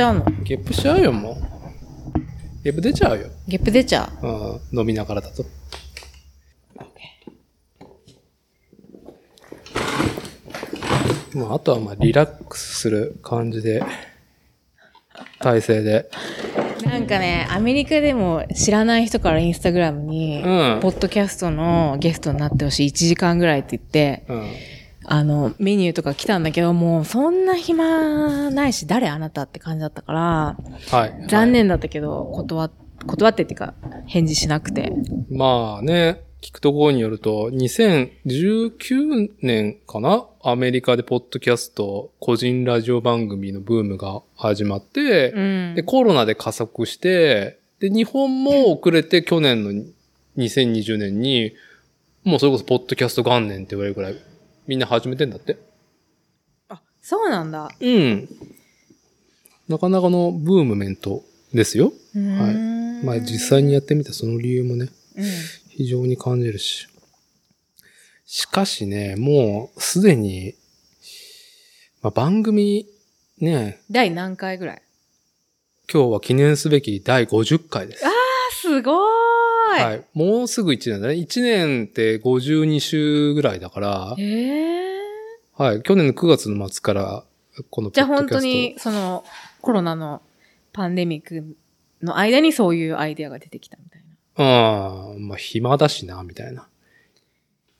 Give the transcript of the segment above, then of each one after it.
ちゃうの？ゲップしちゃうよ、もう。ゲップ出ちゃうよ。ゲップ出ちゃう？うん、飲みながらだと。まあ、あとはまあ、リラックスする感じで、体勢で。なんかね、アメリカでも知らない人からインスタグラムに、うんポッドキャストのゲストになってほしい1時間ぐらいって言って、うん。あの、メニューとか来たんだけど、もうそんな暇ないし、誰あなたって感じだったから、はい。残念だったけど、断っ、断ってっていうか、返事しなくて。まあね、聞くところによると、2019年かな？アメリカでポッドキャスト、個人ラジオ番組のブームが始まって、うんで、。コロナで加速して、で、日本も遅れて去年の2020年に、もうそれこそポッドキャスト元年って言われるくらい、みんな始めてんだって？あ、そうなんだ。うん。なかなかのブームメントですよ。はいまあ実際にやってみたその理由もね、うん。非常に感じるし。しかしね、もうすでに、まあ、番組ね、第何回ぐらい？今日は記念すべき第50回です。あ、すごーい。はい。もうすぐ1年だね。1年って52週ぐらいだから、へえ。はい。去年の9月の末から、このじゃあ本当に、その、コロナのパンデミックの間にそういうアイデアが出てきたみたいな。ああ、まあ暇だしな、みたいな。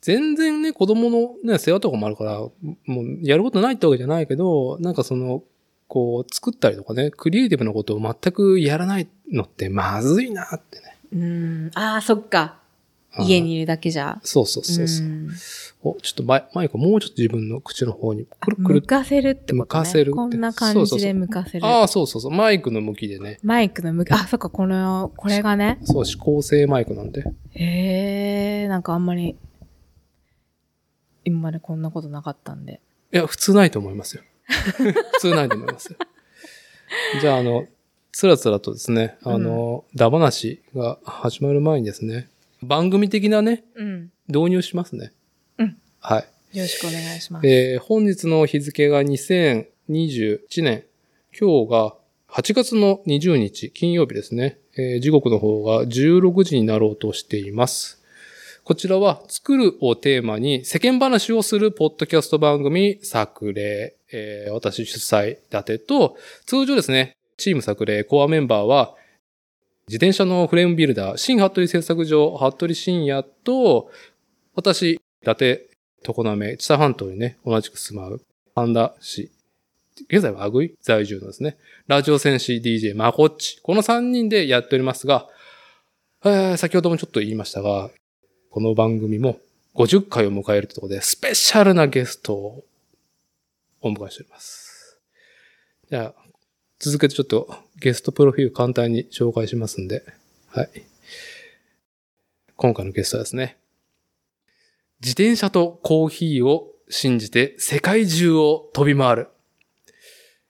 全然ね、子供のね、世話とかもあるから、もうやることないってわけじゃないけど、なんかその、こう、作ったりとかね、クリエイティブなことを全くやらないのってまずいなってね。うん。ああ、そっか。家にいるだけじゃ。そうそうそうそう。んお、ちょっとマイマイクもうちょっと自分の口の方にくるくる向かせるってことね。向かせるってこんな感じで向かせる。ああ、そうそうそう。マイクの向きでね。マイクの向き、あ、そっか、この、これがね。そう、指向性マイクなんで。へえ、なんかあんまり、今までこんなことなかったんで。いや、普通ないと思いますよ。普通ないと思いますよ。じゃあ、あの、つらつらとですね、あの、ダ話が始まる前にですね、番組的なね、うん。導入しますね。うん。はい。よろしくお願いします。えー本日の日付が2021年、今日が8月の20日、金曜日ですね。えー時刻の方が16時になろうとしています。こちらは、作るをテーマに世間話をするポッドキャスト番組、作例、えー私主催立てと、通常ですね、チーム作例コアメンバーは、自転車のフレームビルダー、新服部製作所、服部深也と、私、伊達常滑、知多半島にね、同じく住まう、半田市。現在はアグイ？在住のですね、ラジオ戦士 DJ マコッチ。この3人でやっておりますが、えー先ほどもちょっと言いましたが、この番組も50回を迎えるとことで、スペシャルなゲストをお迎えしております。じゃあ、続けてちょっとゲストプロフィール簡単に紹介しますんで、はい。今回のゲストはですね、自転車とコーヒーを信じて世界中を飛び回る。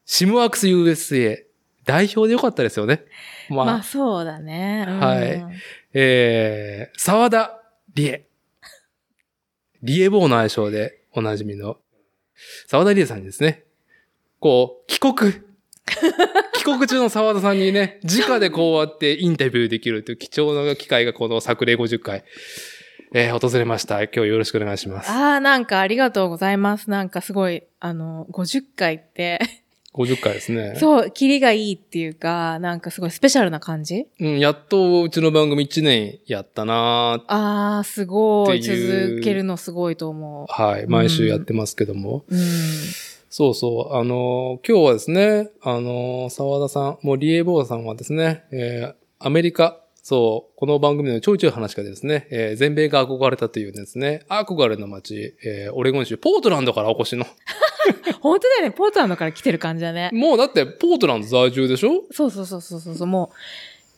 シムワークス USA 代表でよかったですよね。まあ、まあそうだね。うんはいえー、沢田理恵。リエボーの愛称でおなじみの沢田理恵さんにですね、こう、帰国。帰国中の沢田さんにね、直でこうやってインタビューできるという貴重な機会がこの作例50回、えー訪れました。今日よろしくお願いします。ああ、なんかありがとうございます。なんかすごい、あの、50回って、50回ですね。そう、キリがいいっていうか、なんかすごいスペシャルな感じ？うん、やっとうちの番組1年やったなーああ、すごい。続けるのすごいと思はい。毎週やってますけども。う。うん。そうそう。あのー、今日はですね、あのー、沢田さん、もうリエボーさんはですね、えー、アメリカ、そう、この番組のちょいちょい話がですね、えー、全米が憧れたというですね、憧れの街、えー、オレゴン州、ポートランドからお越しの。本当だよね。ポートランドから来てる感じだね。もうだって、ポートランド在住でしょ？そうそうそうそうそうそう。も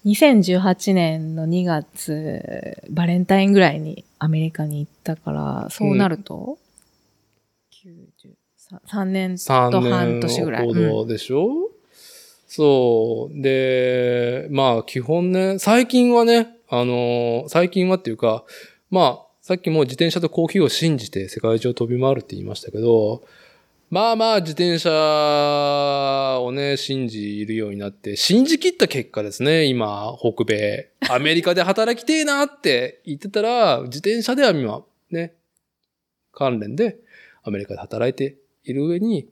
う、2018年の2月、バレンタインぐらいにアメリカに行ったから、そうなると、90 3年と半年ぐらい。ほうんどでしょ？う、そう。で、まあ基本ね、最近はね、あの最近はっていうか、まあ、さっきも自転車とコーヒーを信じて世界中を飛び回るって言いましたけど、まあまあ自転車をね、信じるようになって、信じ切った結果ですね、今、北米、アメリカで働きてえなって言ってたら、自転車では今、ね、関連でアメリカで働いている上に、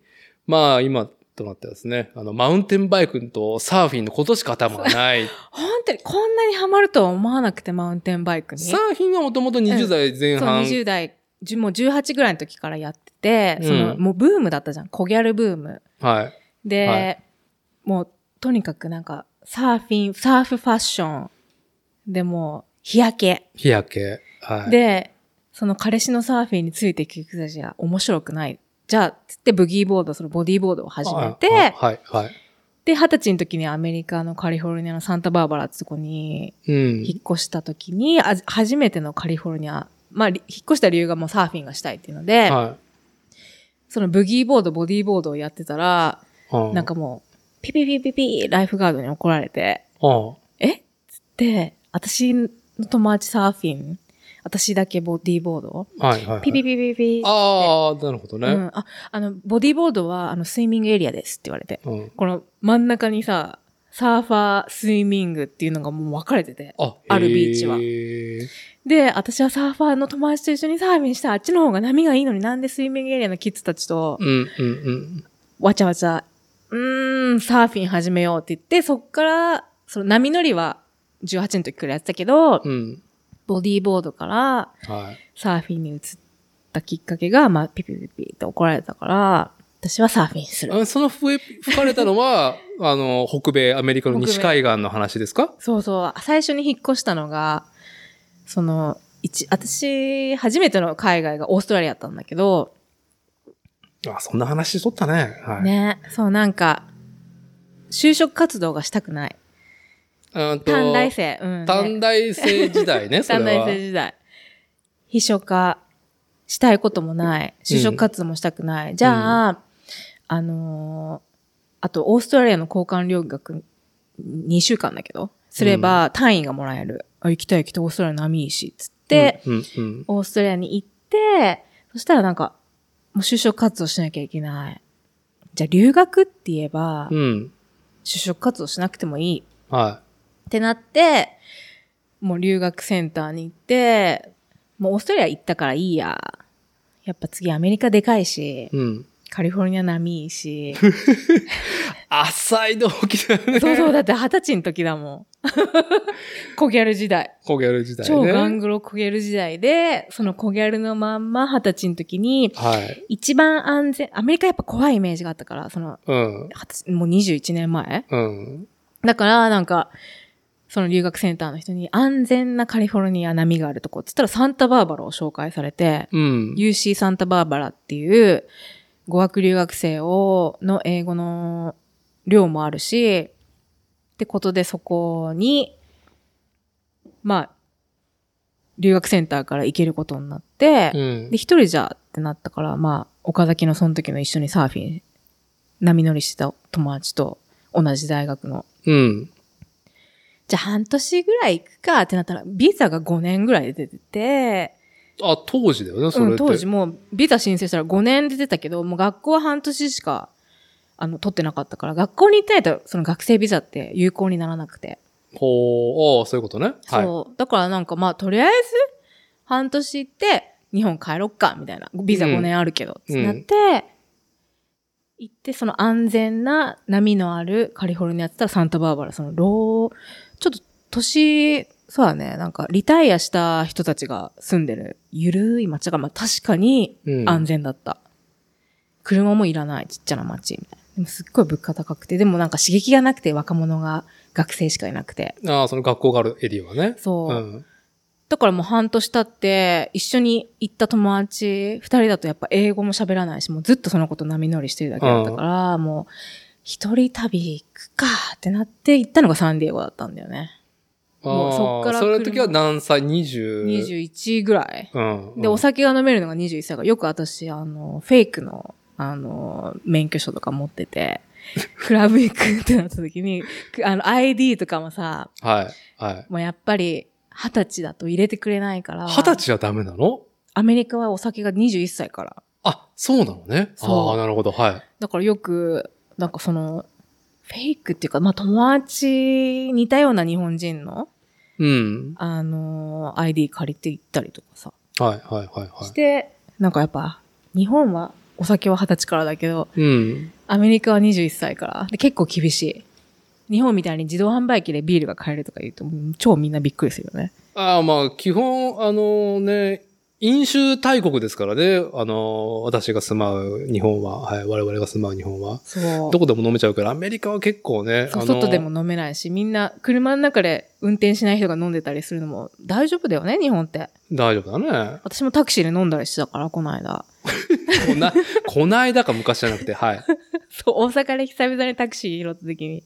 まあ今となってはですね、あの、マウンテンバイクとサーフィンのことしか頭がない。本当にこんなにハマるとは思わなくて、マウンテンバイクに。サーフィンはもともと20代前そう、半。20代、じゅもう18ぐらいの時からやってて、その、うんもうブームだったじゃん。コギャルブーム。はい。で、はいもう、とにかくなんか、サーフィン、サーフファッション。でもう、日焼け。日焼け。はい。で、その彼氏のサーフィンについていく人たちは面白くない。じゃあ、つってブギーボード、そのボディーボードを始めて、はい、はい、はい。で、二十歳の時にアメリカのカリフォルニアのサンタバーバラってとこにうん。引っ越した時に、あ初めてのカリフォルニア、まあ、り引っ越した理由がもうサーフィンがしたいっていうので、はそのブギーボード、ボディーボードをやってたら、い。うんなんかもう、ピピピピピライフガードに怒られて、うんえっ？つって、私の友達サーフィン、私だけボディーボード、はい、はい。ピピピピピああ、なるほどね。うん、あ、あの、ボディーボードは、あの、スイミングエリアですって言われて。うん。この真ん中にさ、サーファー、スイミングっていうのがもう分かれてて。あ、あるビーチはで、私はサーファーの友達と一緒にサーフィンしたあっちの方が波がいいのになんでスイミングエリアのキッズたちとうん、うん、うん。わちゃわちゃ、うーん、サーフィン始めようって言って、そっから、その波乗りは18の時からやってたけど、うん。ボディーボードからはい。サーフィンに移ったきっかけが、まあ、ピピピピって怒られたから、私はサーフィンする。あその笛吹かれたのは、あの、北米、アメリカの西海岸の話ですか？そうそう。最初に引っ越したのが、その、一、私、初めての海外がオーストラリアだったんだけど、あ、そんな話しとったね。はい。ね、そうなんか、就職活動がしたくない。短大生。うん、ね。短大生時代ね、それ短は。大生時代。秘書課したいこともない。就職活動もしたくない。じゃあ、あのーあと、オーストラリアの交換留学2週間だけど、すれば単位がもらえる。あ、行きたい行きたい、オーストラリア波いいし、つって、うん、うん、オーストラリアに行って、そしたらなんか、もう就職活動しなきゃいけない。じゃあ留学って言えば、うん。うん。就職活動しなくてもいいはってなって、もう留学センターに行って、もうオーストラリア行ったからいいや。やっぱ次アメリカでかいしい。、うん。カリフォルニア波いいし。浅い動機だよね。そうそう、だって二十歳の時だもん。コギャル時代。コギャル時代ね。超ガングロコギャル時代で、そのコギャルのまんま二十歳の時に、はい。一番安全、アメリカやっぱ怖いイメージがあったから、その、うん。二十歳もう21年前うん。だから、なんか、その留学センターの人に安全なカリフォルニア波があるとこって言ったらサンタバーバラを紹介されて、うん。UC サンタバーバラっていう語学留学生を、の英語の量もあるし、ってことでそこに、まあ、留学センターから行けることになって、うんで、。一人じゃってなったから、まあ、岡崎のその時の一緒にサーフィン、波乗りしてた友達と同じ大学の。うん。じゃあ半年ぐらい行くかってなったら、ビザが5年ぐらいで出てて、あ、当時だよね、それ。うん、当時もうビザ申請したら5年で出たけど、もう学校は半年しか、あの、取ってなかったから、学校に行ってないと、その学生ビザって有効にならなくて。ほう、ああ、そういうことね。はい。そう。だからなんかまあ、とりあえず、半年行って、日本帰ろっか、みたいな。ビザ5年あるけど、ってなって、行って、その安全な波のあるカリフォルニアって言ったらサンタバーバラ、その、ロー、ちょっと年、そうだね、なんか、リタイアした人たちが住んでる、ゆるい街が、まあ確かにうん安全だった。車もいらない、ちっちゃな街、みたいな。でもすっごい物価高くて、でもなんか刺激がなくて、若者が、学生しかいなくて。ああ、その学校があるエリアはね。そう。うん。だからもう半年経って、一緒に行った友達、二人だとやっぱ英語も喋らないし、もうずっとそのこと波乗りしてるだけだったから、もう、一人旅行くかってなって行ったのがサンディエゴだったんだよね。もうそっからそれの時は何歳 ?20。21ぐらい。うん。で、お酒が飲めるのが21歳から、よく私、あの、フェイクの、あの、免許証とか持ってて、クラブ行くってなった時に、くあの、ID とかもさ、はい。はい。もうやっぱり、二十歳だと入れてくれないから。二十歳はダメなの？アメリカはお酒が21歳から。あ、そうなのね。ああ、なるほど。はい。だからよく、なんかその、フェイクっていうか、まあ友達、似たような日本人の、うん。あのー ID 借りて行ったりとかさ。はい、はい、はい、はして、なんかやっぱ、日本はお酒は二十歳からだけど、い。うん。アメリカは21歳から。で結構厳しい。日本みたいに自動販売機でビールが買えるとか言うと、超みんなびっくりするよね。ああ、まあ、基本、あのね、飲酒大国ですからね。あの、私が住まう日本は、はい、我々が住まう日本は。そう。どこでも飲めちゃうから、アメリカは結構ね、外でも飲めないし、みんな車の中で運転しない人が飲んでたりするのも大丈夫だよね、日本って。大丈夫だね。私もタクシーで飲んだりしてたから、この間。こな、こないだか昔じゃなくて、はい。そう、大阪で久々にタクシー拾った時に、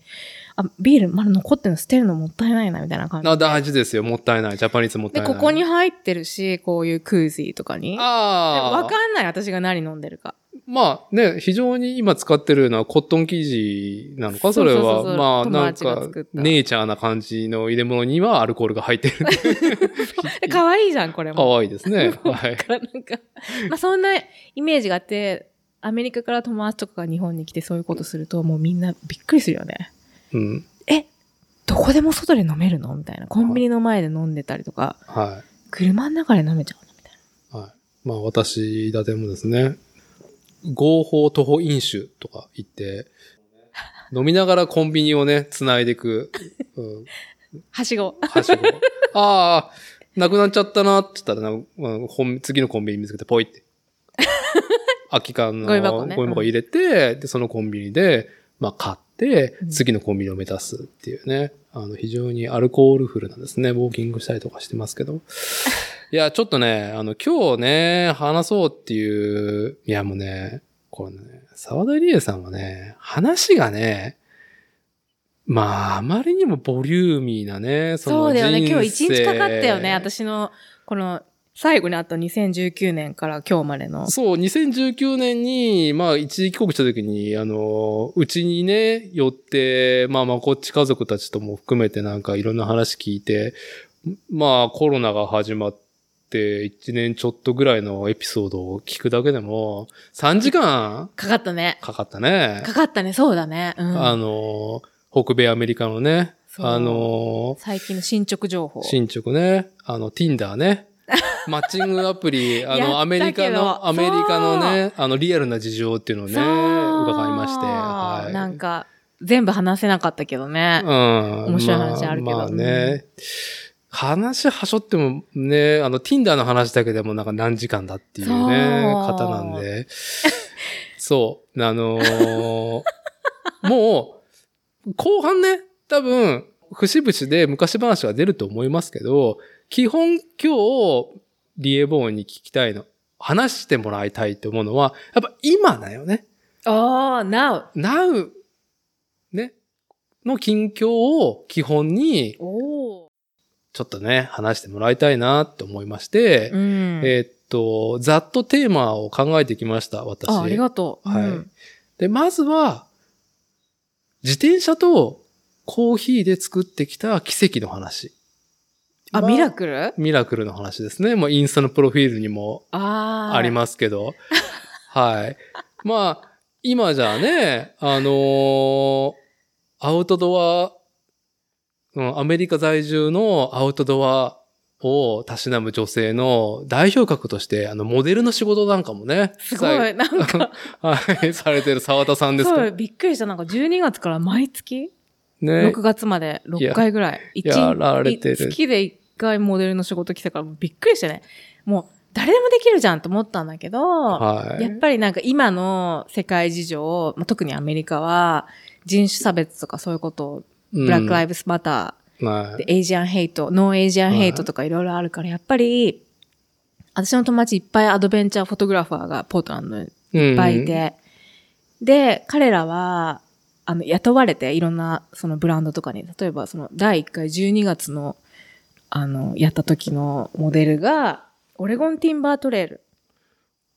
あ、ビールまだ残ってるの捨てるのもったいないな、みたいな感じあで。大事ですよ。もったいない。ジャパニーズもったいで、ない。ここに入ってるし、こういうクーズィーとかに。ああ。わかんない、私が何飲んでるか。まあね、非常に今使ってるのはコットン生地なのか？それは。そうそうそうそうまあなんかネイチャーな感じの入れ物にはアルコールが入ってる。で可愛いじゃん、これかも。わいいですね。はいだ。からなんか、まあそんなイメージがあって、アメリカから友達とかが日本に来てそういうことすると、もうみんなびっくりするよね。うん。え、どこでも外で飲めるの？みたいな。コンビニの前で飲んでたりとか、は車の中で飲めちゃうの？みたいい。はい。まあ私だてもですね、合法徒歩飲酒とか言って、飲みながらコンビニをね、繋いでいく、うん、な。はしご。はしご。ああ、なくなっちゃったなって言ったらな、うんほん次のコンビニ見つけてポイって。空き缶のゴミ箱入れて、で、そのコンビニで、まあ買ってう、ん次のコンビニを目指すっていうね。あの、非常にアルコールフルなんですね。ウォーキングしたりとかしてますけど。いや、ちょっとね、あの、今日ね、話そうっていう、いやもうね、これね、沢田理恵さんはね、話がね、まあ、あまりにもボリューミーなね、そのそうだよね。今日一日かかったよね。私の、この、最後にあった2019年から今日までの。そう、2019年に、まあ、一時帰国した時に、あの、うちにね、寄って、まあまあ、こっち家族たちとも含めてなんかいろんな話聞いて、まあ、コロナが始まって、1年ちょっとぐらいのエピソードを聞くだけでも、3時間かかったね。かかったね。かかったね。そうだね。うん。あの、北米アメリカのね、あの、最近の進捗情報。進捗ね、あの、Tinder ね。マッチングアプリ、あの、アメリカの、アメリカのね、あの、リアルな事情っていうのをね、伺いまして、はい。なんか、全部話せなかったけどね。うん。面白い話あるけど。まあ、まあね、話はしょってもね、あの、Tinder の話だけでもなんか何時間だっていうね、方なんで、そう、あのー もう、後半ね、多分、節々で昔話が出ると思いますけど、基本今日、リエボーンに聞きたいの、話してもらいたいと思うのは、やっぱ今だよね。ああ、now。Now、ね、の近況を基本に。ちょっとね、話してもらいたいなと思いまして、うん。えーっと、ざっとテーマを考えてきました、私。あ、ありがとう。はいうんで、まずは、自転車とコーヒーで作ってきた奇跡の話。あ、まミラクル？ミラクルの話ですね。もうインスタのプロフィールにもありますけど。はい。まあ、今じゃあね、あのーアウトドア、うん、アメリカ在住のアウトドアをたしなむ女性の代表格として、あの、モデルの仕事なんかもね、すごい。なんか、はい、されてる沢田さんですか？そう、びっくりした。なんか12月から毎月ね。6月まで6回ぐらい。一やられてる月で1回モデルの仕事来たからびっくりしてね。もう誰でもできるじゃんと思ったんだけど、はい。やっぱりなんか今の世界事情、まあ、特にアメリカは人種差別とかそういうことを、ブラックライブスマター、でい。 Asian hate、no Asian hate とかいろいろあるから、やっぱり、私の友達いっぱいアドベンチャーフォトグラファーがポートランドにいっぱいいて、で、彼らは、あの、雇われて、いろんな、そのブランドとかに、例えば、その、第1回12月の、あの、やった時のモデルが、オレゴンティンバートレール。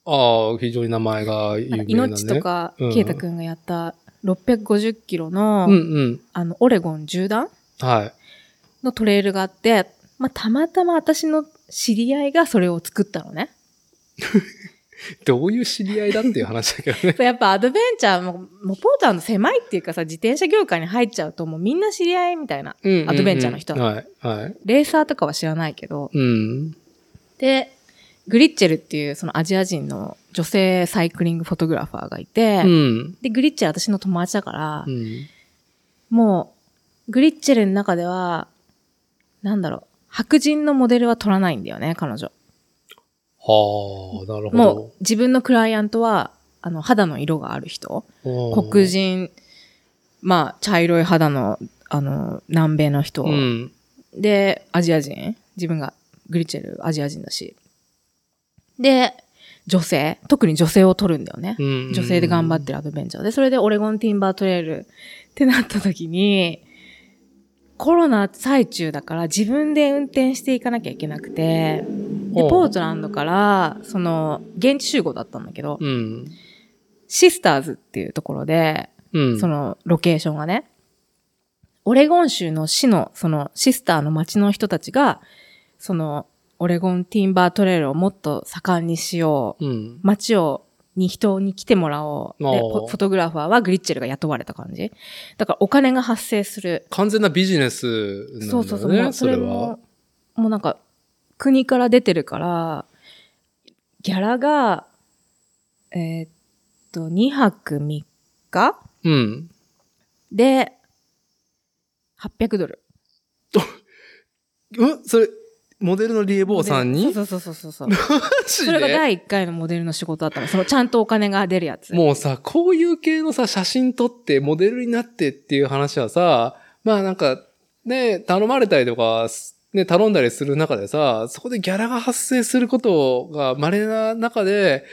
ああ、非常に名前が有名なね。命とか、うんケイタくんがやった650キロの、うんうん。あの、オレゴン縦断はい。のトレイルがあって、まあ、たまたま私の知り合いがそれを作ったのね。どういう知り合いだっていう話だけどね。やっぱアドベンチャーも、もうポートランド狭いっていうかさ、自転車業界に入っちゃうともうみんな知り合いみたいな。うんうんうんアドベンチャーの人ははい、はい。レーサーとかは知らないけど。うん。で、グリッチェルっていうそのアジア人の女性サイクリングフォトグラファーがいて、うん。で、グリッチェル私の友達だから、うん。もう、グリッチェルの中では、なんだろう、白人のモデルは取らないんだよね、彼女。はあ、なるほど。もう、自分のクライアントは、あの、肌の色がある人、うん黒人、まあ、茶色い肌の、あの、南米の人、うん。で、アジア人、自分がグリッチェルアジア人だし。で、女性、特に女性を取るんだよね。うん女性で頑張ってるアドベンチャーで、それでオレゴンティンバートレイルってなった時に、コロナ最中だから自分で運転していかなきゃいけなくて、で、ポートランドから、その、現地集合だったんだけど、うん。シスターズっていうところで、うん。その、ロケーションがね、オレゴン州の市の、その、シスターの町の人たちが、その、オレゴンティンバートレイルをもっと盛んにしよう。うん。街を、に人に来てもらおう。フォトグラファーはグリッチェルが雇われた感じ。だからお金が発生する。完全なビジネスなんだよね。そうそうそう。もうそれはも、もうなんか、国から出てるから、ギャラが、えーっと、2泊3日？うん。で、800ドル。うんそれ、モデルのリエボーさんに？そうそうそうそうそう。それがで第1回のモデルの仕事だったの。そのちゃんとお金が出るやつ。もうさ、こういう系のさ、写真撮ってモデルになってっていう話はさ、まあなんか、ね、頼まれたりとか、ね、頼んだりする中でさ、そこでギャラが発生することが稀な中で、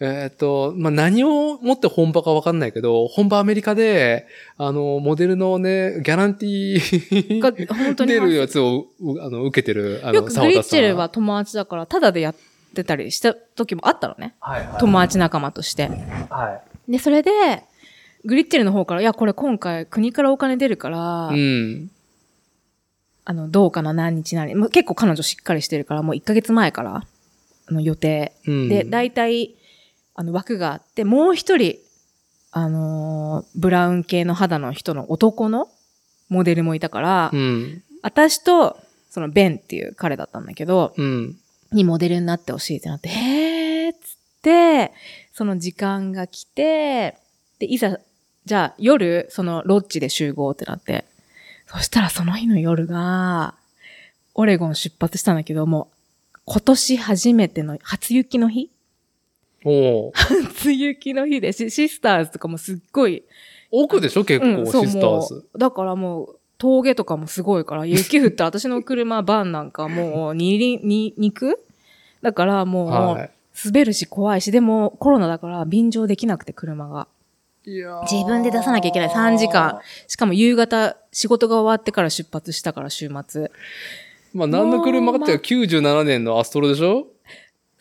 えっ、と、まあ、何をもって本場かわかんないけど、本場アメリカで、あの、モデルのね、ギャランティがー本当に出るやつを、うあの、受けてる、あの、よくグリッチェルは友達だから、タダでやってたりした時もあったのね。はいはい友達仲間として。はい。で、それで、グリッチェルの方から、いや、これ今回国からお金出るから、うん。あの、どうかな、何日なり。もう結構彼女しっかりしてるから、もう1ヶ月前から、あの、予定。うん。で、大体、あの、枠があって、もう一人、あのーブラウン系の肌の人の男のモデルもいたから、うん。私と、そのベンっていう彼だったんだけど、うん。にモデルになってほしいってなって、へーっつって、その時間が来て、で、いざ、じゃあ夜、そのロッジで集合ってなって、そしたらその日の夜が、オレゴン出発したんだけど、もう、今年初めての初雪の日おー初雪の日でシ、シスターズとかもすっごい、奥でしょ？結構、うんシスターズ。だからもう、峠とかもすごいから、雪降ったら私の車、バンなんかもう、二輪、二、肉？だからもう、はい。滑るし怖いし、でもコロナだから便乗できなくて車が。自分で出さなきゃいけない3時間。しかも夕方、仕事が終わってから出発したから週末。まあ、何の車かっていうと97年のアストロでしょ？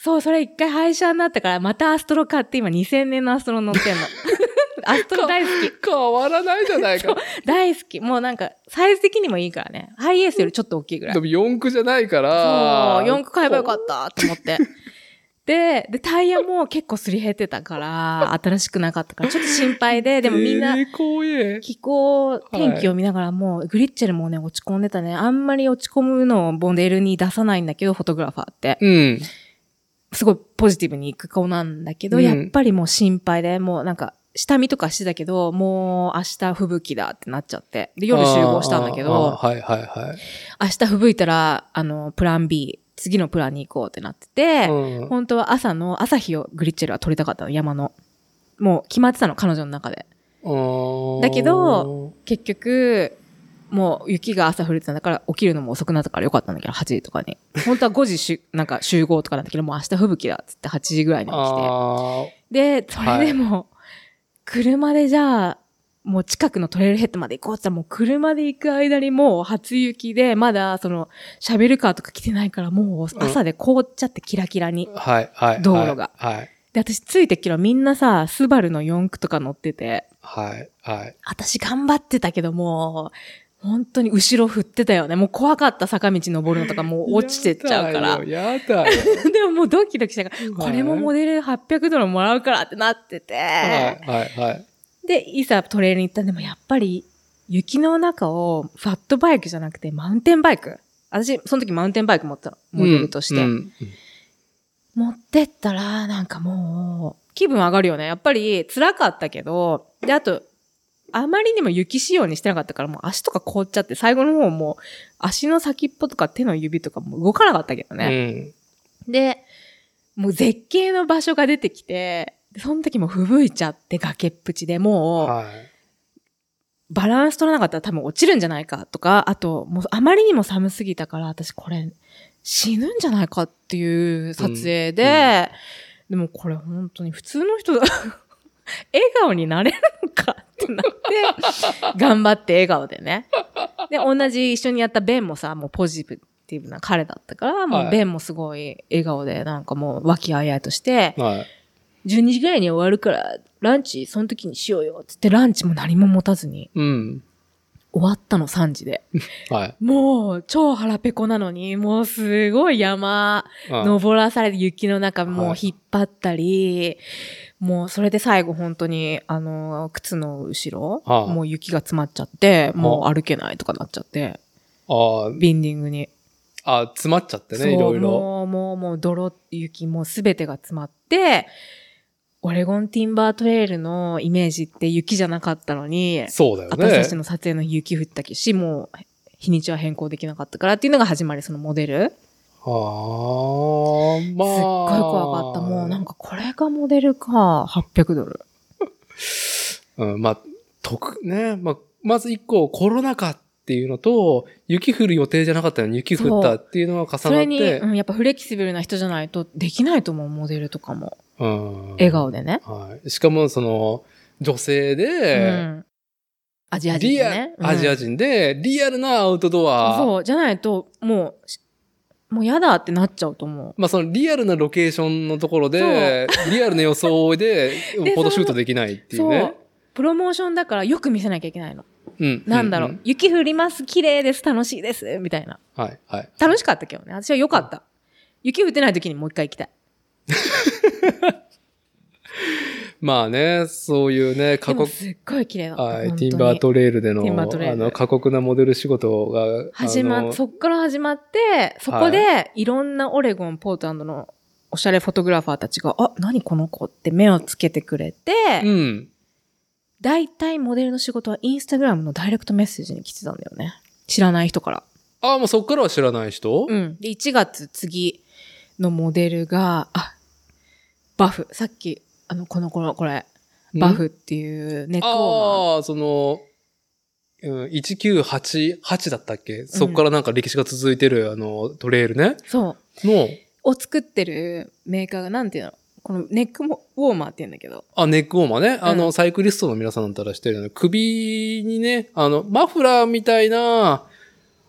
そう、それ一回廃車になったから、またアストロ買って今2000年のアストロ乗ってんの。アストロ大好き。変わらないじゃないか。大好き。もうなんか、サイズ的にもいいからね。ハイエースよりちょっと大きいぐらいで。も4駆じゃないから。そう、4区買えばよかったと思って。で、で、タイヤも結構すり減ってたから、新しくなかったから、ちょっと心配で、でもみんな。気候、天気を見ながらもう、グリッチェルもね、落ち込んでたね。あんまり落ち込むのをモデルに出さないんだけど、フォトグラファーって。うん。すごいポジティブに行く子なんだけど、うんやっぱりもう心配で、もうなんか、下見とかしてたけど、もう明日吹雪だってなっちゃって。で、夜集合したんだけど、はいはいはい。明日吹雪いたら、あの、プラン B、次のプランに行こうってなってて、うん本当は朝の、朝日をグリッチェルは撮りたかったの、山の。もう決まってたの、彼女の中で。だけど、結局、もう雪が朝降れてたんだから起きるのも遅くなったからよかったんだけど、8時とかに。本当は5時しゅ、なんか集合とかなんだけど、もう明日吹雪だっつって8時ぐらいに起きあて。で、それでも、車でじゃあ、もう近くのトレイルヘッドまで行こうって言ったらもう車で行く間にもう初雪で、まだその、シャベルカーとか来てないからもう朝で凍っちゃってキラキラに。あ、はいはい。道路がはい。で、私ついてっけどみんなさ、スバルの4駆とか乗ってて、はいはい。私頑張ってたけどもう、本当に後ろ振ってたよね。もう怖かった坂道登るのとかもう落ちてっちゃうから。やだ でももうドキドキしたから、これもモデル800ドルもらうからってなってて。はい、はい、はい。で、いざトレイルに行ったんでもやっぱり雪の中をファットバイクじゃなくてマウンテンバイク。私、その時マウンテンバイク持ってたの。モデルとして。うんうん持ってったら、なんかもう、気分上がるよね。やっぱり辛かったけど、で、あと、あまりにも雪仕様にしてなかったから、もう足とか凍っちゃって、最後の方もう、足の先っぽとか手の指とかも動かなかったけどね。で、もう絶景の場所が出てきて、でその時も吹雪いちゃって崖っぷちでうん。もう、はい。バランス取らなかったら多分落ちるんじゃないかとか、あと、もうあまりにも寒すぎたから、私これ死ぬんじゃないかっていう撮影で、でもこれ本当に普通の人だ、笑顔になれるのかってなって、頑張って笑顔でね。で、同じ一緒にやったベンもさ、もうポジティブな彼だったから、もはいうベンもすごい笑顔でなんかもう和気あいあいとして、はい。12時ぐらいに終わるから、ランチその時にしようよ、つってランチも何も持たずに、うん。終わったの3時で。はい。もう、超腹ペコなのに、もうすごい山、うん登らされて雪の中もうはい引っ張ったり、もうそれで最後本当に、あの、靴の後ろ、はあもう雪が詰まっちゃって、もう歩けないとかなっちゃって、あビンディングに。あ、あ詰まっちゃってね、いろいろ。もう、もう、もう、泥、雪、もうすべてが詰まって、オレゴンティンバートレイルのイメージって雪じゃなかったのに、そうだよね。私たちの撮影の日雪降ったし、もう日にちは変更できなかったからっていうのが始まり、そのモデル。ああ、まあ。すっごい怖かった。もうなんかこれがモデルか、800ドル。うん、まあ、特、ね、まあ、まず一個コロナ禍っていうのと、雪降る予定じゃなかったのに雪降ったっていうのが重なっそれに、てう、ん、やっぱフレキシブルな人じゃないとできないと思う、モデルとかも。うん。笑顔でね。はい。しかも、その、女性うで、ん。アジア人ね。アジア人。人で、リアルなアウトドア。そう、じゃないと、もうし、もう嫌だってなっちゃうと思う。まあ、そのリアルなロケーションのところで、リアルな装いで、でフォトシュートできないっていうそうね。。プロモーションだからよく見せなきゃいけないの。うん。なんだろう、んん雪降ります、綺麗です、楽しいです、みたいな。はい、はい。楽しかったけどね。私は良かった。雪降ってない時にもう一回行きたい。まあね、そういうね、過酷、すっごい綺麗だった。はい、ティンバートレイルでの、あの、過酷なモデル仕事が、始まそっから始まって、そこでいろんなオレゴン、ポートランドのおしゃれフォトグラファーたちが、あ、何この子って目をつけてくれて、うん。大体モデルの仕事はインスタグラムのダイレクトメッセージに来てたんだよね。知らない人から。ああ、もうそっからは知らない人？うん。で、1月次のモデルが、あ、バフ。さっき、あの、この頃、これ、バフっていうネックウォーマー。ああ、その、うん、1988だったっけ、そっからなんか歴史が続いてる、あの、トレイルね。そう。の、を作ってるメーカーが、なんていうの？このネックウォーマーって言うんだけど。あ、ネックウォーマーね。あの、うんサイクリストの皆さんだったら知ってるよね。首にね、あの、マフラーみたいな、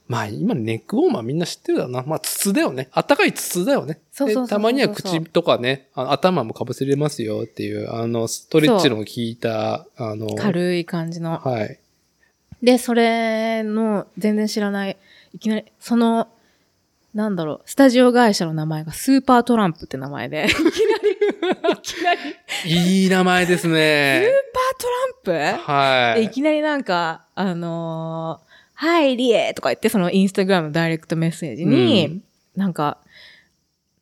まあ今ネックウォーマーみんな知ってるだろうな。まあ筒だよね。あったかい筒だよね。そうそうそうそうでたまには口とかね、あ頭もかぶせれますよっていう、あの、ストレッチの効いた、あの、軽い感じの。はい。で、それの、全然知らない、いきなり、その、なんだろう、スタジオ会社の名前がスーパートランプって名前で、いきなり、いきなり、スーいい名前ですね。パートランプ？はい。でいきなりなんか、あのーはい、リエとか言って、そのインスタグラムのダイレクトメッセージに、うんなんか、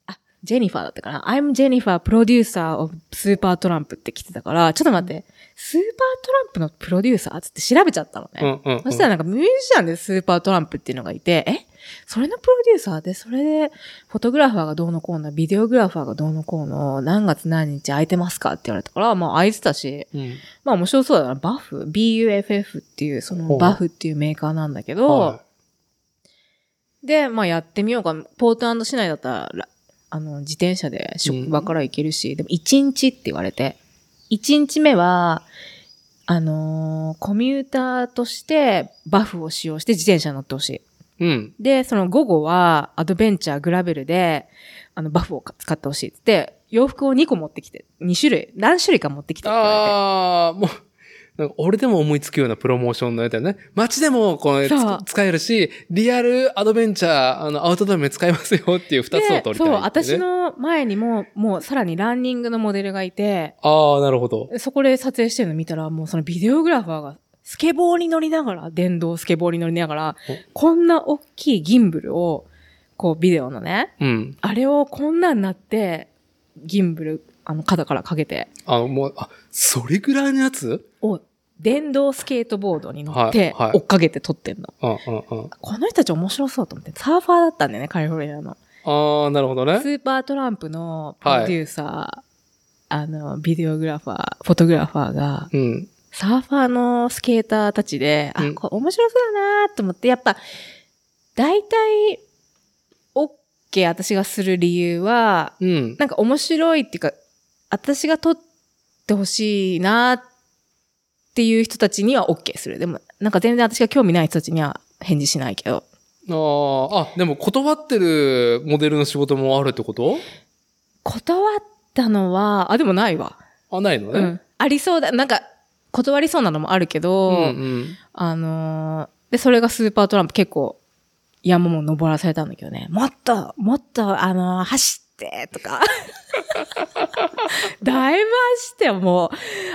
あ、ジェニファーだったかな ?I'm Jennifer, producer of Super Trump って来てたから、ちょっと待って、スーパートランプのプロデューサーつって調べちゃったのね。うんうんうんそしたらなんかミュージシャンでスーパートランプっていうのがいて、え？それのプロデューサーで、それで、フォトグラファーがどうのこうの、ビデオグラファーがどうのこうの、何月何日空いてますかって言われたから、まあ空いてたし、うんまあ面白そうだな。バフ ?BUFF っていう、そのバフっていうメーカーなんだけど、はで、まあやってみようか。ポートランド市内だったら、らあの、自転車で職場から行けるし、でも1日って言われて、1日目は、あのーコミューターとしてバフを使用して自転車に乗ってほしい。い。うん。で、その午後はアドベンチャー、グラベルで、あの、バフをか使ってほしいって言って、洋服を2個持ってきて、2種類、何種類か持ってきて。ああ、もう、なんか俺でも思いつくようなプロモーションのやつだよね。街でもこうつ使えるし、リアルアドベンチャー、あの、アウトドアも使えますよっていう二つを取りたいね、そう、私の前にも、もうさらにランニングのモデルがいて、ああ、なるほど。そこで撮影してるの見たら、もうそのビデオグラファーが、スケボーに乗りながら、電動スケボーに乗りながら、こんな大きいギンブルを、こうビデオのね、うん。あれをこんなんなって、ギンブル、あの、肩からかけて、あの、もう、あ、それぐらいのやつ？を、電動スケートボードに乗って、はいはい追っかけて撮ってんの。うんうんうん。この人たち面白そうと思って、サーファーだったんだよね、カリフォルニアの。ああ、なるほどねス。ーパートランプのプロデューサー、あの、ビデオグラファー、フォトグラファーが、うん。サーファーのスケーターたちで、あ、うんこれ面白そうだなと思って、やっぱ、大体、OK 私がする理由は、うん。なんか面白いっていうか、私が撮ってほしいなっていう人たちには OK する。でも、なんか全然私が興味ない人たちには返事しないけど。ああ、あ、でも断ってるモデルの仕事もあるってこと？断ったのは、あ、でもないわ。あ、ないのね。うん。ありそうだ。なんか、断りそうなのもあるけど、うんうん。あのーで、それがスーパートランプ結構山も登らされたんだけどね、もっと、もっと、あのー走って、とか。だいぶ走ってよ、もう、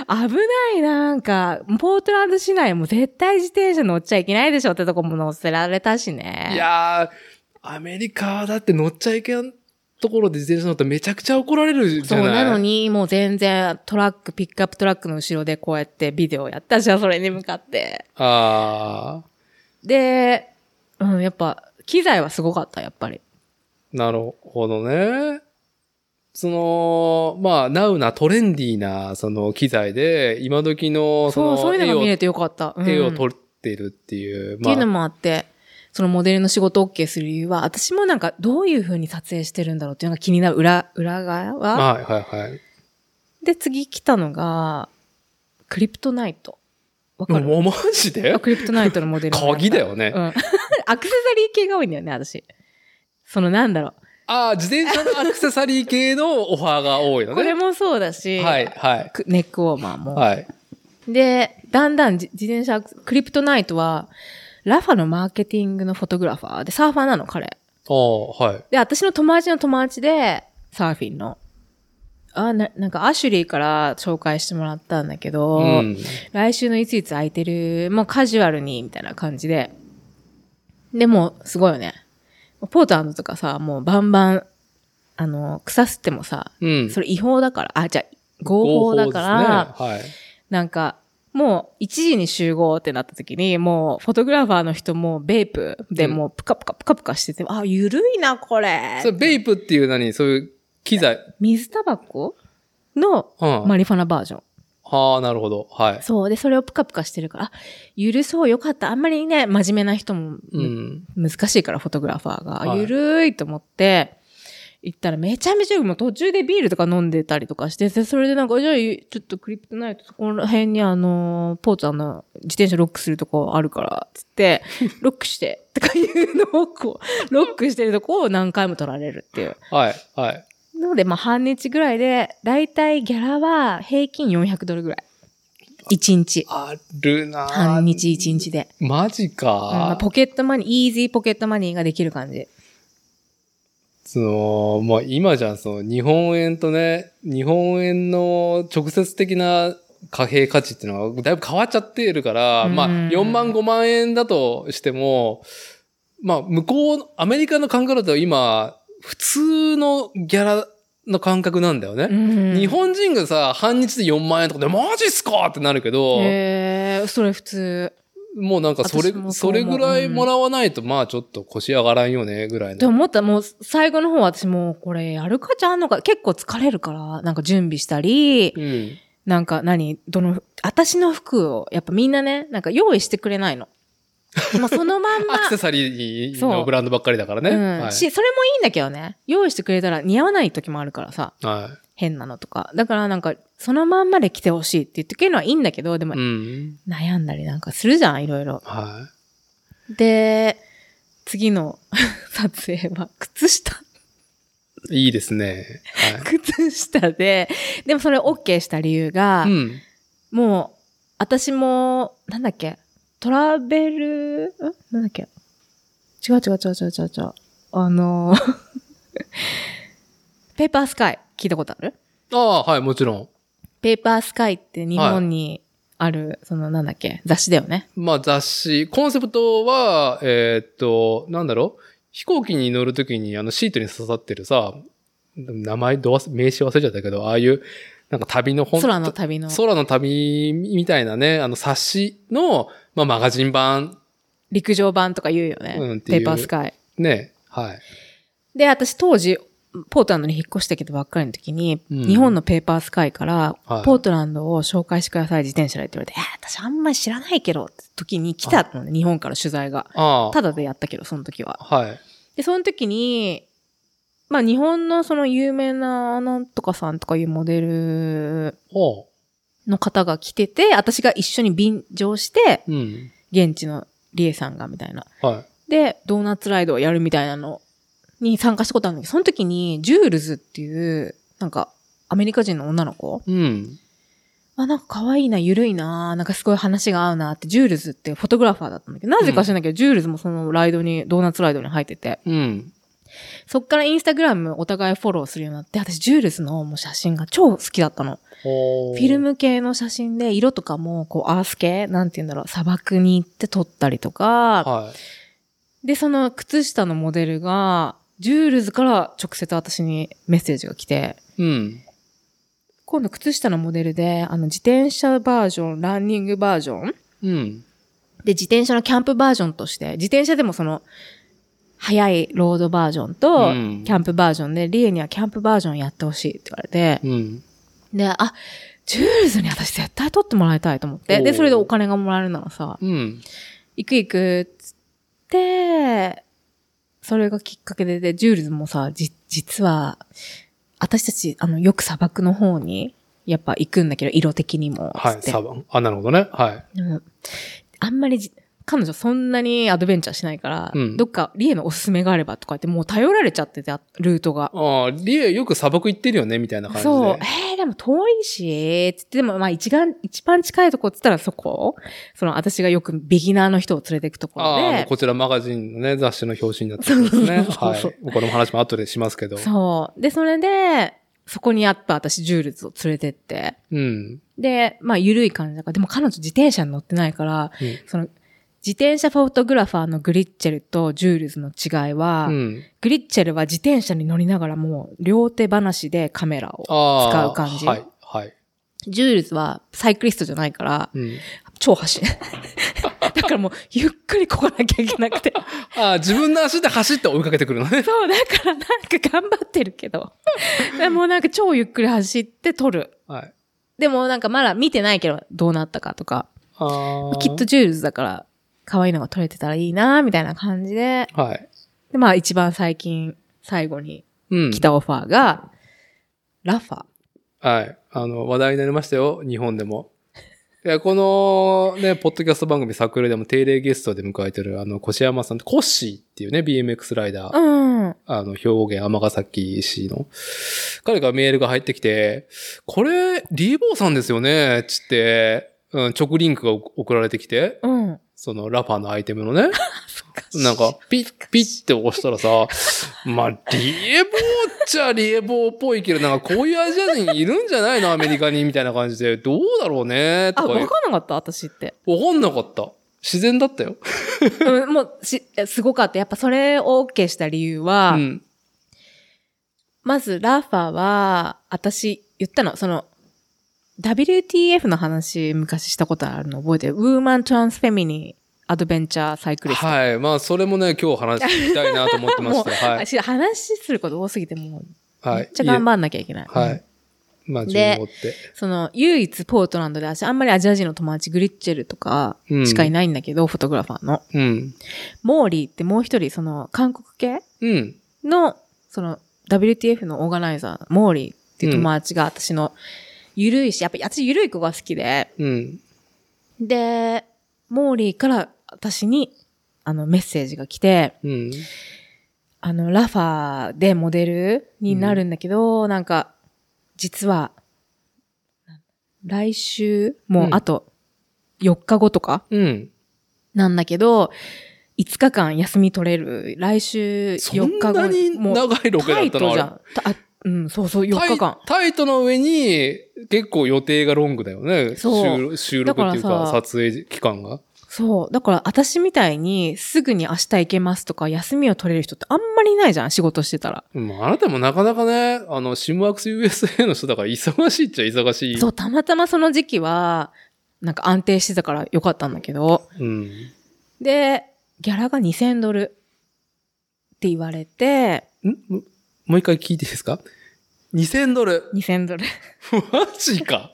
危ないなんか、ポートランド市内も絶対自転車乗っちゃいけないでしょってとこも乗せられたしね。いやー、アメリカはだって乗っちゃいけんところで自転車乗ったらめちゃくちゃ怒られるじそうゃない？なのに、もう全然トラック、ピックアップトラックの後ろでこうやってビデオやったじゃん、それに向かって。あで、うん、やっぱ、機材はすごかった、やっぱり。ー、なるほどね。その、まあ、ナウなトレンディーな、その機材で、今時の、そそう、の、そういうのが見れてよかった。うん絵を撮ってるっていう、っていうのもあって、そのモデルの仕事を OK する理由は、私もなんかどういう風に撮影してるんだろうっていうのが気になる裏、裏側、はいはいはい。で、次来たのが、クリプトナイト。わかる？もうマジで？あクリプトナイトのモデル。鍵だよねうん。アクセサリー系が多いんだよね、私。そのなんだろああ、自転車のアクセサリー系のオファーが多いのう。ね。これもそうだし、はいはい。くネックウォーマーも。はい。で、だんだんじ自転車、クリプトナイトは、ラファのマーケティングのフォトグラファーで、サーファーなの、彼。ああ、はい。で、私の友達の友達で、サーフィンの。あ、な、なんかアシュリーから紹介してもらったんだけど、うん。来週のいついつ空いてる、もうカジュアルに、みたいな感じで。で、もう、すごいよね。ポートランドとかさ、もうバンバン、あの、草吸ってもさ、うん。それ違法だから、あ、じゃあ合法だから、合法ですねなんか、もう1時に集合ってなった時に、もうフォトグラファーの人もベープでうんもうプカプカプカプカしてて、あ、ゆるいな、これはい。。それ、ベイプっていう何？そういう機材。水タバコ？のうん。マリファナバージョン。はあ、なるほど。はい。そう。で、それをプカプカしてるから、あ、ゆるそう、よかった。あんまりね、真面目な人も、うん。難しいから、フォトグラファーが。はいゆるいと思って、行ったらめちゃめちゃ、もう途中でビールとか飲んでたりとかして、でそれでなんか、じゃあ、ちょっとクリプトナイト、そこら辺にあの、ポーツあの、自転車ロックするとこあるから、つって、ロックして、とかいうのをこう、ロックしてるとこを何回も取られるっていう。はい。はい。なので、まあ、半日ぐらいで、だいたいギャラは平均400ドルぐらい。1日。あるなぁ半日1日で。マジうんまあか。 pocket money、easy pocket money ができる感じ。その、まあ今じゃん、その日本円とね、日本円の直接的な貨幣価値っていうのはだいぶ変わっちゃっているから、うんまあ4万5万円だとしても、まあ向こう、アメリカの感覚だと今、普通のギャラの感覚なんだよね。うん日本人がさ、半日で4万円とかで、マジっすかってなるけど、へえ、それ普通。もうなんかそれそれぐらいもらわないと、まあちょっと腰上がらんよね、ぐらいの。って思った、もう最後の方私もうこれやるかちゃんのか、結構疲れるから、なんか準備したり、うん。なんか何、どの、私の服を、やっぱみんなね、なんか用意してくれないの。もうそのまんまア、クセサリーのブランドばっかりだからね。うん、はい。し、それもいいんだけどね。用意してくれたら似合わない時もあるからさ、は変なのとか。だからなんか、そのまんまで着てほしいって言ってくれるのはいいんだけど、でも。悩んだりなんかするじゃん、いろいろ。はで、次の 撮影は靴下。い。いいですね。靴下で、でもそれ OK した理由が、はい。うん。もう、私も、なんだっけ、トラベル、ん？なんだっけ？違う違う違う違う違う違う。あのー ペーパースカイ、聞いたことある？ああ、はい、もちろん。ペーパースカイって日本にある、そのなんだっけ、雑誌だよね。まあ雑誌、コンセプトは、えーっと、なんだろう？飛行機に乗るときにあのシートに刺さってるさ、名前ど忘れ、名刺忘れちゃったけど、ああいう、なんか旅の本空の旅の空の旅みたいなね、あの冊子の、まあマガジン版、陸上版とか言うよね。うんっていうペーパースカイ。ね、はい。で、私当時、ポートランドに引っ越してきたばっかりの時に、うん日本のペーパースカイから、はいポートランドを紹介してください、自転車でって言われて、えー、私あんまり知らないけど、って時に来たのね、日本から取材が。あただでやったけど、その時は。あ、はい。で、その時に、まあ日本のその有名ななんとかさんとかいうモデルほの方が来てて、私が一緒に便乗して、う。うん。現地のリエさんがみたいな。はい。で、ドーナツライドをやるみたいなのに参加したことあるんだけど、その時に、ジュールズっていう、なんか、アメリカ人の女の子？うん。あ、なんか可愛いな、ゆるいな、なんかすごい話が合うなって、ジュールズってフォトグラファーだったんだけど、なぜか知らないけど、ジュールズもそのライドに、ドーナツライドに入ってて、うん。そっからインスタグラムお互いフォローするようになって、私ジュールズのもう写真が超好きだったの。フフィルム系の写真で、色とかも、こう、アース系なんて言うんだろう、砂漠に行って撮ったりとか、はい。で、その靴下のモデルが、ジュールズから直接私にメッセージが来て、うん。今度靴下のモデルで、あの、自転車バージョン、ランニングバージョンうん。で、自転車のキャンプバージョンとして、自転車でもその、速いロードバージョンと、うんキャンプバージョンで、リエにはキャンプバージョンやってほしいって言われて、うん。で、あ、ジュールズに私絶対撮ってもらいたいと思って、で、それでお金がもらえるならさ、うん。行く行くっつって、それがきっかけで、で、ジュールズもさ、じ、実は、私たち、あの、よく砂漠の方に、やっぱ行くんだけど、色的にも、はい。つってサバン。あ、なるほどね。はい。でもあんまりじ、彼女そんなにアドベンチャーしないから、うんどっか、リエのおすすめがあればとか言って、もう頼られちゃってて、あルートが。ああ、リエよく砂漠行ってるよね、みたいな感じで。そう、えー、でも遠いし、つって、でもまあ一番、一番近いとこっつったらそこその私がよくビギナーの人を連れて行くところああ、こちらマガジンのね、雑誌の表紙になってるんですね。はい。この話も後でしますけど。そう。で、それで、そこにやっぱ私、ジュールズを連れてって、うん。で、まあ、ゆるい感じだから、でも彼女自転車に乗ってないから、うんその、自転車フォトグラファーのグリッチェルとジュールズの違いは、うん。グリッチェルは自転車に乗りながらもう両手離しでカメラを。使う感じ。はい。はい。ジュールズはサイクリストじゃないから、うん。超走る。だからもう、ゆっくりこがなきゃいけなくて。ああ、自分の足で走って追いかけてくるのね。そう、だからなんか頑張ってるけど。でもなんか超ゆっくり走って撮る。はい。でもなんかまだ見てないけど、どうなったかとか。ああ。きっと。ジュールズだから、可愛いのが撮れてたらいいなみたいな感じで。はい。で、まあ一番最近、最後にうん。来たオファーが、ラファ。はい。あの、話題になりましたよ。日本でも。いや、このね、ポッドキャスト番組サークルズでも定例ゲストで迎えてる、あの、越山さん、コッシーっていうね、BMX ライダー。うん。あの、兵庫県尼崎市の。彼がメールが入ってきて、これ、リーボーさんですよねつって、うん、直リンクが送られてきて、うん。そのラファーのアイテムのね。なんか、ピッ、ピッって押したらさ、まあ、リエボーっちゃリエボーっぽいけど、なんかこういうアジア人いるんじゃないのアメリカにみたいな感じで、どうだろうねとあ、か言う。わかんなかった私って。わかんなかった。自然だったよ。うんもうし、すごかった。やっぱそれを OK した理由は、うん。まずラファは、私言ったの、その、WTF の話昔したことあるの覚えてる？ウーマントランスフェミニーアドベンチャーサイクリスト。はい。まあ、それもね、今日話聞きたいなと思ってまして。はい。私話すること多すぎてもう、はいめっ。ちゃ頑張んなきゃいけない。はい。まあ、で。その、唯一ポートランドで私あんまりアジア人の友達グリッチェルとかしかいないんだけど、フォトグラファーの。うん。モーリーってもう一人、その、韓国系うん。の、その、WTF のオーガナイザー、モーリーっていう友達が私の、ゆるいし、やっぱり私ゆるい子が好きで、うん。で、モーリーから私に、あの、メッセージが来て、うん。あの、ラファーでモデルになるんだけど、なんか、実は、来週、もうあと4日後とかうん。なんだけど、5日間休み取れる。来週そ4日後んなにもう長いロケだタイったの？あれトじゃん。うん、そうそう、4日間。タイトの上に結構予定がロングだよね。そう収収録っていうか撮影期間が。そう。だから私みたいにすぐに明日行けますとか休みを取れる人ってあんまりいないじゃん、仕事してたら。うんあなたもなかなかね、あの、シムワークス USA の人だから忙しいっちゃ忙しい。そう、たまたまその時期は、なんか安定してたからよかったんだけど。うん。で、ギャラが2000ドルって言われて、ん？ももう一回聞いていいですか？?2000 ドル。2000ドル。マジか。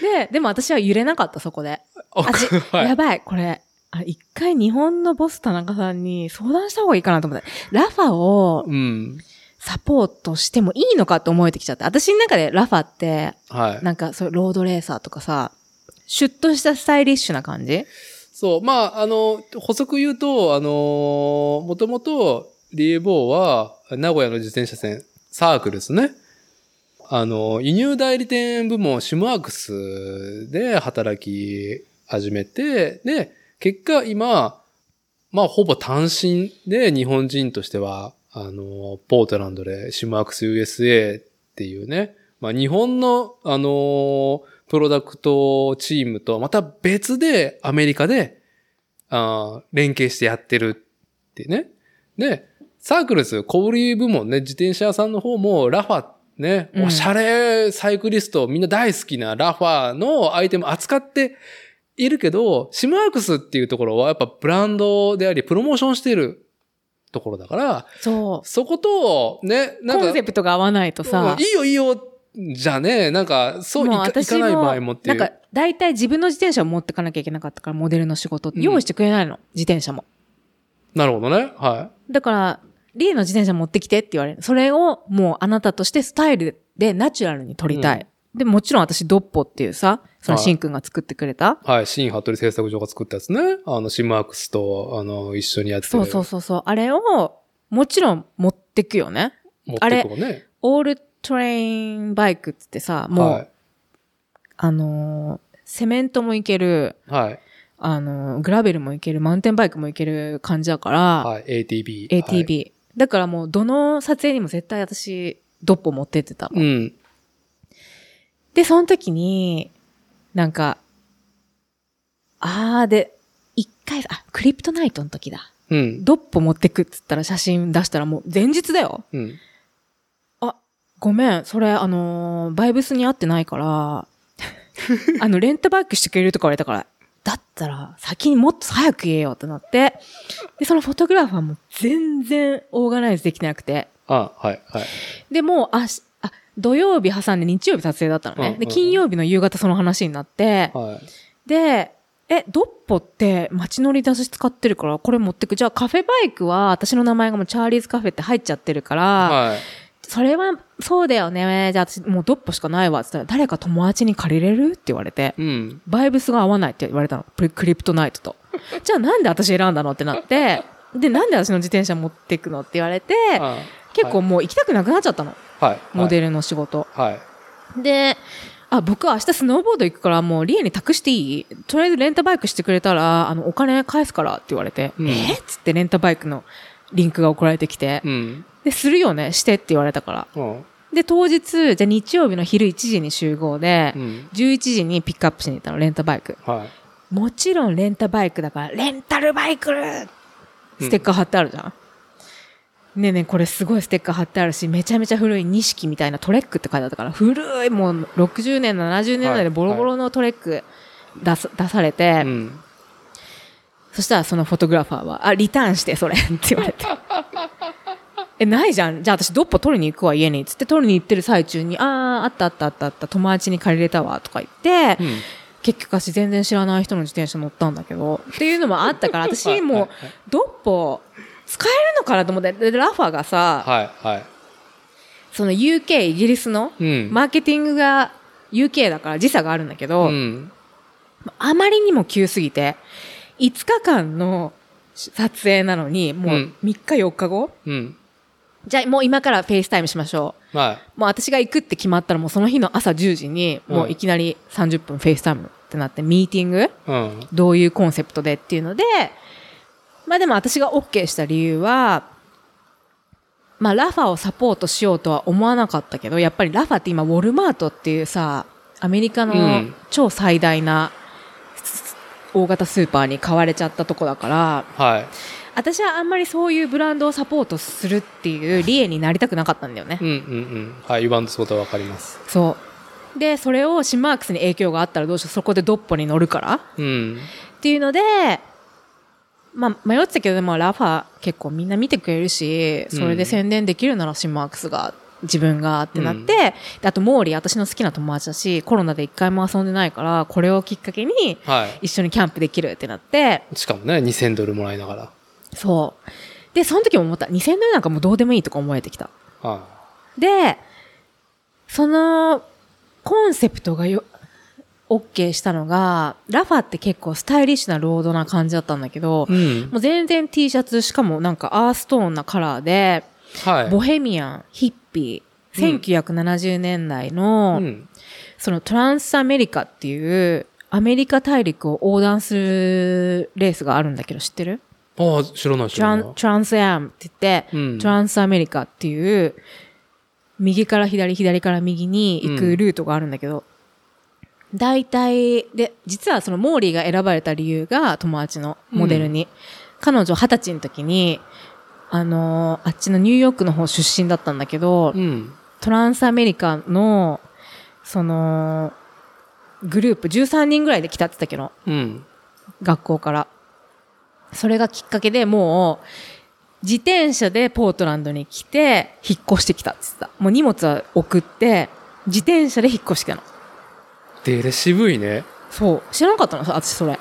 で、でも私は揺れなかった、そこで。あはい。やばい、これ。あ、一回日本のボス田中さんに相談した方がいいかなと思って。ラファをうん。サポートしてもいいのかって思えてきちゃって。私の中でラファって、はい。なんかそうロードレーサーとかさ、シュッとしたスタイリッシュな感じ？そう。まあ、あの、補足言うと、あのもともと、リエボーは、名古屋の自転車線、サークルですね。あの、輸入代理店部門、シムワークスで働き始めて、で、結果今、まあ、ほぼ単身で日本人としては、あの、ポートランドでシムワークス USA っていうね、まあ、日本の、あの、プロダクトチームとまた別でアメリカで、あー連携してやってるってね。で、サークルス、小売り部門ね、自転車屋さんの方もラファね、うんおしゃれサイクリスト、みんな大好きなラファのアイテム扱っているけど、シムワークスっていうところはやっぱブランドであり、プロモーションしてるところだから、そそこと、ね、う。なんか、コンセプトが合わないとさうん、いいよいいよ、じゃあね、なんか、そういかいかない場合もっていう。なんか、大体自分の自転車を持ってかなきゃいけなかったから、モデルの仕事ってうん用意してくれないの、自転車も。なるほどね。はだから、リエの自転車持ってきてって言われる。それをもうあなたとしてスタイルでナチュラルに撮りたい。で、もちろん私ドッポっていうさ、そのはいシンくんが作ってくれた。い。はい。新服部製作所が作ったやつね。あの、シムワークスと、あの、一緒にやってる。そうそうそうそう。あれを、もちろん持ってくよね。持ってこうね。オールトレインバイクってさ、もう、はい。あのーセメントもいける、はい。あのーグラベルもいける、マウンテンバイクもいける感じだから、はい。ATB。ATB、だからもう、どの撮影にも絶対私、ドッポ持ってってたの。はい。うん。で、その時に、なんか、あーで、一回、あ、クリプトナイトの時だ。うん。ドッポ持ってくっつったら写真出したらもう前日だよ。うん。あ、ごめん、それあのーバイブスに合ってないから、あの、レンタバイクしてくれるとか言われたから、だったら先にもっと早く言えよってなって、で、そのフォトグラファーも全然オーガナイズできてなくて、あ、はい。はい。で、もう、あし、あ、土曜日挟んで日曜日撮影だったのね。で、うんうんうん金曜日の夕方その話になって、はい。で、え、ドッポって街乗りで私使ってるから、これ持ってく？じゃあカフェバイクは私の名前がもうチャーリーズカフェって入っちゃってるから、はい。それはそうだよね。じゃあ私もうドッポしかないわ。って言ったら、誰か友達に借りれる？って言われて、うん。バイブスが合わないって言われたの。プリクリプトナイトと。じゃあなんで私選んだのってなって、で、なんで私の自転車持っていくのって言われて、あ結構もう行きたくなくなっちゃったの。はい。モデルの仕事。はい。で、あ、僕は明日スノーボード行くからもうリエに託していい？とりあえずレンタバイクしてくれたら、あの、お金返すからって言われて、うんえ？っつってレンタバイクのリンクが送られてきて、うん。で、するよねしてって言われたから。うん。で、当日、じゃあ日曜日の昼1時に集合で、うん。11時にピックアップしに行ったの、レンタバイク。はい。もちろんレンタバイクだから、レンタルバイクステッカー貼ってあるじゃん。ねえねえ、これすごいステッカー貼ってあるし、めちゃめちゃ古い錦みたいなトレックって書いてあったから、古い、もう60年、70年代でボロボロのトレック出す出されて、うん。そしたらそのフォトグラファーは、あ、リターンして、それって言われて。え、ないじゃん。じゃあ私ドッポ取りに行くわ、家に。つって取りに行ってる最中に、あー、あったあったあったあった、友達に借りれたわ、とか言って、うん。結局私全然知らない人の自転車乗ったんだけど、っていうのもあったから、私はいもう、ドッポ使えるのかなと思って、でラファがさ、はい。はい。その UK、イギリスのうん。マーケティングが UK だから時差があるんだけど、うん。あまりにも急すぎて、5日間の撮影なのに、もううん3日4日後、うん。じゃあもう今からフェイスタイムしましょはい。う。もう私が行くって決まったらもうその日の朝10時に、もういきなり30分フェイスタイムってなって、ミーティング？うん。どういうコンセプトでっていうので、まあでも私が OK した理由は、まあラファをサポートしようとは思わなかったけど、やっぱりラファって今ウォルマートっていうさ、アメリカうのん超最大な大型スーパーに買われちゃったとこだから、はい。私はあんまりそういうブランドをサポートするっていう理念になりたくなかったんだよねう。んうんうん。はい、言わんとそうとわかります。そう。で、それをシンマークスに影響があったらどうしよう、そこでドッポに乗るからうん。っていうので、まあ、迷ってたけど、まあ、ラファ結構みんな見てくれるし、それで宣伝できるならシンマークスが、自分がってなって、であと、モーリー、私の好きな友達だし、コロナで一回も遊んでないから、これをきっかけに、はい。一緒にキャンプできるってなって、しかもね、2000ドルもらいながら。そう。で、その時も思った。2000ドルなんかもうどうでもいいとか思えてきた。はで、その、コンセプトがよ、OK したのが、ラファって結構スタイリッシュなロードな感じだったんだけど、い。うん。もう全然 T シャツ、しかもなんかアーストーンなカラーで、はい。ボヘミアン、ヒッピー、1970年代の、うん。そのトランスアメリカっていう、アメリカ大陸を横断するレースがあるんだけど知ってる？ああ、知らない知らないン。トランスアムって言って、うんトランスアメリカっていう、右から左、左から右に行くルートがあるんだけど、大体、で、実はそのモーリーが選ばれた理由が友達のモデルに、彼女二十歳の時に、あのーあっちのニューヨークの方出身だったんだけど、うん。トランスアメリカの、その、グループ13人ぐらいで来たって言ったけど、うん。学校から。それがきっかけでもう、自転車でポートランドに来て、引っ越してきたって言ってた。もう荷物は送って、自転車で引っ越してきたの。デレ渋いね。そう。知らなかったの？私それ。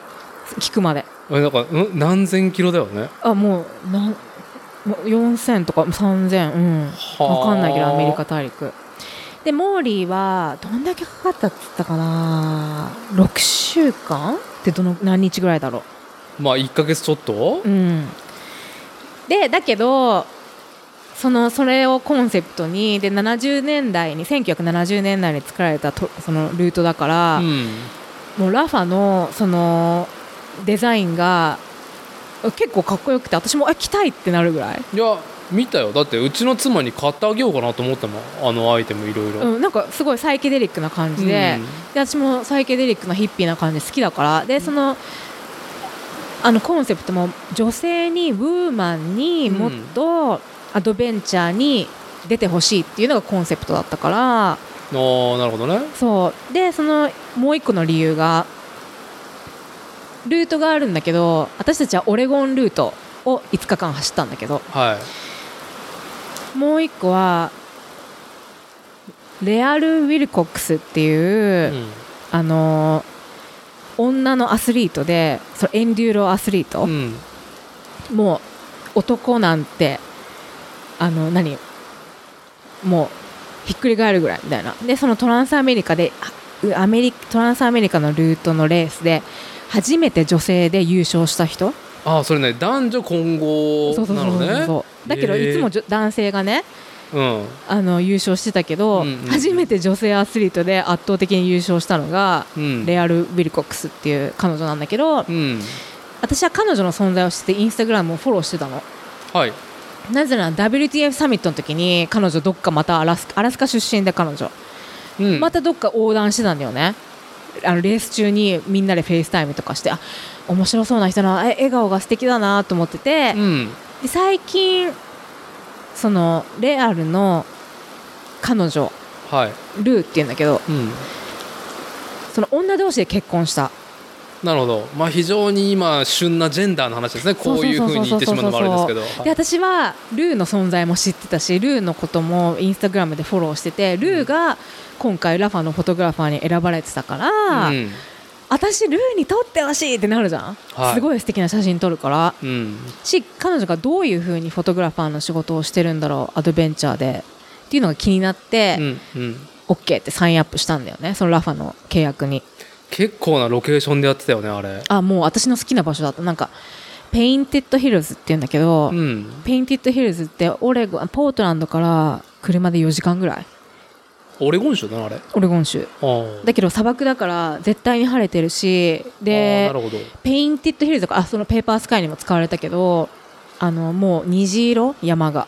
聞くまで。あなんか、うん？何千キロだよね。あ、もう、なん、4000とか3000、うん。はあわかんないけど、アメリカ大陸。で、モーリーは、どんだけかかったって言ったかな ?6 週間ってどの、何日ぐらいだろうまあ、1ヶ月ちょっと？うん、でだけどそのそれをコンセプトにで70年代に1970年代に作られたとそのルートだから、うん。もうラファのそのデザインが結構かっこよくて私もえ着たいってなるぐらい、いや、見たよ。だって、うちの妻に買ってあげようかなと思ったもん。あのアイテムいろいろ。うん、なんかすごいサイケデリックな感じで,、で私もサイケデリックなヒッピーな感じ好きだからでそのあのコンセプトも女性にウーマンにもっとアドベンチャーに出てほしいっていうのがコンセプトだったからああ、なるほどね。そうでそのもう一個の理由がルートがあるんだけど私たちはオレゴンルートを5日間走ったんだけどはい。もう一個はレアル・ウィルコックスっていう、うんあのー女のアスリートでそのエンデューロアスリート、うん。もう男なんてあの何もうひっくり返るぐらいみたいなでそのトランスアメリカであアメリトランスアメリカのルートのレースで初めて女性で優勝した人？ああ、それね、男女混合そうそうそうそうなのね。だけどいつも男性がねうん。あの優勝してたけど、うんうんうん初めて女性アスリートで圧倒的に優勝したのが、うん。レイル・ウィルコックスっていう彼女なんだけど、うん。私は彼女の存在を知ってインスタグラムをフォローしてたのはい。なぜなら WTF サミットの時に彼女どっかまたアラスアラスカ出身で彼女、うん。またどっか横断してたんだよねあのレース中にみんなでフェイスタイムとかしてあ面白そうな人なえ笑顔が素敵だなと思ってて、うん。で最近そのレアルの彼女はい。ルーっていうんだけどうん。その女同士で結婚したなるほど。まあ、非常に今、旬なジェンダーの話ですね。こういうふうに言ってしまうのもあれですけど。で私はルーの存在も知ってたしルーのこともインスタグラムでフォローしててルーが今回ラファのフォトグラファーに選ばれてたから、うん。私ルーに撮ってほしいってなるじゃん、はいすごい素敵な写真撮るからうん。し彼女がどういうふうにフォトグラファーの仕事をしてるんだろうアドベンチャーでっていうのが気になって、うん。うん。OK ってサインアップしたんだよねそのラファの契約に結構なロケーションでやってたよね、あれ。あもう私の好きな場所だったなんかペインテッドヒルズっていうんだけど、うん。ペインテッドヒルズってオレゴンポートランドから車で4時間ぐらいオレゴン州だな、あれ。あオレゴン州あ。だけど砂漠だから絶対に晴れてるしでなるほど。ペインティッドヒルズとかあそのペーパースカイにも使われたけどあのもう虹色山が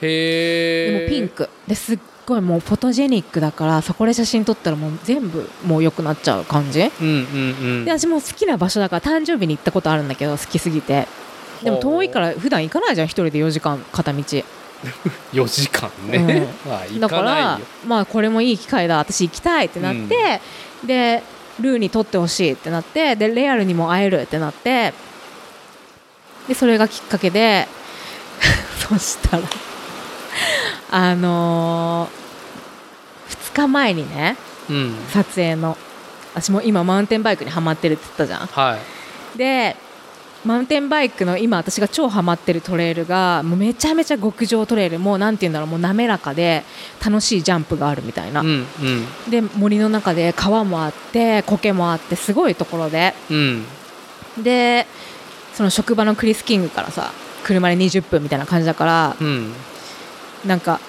へえ。でもピンクですっごいもうフォトジェニックだからそこで写真撮ったらもう全部もう良くなっちゃう感じでうんうんうん。私も好きな場所だから誕生日に行ったことあるんだけど好きすぎてでも遠いから普段行かないじゃん一人で4時間片道 4時間ね。まあ、行だかかないよら。まあこれもいい機会だ私行きたいってなって、でルーに撮ってほしいってなってでレアルにも会えるってなってでそれがきっかけで そしたらあのー、2日前にねうん。撮影の私も今マウンテンバイクにはまってるって言ったじゃんはい。でマウンテンバイクの今私が超ハマってるトレイルがもうめちゃめちゃ極上トレイルもうなんて言うんだろうもう滑らかで楽しいジャンプがあるみたいな、うんうん。で森の中で川もあって苔もあってすごいところでうん。でその職場のクリス・キングからさ車で20分みたいな感じだからうん。なんか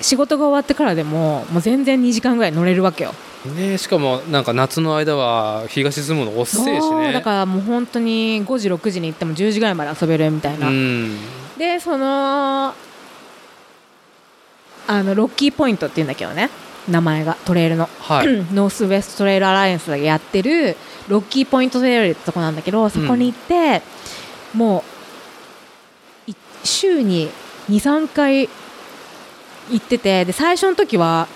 仕事が終わってからでももう全然2時間ぐらい乗れるわけよねしかもなんか夏の間は日が沈むの遅いしね。だからもう本当に5時6時に行っても10時ぐらいまで遊べるみたいな、うん。でそのあのロッキーポイントっていうんだけどね名前がトレイルの、はい。ノースウェストトレイルアライアンスがやってるロッキーポイントトレイルってとこなんだけどそこに行って、もうい週に23回行っててで最初の時は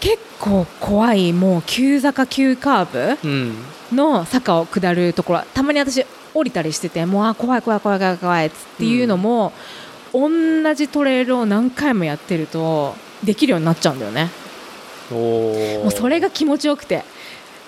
結構怖いもう急坂急カーブうん。の坂を下るところたまに私降りたりしててもうあ怖い怖い怖い怖い怖いっていうのも、同じトレイルを何回もやってるとできるようになっちゃうんだよねもうそれが気持ちよくて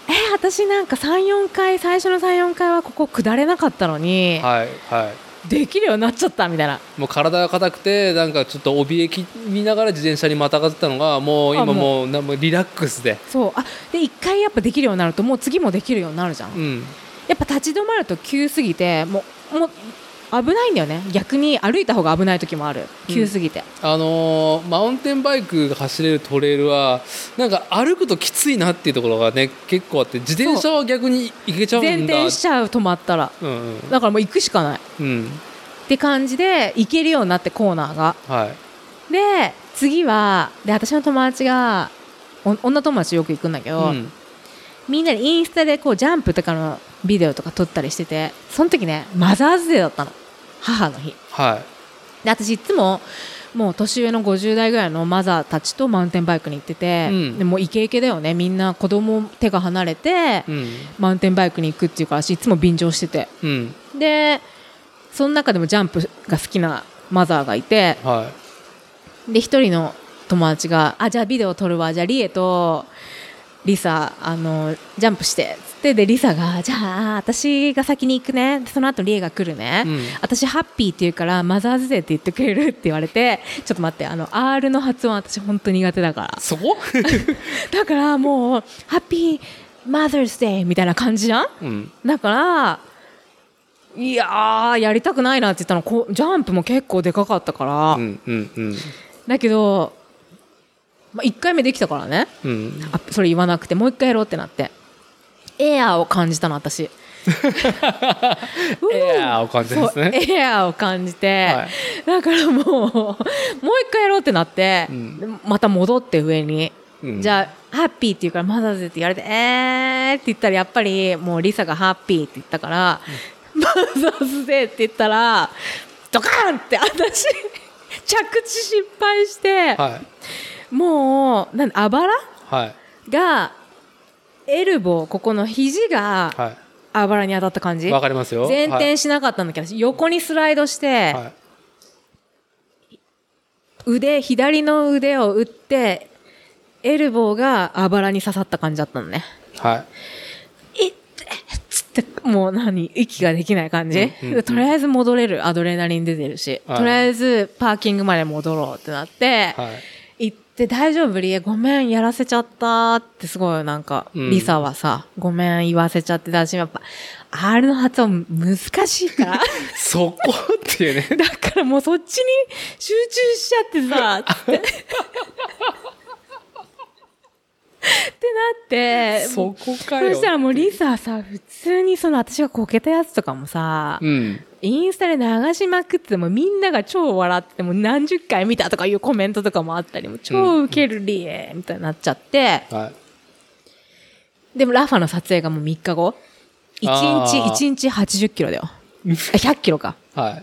えー私なんか34回最初の34回はここ下れなかったのに、はいはい。できるようになっちゃったみたいな。もう体が硬くてなんかちょっと怯えき見ながら自転車にまたがってたのがもう今あもう。もうリラックスで、そう。あで1回やっぱできるようになるともう次もできるようになるじゃん。うん、やっぱ立ち止まると急すぎてもうもう危ないんだよね。逆に歩いた方が危ない時もある。急すぎて、あのーマウンテンバイクが走れるトレイルはなんか歩くときついなっていうところがね結構あって自転車は逆に行けちゃうんだ。前転しちゃう止まったら。うんうん。だからもう行くしかない。っうん。て感じで行けるようになってコーナーが。はい。で次はで私の友達がお女友達よく行くんだけど、うん。みんなでインスタでこうジャンプとかのビデオとか撮ったりしててその時ねマザーズデーだったの。母の日。はい。で私いつももう年上の50代ぐらいのマザーたちとマウンテンバイクに行ってて、うん。でもうイケイケだよね。みんな子供手が離れて、うん。マウンテンバイクに行くっていうから私いつも便乗してて。うん。でその中でもジャンプが好きなマザーがいてはで一人の友達が「あじゃあビデオ撮るわ。じゃあリエとリサあのジャンプして」つってでリサが「じゃあ私が先に行くね。でその後リエが来るね、うん。私ハッピーって言うからマザーズデーって言ってくれる?」って言われてちょっと待ってあの R の発音私本当苦手だから。いそこ だからもう「ハッピーマザーズデー」みたいな感じじゃん？うん。だからいやーやりたくないなって言ったの。こうジャンプも結構でかかったから、うんうんうん。だけど、まあ、1回目できたからね。うん。あそれ言わなくてもう1回やろうってなってエアーを感じたの私。エアーを感じですね。エアーを感じて、はい。だからもうもう1回やろうってなって、うん。でまた戻って上に、うん。じゃあハッピーって言うからマザーズデーって言われてえーって言ったらやっぱりもうリサがハッピーって言ったから、マザーズデーって言ったらドカーンって私着地失敗して、はい。もうなんあばら？はい。がエルボーここの肘がはあばらに当たった感じ？いわかりますよ。前はい転しなかったんだけど、横にスライドして、はい。腕左の腕を打ってエルボーがあばらに刺さった感じだったのね。はい。いってつってもう何息ができない感じ、うんうんうん。とりあえず戻れるアドレナリン出てるし、はい。とりあえずパーキングまで戻ろうってなって、はい行って大丈夫？リエごめんやらせちゃったってすごいなんか、うん。リサはさごめん言わせちゃって私やっぱ R の発音難しいから。そこっていうね。だからもうそっちに集中しちゃってさつってって、そこかよ。そしたらもうリサさ、普通にその私がこけたやつとかもさ、うん。インスタで流しまくっててもみんなが超笑ってもう何十回見たとかいうコメントとかもあったりも超ウケるりえみたいになっちゃって、はい。でもラファの撮影がもう3日後。1日、あー1日80キロだよ。あ100キロか。はい。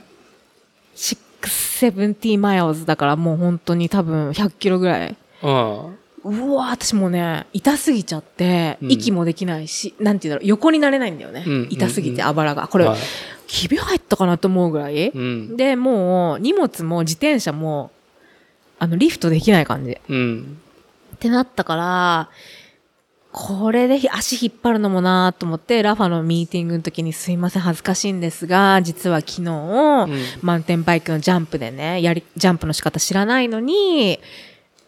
670マイルズだからもう本当に多分100キロぐらい。うん。うわ私もうね、痛すぎちゃって、うん息もできないし、なんていうんだろう、横になれないんだよね。うん痛すぎて、あばらが。これ、はいひび入ったかなと思うぐらい？うん。で、もう、荷物も自転車も、あの、リフトできない感じ。うん。ってなったから、これで足引っ張るのもなと思って、ラファのミーティングの時にすいません、恥ずかしいんですが、実は昨日、マウンテンバイクのジャンプでね、やり、ジャンプの仕方知らないのに、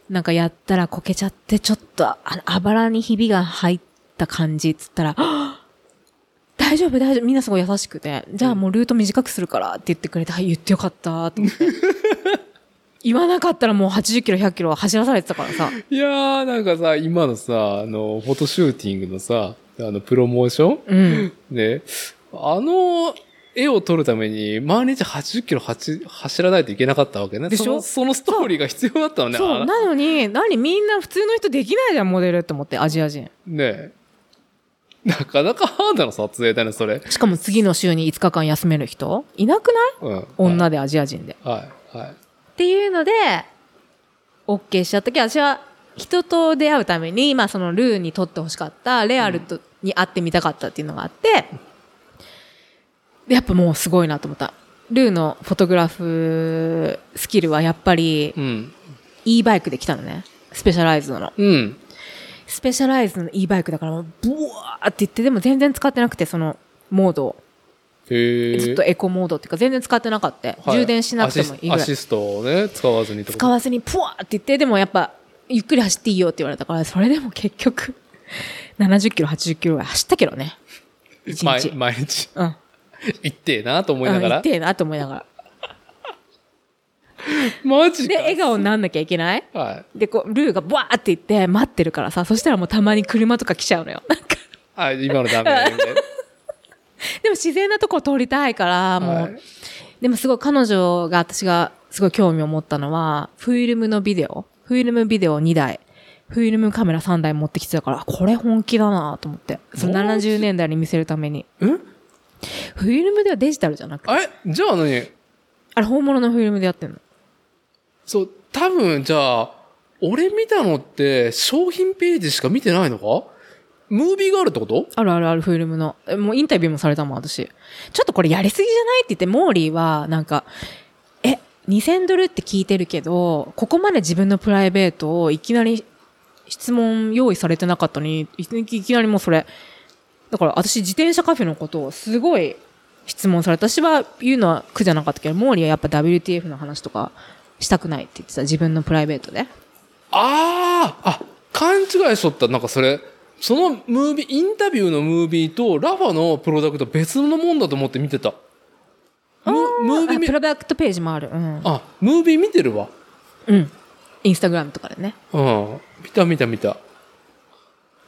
なんかやったらこけちゃって、ちょっと、あの、あばらにひびが入った感じっつったら、大丈夫大丈夫みんなすごい優しくて、じゃあもうルート短くするからって言ってくれて、はい、言ってよかったと思って。言わなかったらもう80キロ、100キロ走らされてたからさ。いやー、なんかさ、今のさ、あの、フォトシューティングのさ、あの、プロモーション？うん。ね、あの、絵を撮るために、毎日80キロ走走らないといけなかったわけね。でしょ？そのストーリーが必要だったのね。そう。あなのに、何みんな普通の人できないじゃん、モデルって思って、アジア人。ねえ。なかなかハードな撮影だね、それ。しかも次の週に5日間休める人？いなくない？うん。女でアジア人で。はい。はい。っていうので、OK しちゃったけど、私は人と出会うために、まあそのルーに撮ってほしかった、レアルと、に会ってみたかったっていうのがあって、で、やっぱもうすごいなと思った。ルーのフォトグラフスキルはやっぱりうん e バイクで来たのね。スペシャライズドの。うん。スペシャライズドの e バイクだからもう、ブワーって言って、でも全然使ってなくて、その、モードを。ずっとエコモードっていうか、全然使ってなかった。はい充電しなくてもいいぐらい。アシストをね、使わずに使わずに、プワーって言って、でもやっぱ、ゆっくり走っていいよって言われたから、それでも結局、70キロ、80キロぐらい走ったけどね。日。毎日。うん。行ってえなと思いながうん、ら。痛えなと思いながら。マジか。で、笑顔になんなきゃいけない？はい。で、こう、ルーがブワーって言って待ってるからさ、そしたらもうたまに車とか来ちゃうのよ。なんか、あ、今のダメだねみたいな。でも自然なとこ通りたいから、もう、はいでもすごい彼女が私がすごい興味を持ったのは、フィルムのビデオ、フィルムビデオ2台、フィルムカメラ3台持ってきてたから、これ本気だなと思って。そのマジ？70年代に見せるために。んフィルムではデジタルじゃなくて、あれじゃあ何？あれ本物のフィルムでやってんの？そう、多分じゃあ、俺見たのって商品ページしか見てないのか？ムービーがあるってこと？あるあるあるフィルムの。えもうインタビューもされたもん、私。ちょっとこれやりすぎじゃないって言って、モーリーはなんか、え、2000ドルって聞いてるけど、ここまで自分のプライベートをいきなり質問用意されてなかったのに、いいきなりもうそれ、だから私自転車カフェのことをすごい質問された。私は言うのは苦じゃなかったけど、モーリーはやっぱ WTF の話とかしたくないって言ってた。自分のプライベートで。あああ、勘違いしとった。なんかそれ、そのムービー、インタビューのムービーとラファのプロダクト別のもんだと思って見てた。ムムービープロダクトページもある。うん。あ、ムービー見てるわ。うん。インスタグラムとかでね。うん。見た見た見た。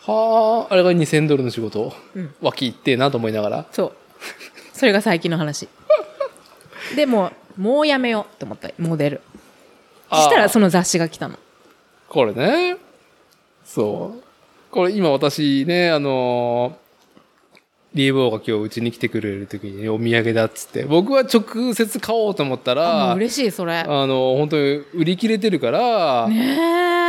はあ、あれが2000ドルの仕事？うん脇行ってえなと思いながら。そう。それが最近の話。でも、もうやめようって思った、モデル。そしたらその雑誌が来たの。これね。そう。これ今私ね、あのーリーボーが今日うちに来てくれる時にお土産だっつって、僕は直接買おうと思ったら、う嬉しい、それ。あの、本当に売り切れてるから、ね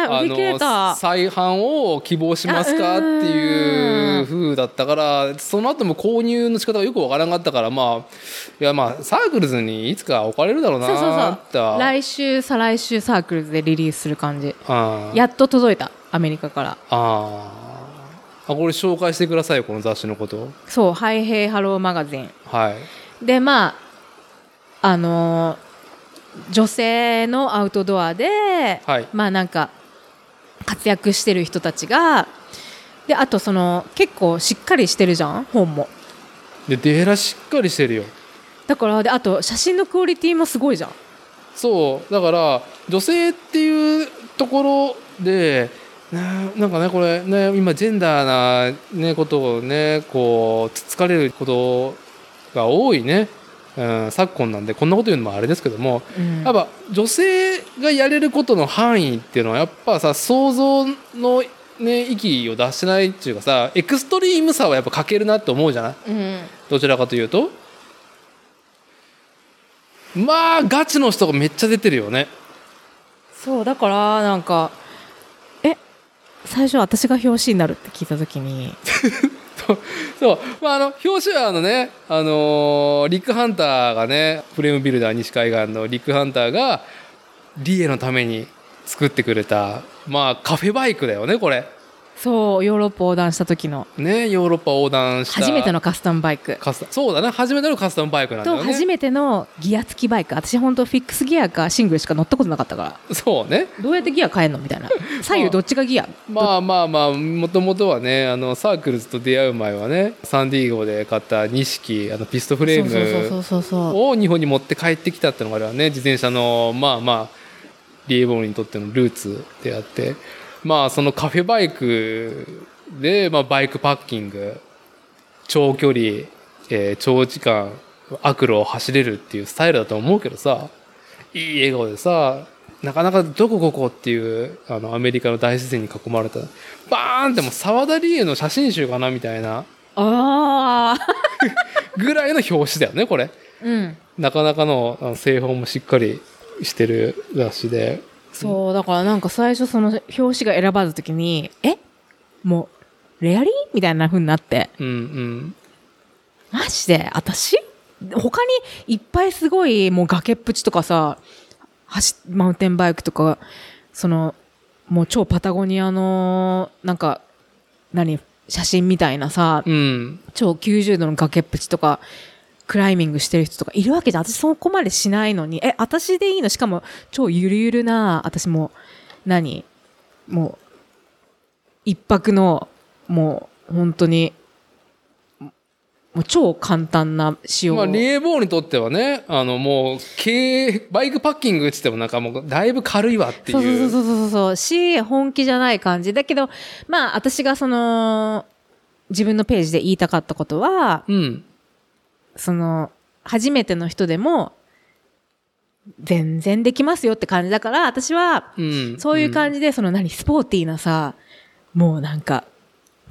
え、売り切れあたの。再販を希望しますかっていう風だったからその後も購入の仕方がよくわからなかったからまあいやまあサークルズにいつか置かれるだろうなそうそうそう。来週、再来週サークルズでリリースする感じ。やっと届いた、アメリカから。あーあこれ紹介してくださいよこの雑誌のことそう、ハイヘイハローマガジン。はいで、まあ、あのー女性のアウトドアで、はいまあなんか、活躍してる人たちが、で、あとその、結構しっかりしてるじゃん本も。でデーラしっかりしてるよだから、で、あと写真のクオリティもすごいじゃん。そうだから女性っていうところでね、なんかねこれね今ジェンダーな、ね、ことをねこうつつかれることが多いね、うん、昨今なんでこんなこと言うのもあれですけども、うん。やっぱ女性がやれることの範囲っていうのはやっぱさ想像のね域を出してないっていうかさエクストリームさはやっぱ欠けるなって思うじゃない？うん。どちらかというと。まあガチの人がめっちゃ出てるよね。そうだからなんかえ最初私が表紙になるって聞いた時に。そう、まあ、あの表紙はあのね、あのーリックハンターがねフレームビルダー西海岸のリックハンターがリエのために作ってくれたまあカフェバイクだよねこれ。そうヨーロッパ横断した時の。ねヨーロッパ横断した。初めてのカスタムバイク。カスタそうだね初めてのカスタムバイクなんだよね。と初めてのギア付きバイク。私本当フィックスギアかシングルしか乗ったことなかったから。そうね。どうやってギア変えんの？みたいな。左右どっちがギア？まあまあまあもともとはねあのサークルズと出会う前はねサンディーゴで買った錦あのピストフレームを日本に持って帰ってきたってのがあれはね自転車のまあまあリエボールにとってのルーツであってまあそのカフェバイクで、まあ、バイクパッキング長距離、えー長時間悪路を走れるっていうスタイルだと思うけどさいい笑顔でさなかなかどこここっていうあのアメリカの大自然に囲まれたバーンってもう沢田理恵の写真集かなみたいなああぐらいの表紙だよねこれ。うんなかなかの製本もしっかりしてる雑誌で。そうだからなんか最初その表紙が選ばれた時にえ？もうレアリー？みたいな風になって。うんうん。マジで？私？他にいっぱいすごいもう崖っぷちとかさ走マウンテンバイクとかそのもう超パタゴニアのなんか何？写真みたいなさうん。超90度の崖っぷちとかクライミングしてる人とかいるわけじゃん。私そこまでしないのに。え私でいいのしかも超ゆるゆるな私も何？もう一泊のもう本当にもう超簡単な仕様。まあ、リエボーにとってはね、あの、もう、軽、バイクパッキングって言ってもなんかもう、だいぶ軽いわっていう。そうそうそうそうそう。し本気じゃない感じ。だけどまあ私がその自分のページで言いたかったことはうん。その初めての人でも全然できますよって感じだから私はうん。そういう感じでその何スポーティーなさもうなんか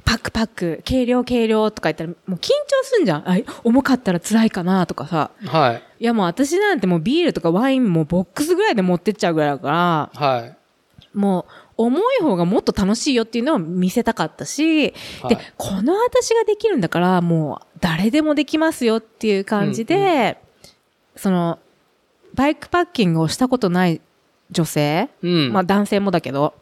パックパック軽量軽量とか言ったらもう緊張すんじゃんあ重かったら辛いかなとかさうんはい。いやもう私なんてもうビールとかワインもボックスぐらいで持ってっちゃうぐらいだからはい。もう重い方がもっと楽しいよっていうのを見せたかったし、はいでこの私ができるんだからもう誰でもできますよっていう感じで、そのバイクパッキングをしたことない女性、うん。まあ男性もだけど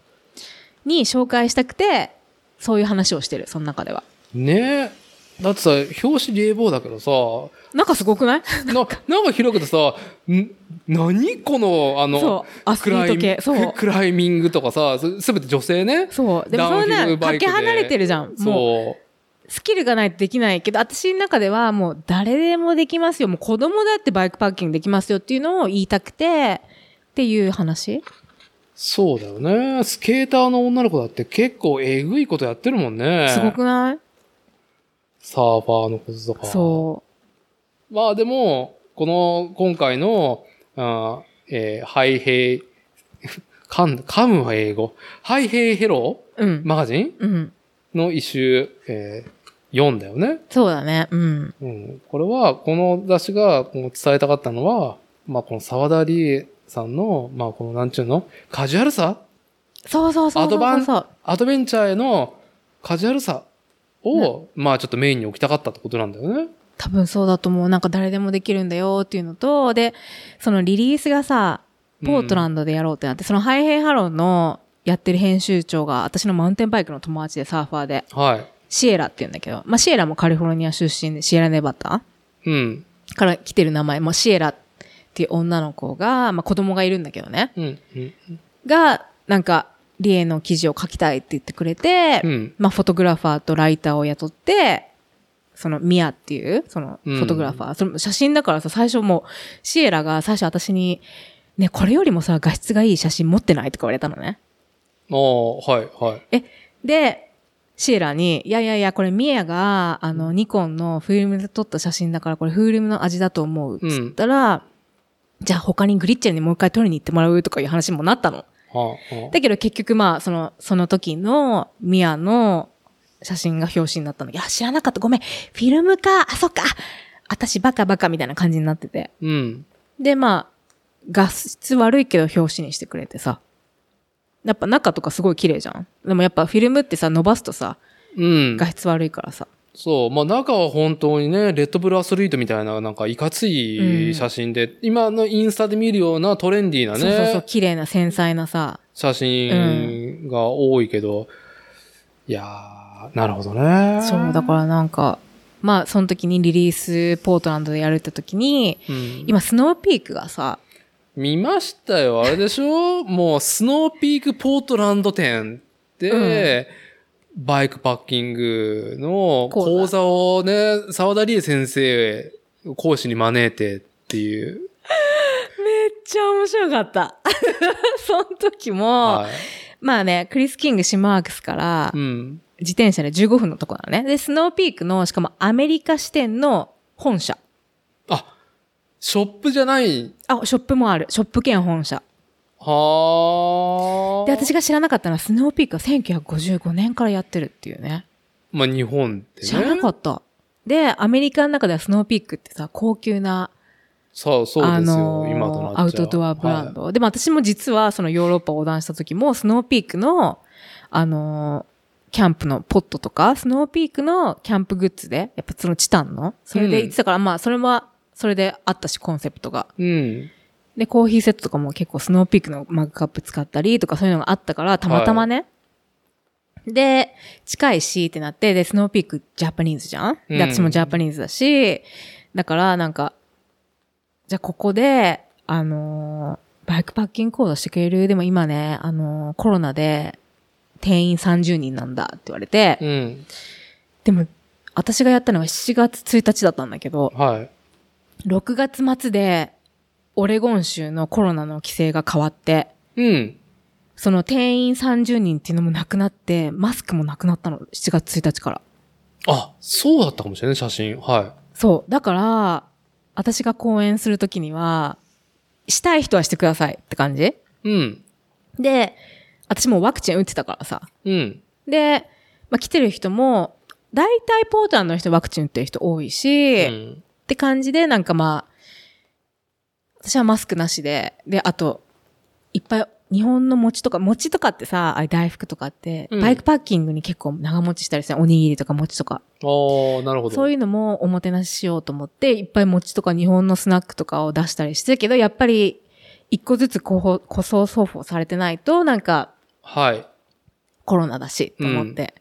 に紹介したくてそういう話をしてるその中ではねえ。だってさ、表紙リエボーだけどさ、なんかすごくない？な、なんか広くてさ、ん何この、あの、そうアスリート系そうククライミングとかさ、すすべて女性ね。そうでもそんなかけ離れてるじゃんもうそう。スキルがないとできないけど、私の中ではもう誰でもできますよ。もう子供だってバイクパッキングできますよっていうのを言いたくて、っていう話？そうだよね。スケーターの女の子だって結構えぐいことやってるもんね。すごくない？サーファーのこととか。そまあでも、この、今回の、あーえーハイヘイ、噛ん噛むは英語？ハイヘイヘロう。うん。マガジン？うん。の一周、えー、読んだよね。そうだね。うん。うん。これは、この雑誌が伝えたかったのは、まあこの沢田理恵さんの、まあこのなんちゅうの？カジュアルさ？そうそうそう。アドバンアドベンチャーへのカジュアルさを、まあちょっとメインに置きたかったってことなんだよね。多分そうだと思う。なんか誰でもできるんだよっていうのと、で、そのリリースがさ、ポートランドでやろうってなって、そのハイヘイハローのやってる編集長が、私のマウンテンバイクの友達でサーファーで、はい。シエラって言うんだけど、まあシエラもカリフォルニア出身で、シエラネバダうん。から来てる名前、もうシエラっていう女の子が、まあ子供がいるんだけどね、うん。うん。が、なんか、リエの記事を書きたいって言ってくれて、うん。まあフォトグラファーとライターを雇って、そのミアっていう、そのフォトグラファー、その写真だからさ、最初もう、シエラが最初私に、ね、これよりもさ、画質がいい写真持ってないとか言われたのね。ああ、はい、はい。で、シエラに、いやいやいや、これミエが、あの、ニコンのフィルムで撮った写真だから、これフィルムの味だと思う。つったら、じゃあ他にグリッチェルにもう一回撮りに行ってもらうとかいう話もなったの。だけど結局まあ、その、その時のミアの写真が表紙になったんだけど、あ、知らなかった。ごめん。フィルムか。あ、そっか。私バカバカみたいな感じになってて。うん。で、まあ、画質悪いけど表紙にしてくれてさ。やっぱ中とかすごい綺麗じゃん。でもやっぱフィルムってさ、伸ばすとさ、うん。画質悪いからさ。そう。まあ中は本当にね、レッドブルアスリートみたいな、なんかいかつい写真で、今のインスタで見るようなトレンディーなね、そうそうそう、綺麗な繊細なさ。写真が多いけど、いやー、なるほどね。そう、だからなんか、まあ、その時にリリースポートランドでやるって時に、うん今、スノーピークがさ、見ましたよ。あれでしょ？もう、スノーピークポートランド店で、バイクパッキングの講座をね、沢田理恵先生、講師に招いてっていう。めっちゃ面白かった。その時も、はい。まあね、クリス・キング・シマークスからう、ん。自転車で15分のとこなのね。で、スノーピークの、しかもアメリカ支店の本社。あ、ショップじゃない。あ、ショップもある。ショップ兼本社。はあ。で、私が知らなかったのは、スノーピークは1955年からやってるっていうね。まあ日本ってね。知らなかった。で、アメリカの中ではスノーピークってさ、高級な、そう、そうあですよ。のー今となアウトドアブランド。でも私も実はそのヨーロッパを横断した時も、スノーピークの、あのーキャンプのポットとか、スノーピークのキャンプグッズで、やっぱそのチタンの、それで言ってたから、まあそれは、それであったし、コンセプトが。はい。うん。で、コーヒーセットとかも結構スノーピークのマグカップ使ったりとかそういうのがあったから、たまたまね。で、近いしってなって、で、スノーピークジャパニーズじゃん？うんで、私もジャパニーズだし、だからなんか、じゃあここで、あのーバイクパッキングコードしてくれる？でも今ね、あのーコロナで定員30人なんだって言われて、うん。でも、私がやったのが7月1日だったんだけど、はい。6月末で、オレゴン州のコロナの規制が変わって、うん。その定員30人っていうのもなくなって、マスクもなくなったの、7月1日から。あ、そうだったかもしれない、写真。はそう。だから、私が講演するときには、したい人はしてくださいって感じい。うん。で、私もうワクチン打ってたからさ。うん。で、まあ、来てる人も、大体ポーターの人ワクチン打ってる人多いし、っうん。て感じで、なんかまあ、私はマスクなしで、で、あと、いっぱい、日本の餅とか、餅とかってさ、あれ大福とかって、うんバイクパッキングに結構長持ちしたりするおにぎりとか餅とか。ああ、なるほど。そういうのもおもてなししようと思って、いっぱい餅とか日本のスナックとかを出したりしてるけど、やっぱり、一個ずつ個包個装送付をされてないと、なんか、はい。コロナだし、と思って。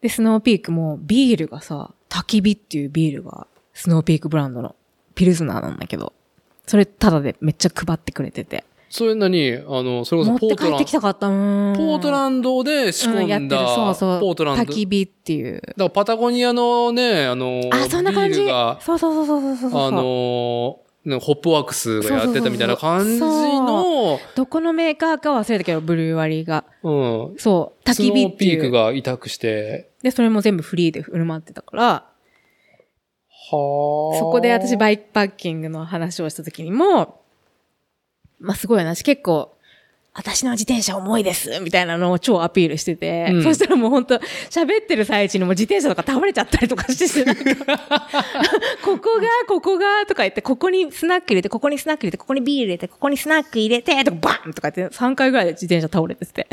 で、スノーピークもビールがさ、焚き火っていうビールが、スノーピークブランドのピルズナーなんだけど、それタダでめっちゃ配ってくれてて。それ何あの、それこそポートランてきたかった。うーんポートランドで仕うんやってる。込んだ、そうそう。ポートランド。焚き火っていう。だからパタゴニアのね、あの、あ、そんな感じ。そうそうそうそうそうそう。あの、ねホップワークスがやってたみたいな感じの、どこのメーカーか忘れたけど、ブルー割りが。うん。そう、焚スノーき火っていう。ピークが委託して、で、それも全部フリーで振る舞ってたから、はあ。そこで私バイクパッキングの話をした時にも、まあすごい話、結構、私の自転車重いですみたいなのを超アピールしてて、うんそしたらもう本当喋ってる最中にもう自転車とか倒れちゃったりとかしてて、なんかここが、ここが、とか言って、ここにスナック入れて、ここにスナック入れて、ここにビール入れて、ここにスナック入れて、とかバンとか言って3回ぐらいで自転車倒れてて。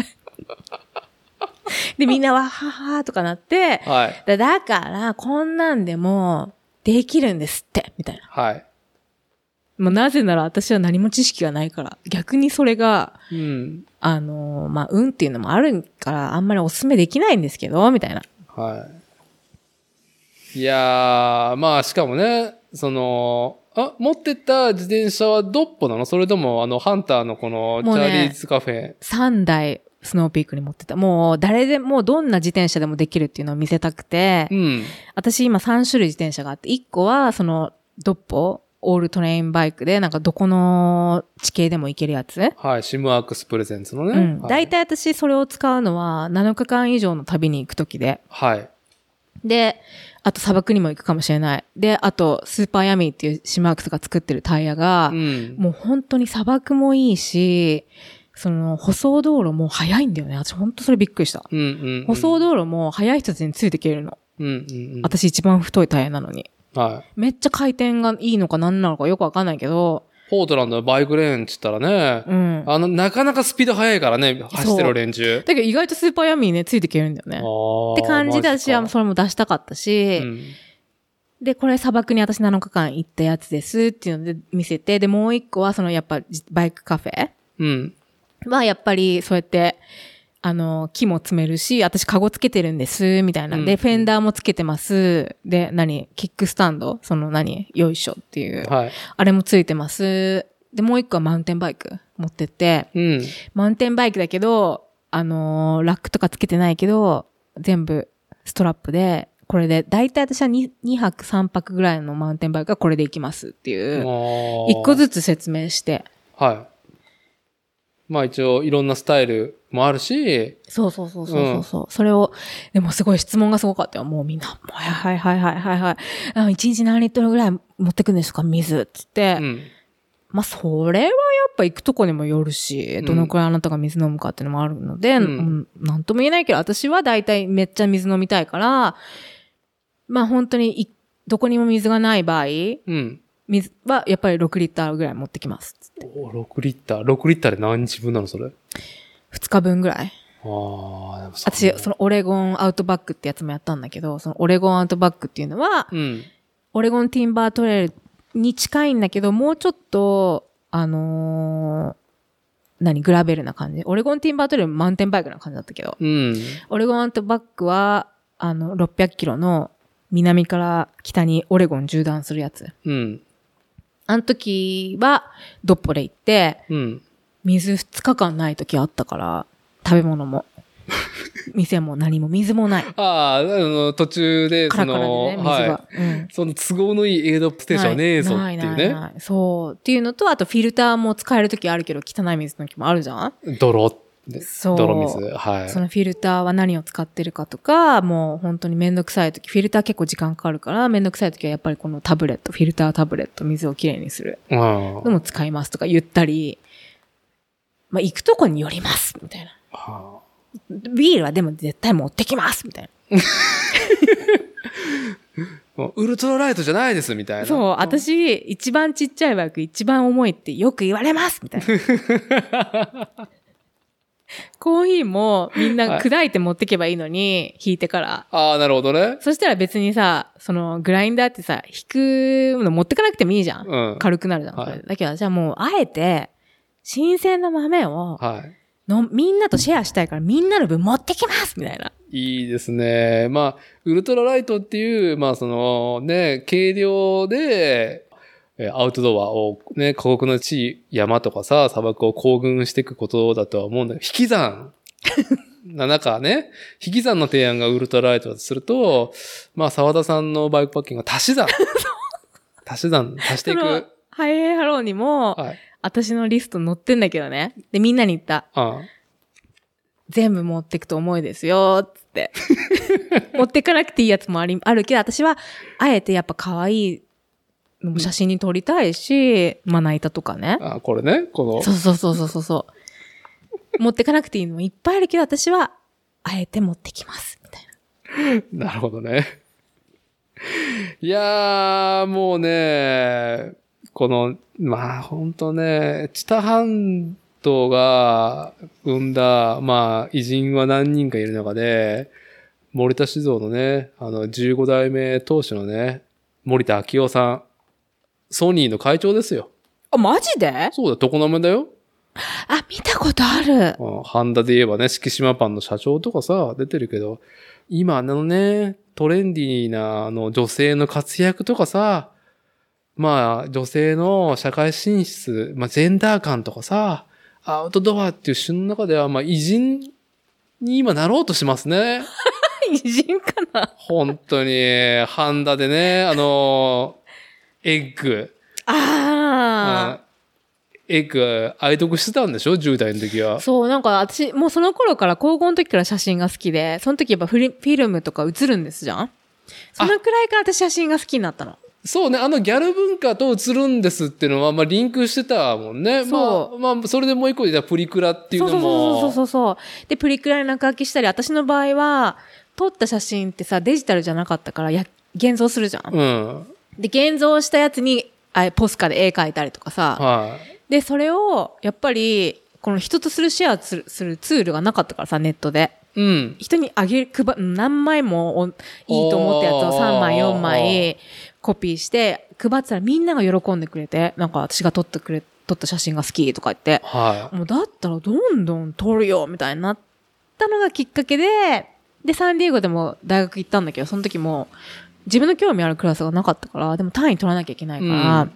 で、みんなは、ははーとかなって、はい。だだから、こんなんでも、できるんですって、みたいな。はい。もうなぜなら私は何も知識がないから、逆にそれが、うん。あのーまあ、運っていうのもあるから、あんまりお勧めできないんですけど、みたいな。はい。いやー、まあ、しかもね、その、あ、持ってった自転車はドッポなの？それとも、あの、ハンターのこの、チャーリーズカフェ？3台、スノーピークに持ってた。もう、誰でも、どんな自転車でもできるっていうのを見せたくて、うん。私今3種類自転車があって、1個は、その、ドッポ、オールトレインバイクで、なんかどこの地形でも行けるやつ。はい。シムワークスプレゼンツのね。うん。はい大体私それを使うのは7日間以上の旅に行くときで。はい。で、あと砂漠にも行くかもしれない。で、あとスーパーヤミーっていうシマークスが作ってるタイヤがう、ん。もう本当に砂漠もいいし、その舗装道路も速いんだよね。私本当それびっくりした。うんうんうん。舗装道路も速い人たちについていけるの。うんうんうん。私一番太いタイヤなのに。はい。めっちゃ回転がいいのか何なのかよくわかんないけど、ポートランドのバイクレーンっつったらね、うん。あの、なかなかスピード速いからね、走ってる連中。だけど意外とスーパーヤミーね、ついていけるんだよね。って感じで私はそれも出したかったし、うん。で、これ砂漠に私7日間行ったやつですっていうので見せて、で、もう一個はそのやっぱバイクカフェうん。はやっぱりそうやって、あの、木も詰めるし、私カゴつけてるんです、みたいな。うんで、フェンダーもつけてます。で、何キックスタンドその何よいしょっていう。はい。あれもついてます。で、もう一個はマウンテンバイク持ってって、うん。マウンテンバイクだけど、あのーラックとかつけてないけど、全部ストラップで、これで、だいたい私は 2, 2泊3泊ぐらいのマウンテンバイクはこれで行きますっていう、一個つ。ずつ説明して。はい。まあ一応いろんなスタイルもあるし、そうそうそうそうそうそう、それを、でもすごい質問がすごかったよ。もうみんな、はいはいはいはいはいはい。あ一日何リットルぐらい持ってくんですか？水っつって。うん。まあ、それはやっぱ行くとこにもよるし、どのくらいあなたが水飲むかっていうのもあるので、うんうんなんとも言えないけど、私は大体めっちゃ水飲みたいから、まあ本当にいどこにも水がない場合、うん。水はやっぱり6リッターぐらい持ってきます。お6リッター。6リッターで何日分なのそれ？あ2日分ぐらい。あー、でも私、そのオレゴンアウトバックってやつもやったんだけど、そのオレゴンアウトバックっていうのは、うん。オレゴンティンバートレイルに近いんだけど、もうちょっと、あのー何、グラベルな感じ。オレゴンティンバートレイルマウンテンバイクな感じだったけど、うん。オレゴンアウトバックは、あの、600キロの南から北にオレゴン縦断するやつ。うん。あの時は、ドッポで行って、うん。水2日間ない時あったから、食べ物も。店も何も水もない。ああ、あの、途中で、そカラカラね。はうんい。その都合のいいエイドステーションはねえぞっていうね。そう。っていうのと、あとフィルターも使える時あるけど、汚い水の時もあるじゃん？泥って。そう泥水。はい。そのフィルターは何を使ってるかとか、もう本当にめんどくさい時、フィルター結構時間かかるから、めんどくさい時はやっぱりこのタブレット、フィルタータブレット、水をきれいにするうんのも使いますとか言ったり、まあ、行くとこによります、みたいな。はビールはでも絶対持ってきます、みたいな。あウルトラライトじゃないです、みたいな。そう、私、一番ちっちゃいバイク、一番重いってよく言われますみたいな。コーヒーもみんな砕いて持ってけばいいのに、引いてから。ああ、なるほどね。そしたら別にさ、そのグラインダーってさ、引くの持ってかなくてもいいじゃん。うん。軽くなるじゃん。はいだけど、じゃあもう、あえて、新鮮な豆をはい。の、みんなとシェアしたいから、みんなの分持ってきますみたいな。いいですね。まあ、ウルトラライトっていう、まあそのね、軽量で、えーアウトドアをね、過酷な地、山とかさ、砂漠を行軍していくことだとは思うんだけど、引き算 な中ね、引き算の提案がウルトラライトだとすると、まあ沢田さんのバイクパッキングが足し算。足し算、足していく。ハイエイハローにも、はい。私のリスト載ってんだけどね。で、みんなに言った。あ全部持ってくと重いですよ、つって。持ってかなくていいやつもあり、あるけど、私は、あえてやっぱ可愛い写真に撮りたいし、まな板とかね。あ、これね、このそうそうそうそうそうそう。持ってかなくていいのもいっぱいあるけど、私は、あえて持ってきます、みたいな。なるほどね。いやー、もうね、この、まあ本当ね、知多半島が生んだ、まあ偉人は何人かいる中で、森田酒造のね、あの15代目当主のね、森田昭夫さん、ソニーの会長ですよ。あ、マジで？そうだよ、常滑だよ。あ、見たことある。うんハンダで言えばね、敷島パンの社長とかさ、出てるけど、今あのね、トレンディーなあの女性の活躍とかさ、まあ女性の社会進出、まあジェンダー感とかさ、アウトドアっていう種の中では、まあ偉人に今なろうとしますね。偉人かな？本当に、ハンダでね、あの、エッグ。あエッグ愛読してたんでしょ ?10 代の時はあ。。そう、なんか私、もうその頃から、高校の時から写真が好きで、その時やっぱフリフィルムとか映るんですじゃん？そのくらいから私写真が好きになったの。そうね、あのギャル文化と映るんですっていうのは、まあリンクしてたもんね。そまあ、まあ、それでもう一個言ったらプリクラっていうそうのも。そうそうそうそう。で、プリクラに落書きしたり、私の場合は、撮った写真ってさ、デジタルじゃなかったから、や、現像するじゃん。うん。で、現像したやつに、あポスカで絵描いたりとかさ。はい。で、それを、やっぱり、この人とするシェアするするツールがなかったからさ、ネットで。うん。人にあげる、配何枚もおいいと思ったやつをおー3枚、4枚コピーして、配ってたらみんなが喜んでくれて、なんか私が撮ってくれ、撮った写真が好きとか言って、はもうだったらどんどん撮るよみたいになったのがきっかけで、で、サンディエゴでも大学行ったんだけど、その時も自分の興味あるクラスがなかったから、でも単位取らなきゃいけないから、うん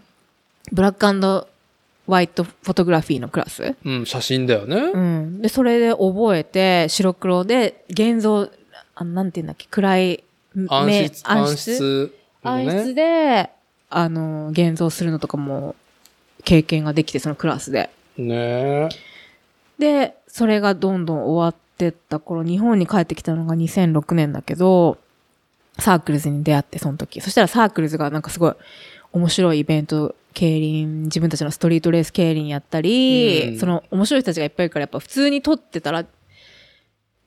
ブラックホワイトフォトグラフィーのクラスい。うん、写真だよね。うん。で、それで覚えて、白黒で、現像、あの、なんて言うんだっけ、暗い、目暗室、暗室の暗室ね。で、あの、現像するのとかも、経験ができて、そのクラスで。ねで、それがどんどん終わってった頃、日本に帰ってきたのが2006年だけど、サークルズに出会って、その時。そしたらサークルズがなんかすごい面白いイベント、競輪、自分たちのストリートレース競輪やったり、うんその面白い人たちがいっぱいいるから、やっぱ普通に撮ってたら、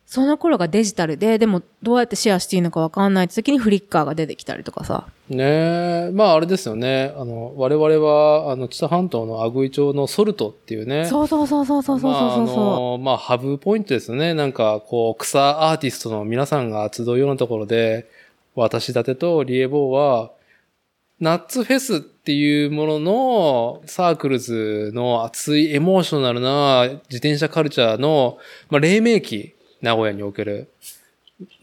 その頃がデジタルで、でもどうやってシェアしていいのかわかんない時にフリッカーが出てきたりとかさ。ねまああれですよね。あの、我々は、あの、知多半島の阿久井町のソルトっていうね。そうそうそうそうそうそうまあ、あそうそう。の、まあ、ハブポイントですよね。なんか、こう、草アーティストの皆さんが集うようなところで、私伊達とリエボーは、ナッツフェスっていうものの、サークルズの熱いエモーショナルな自転車カルチャーの、まあ、黎明期、名古屋における、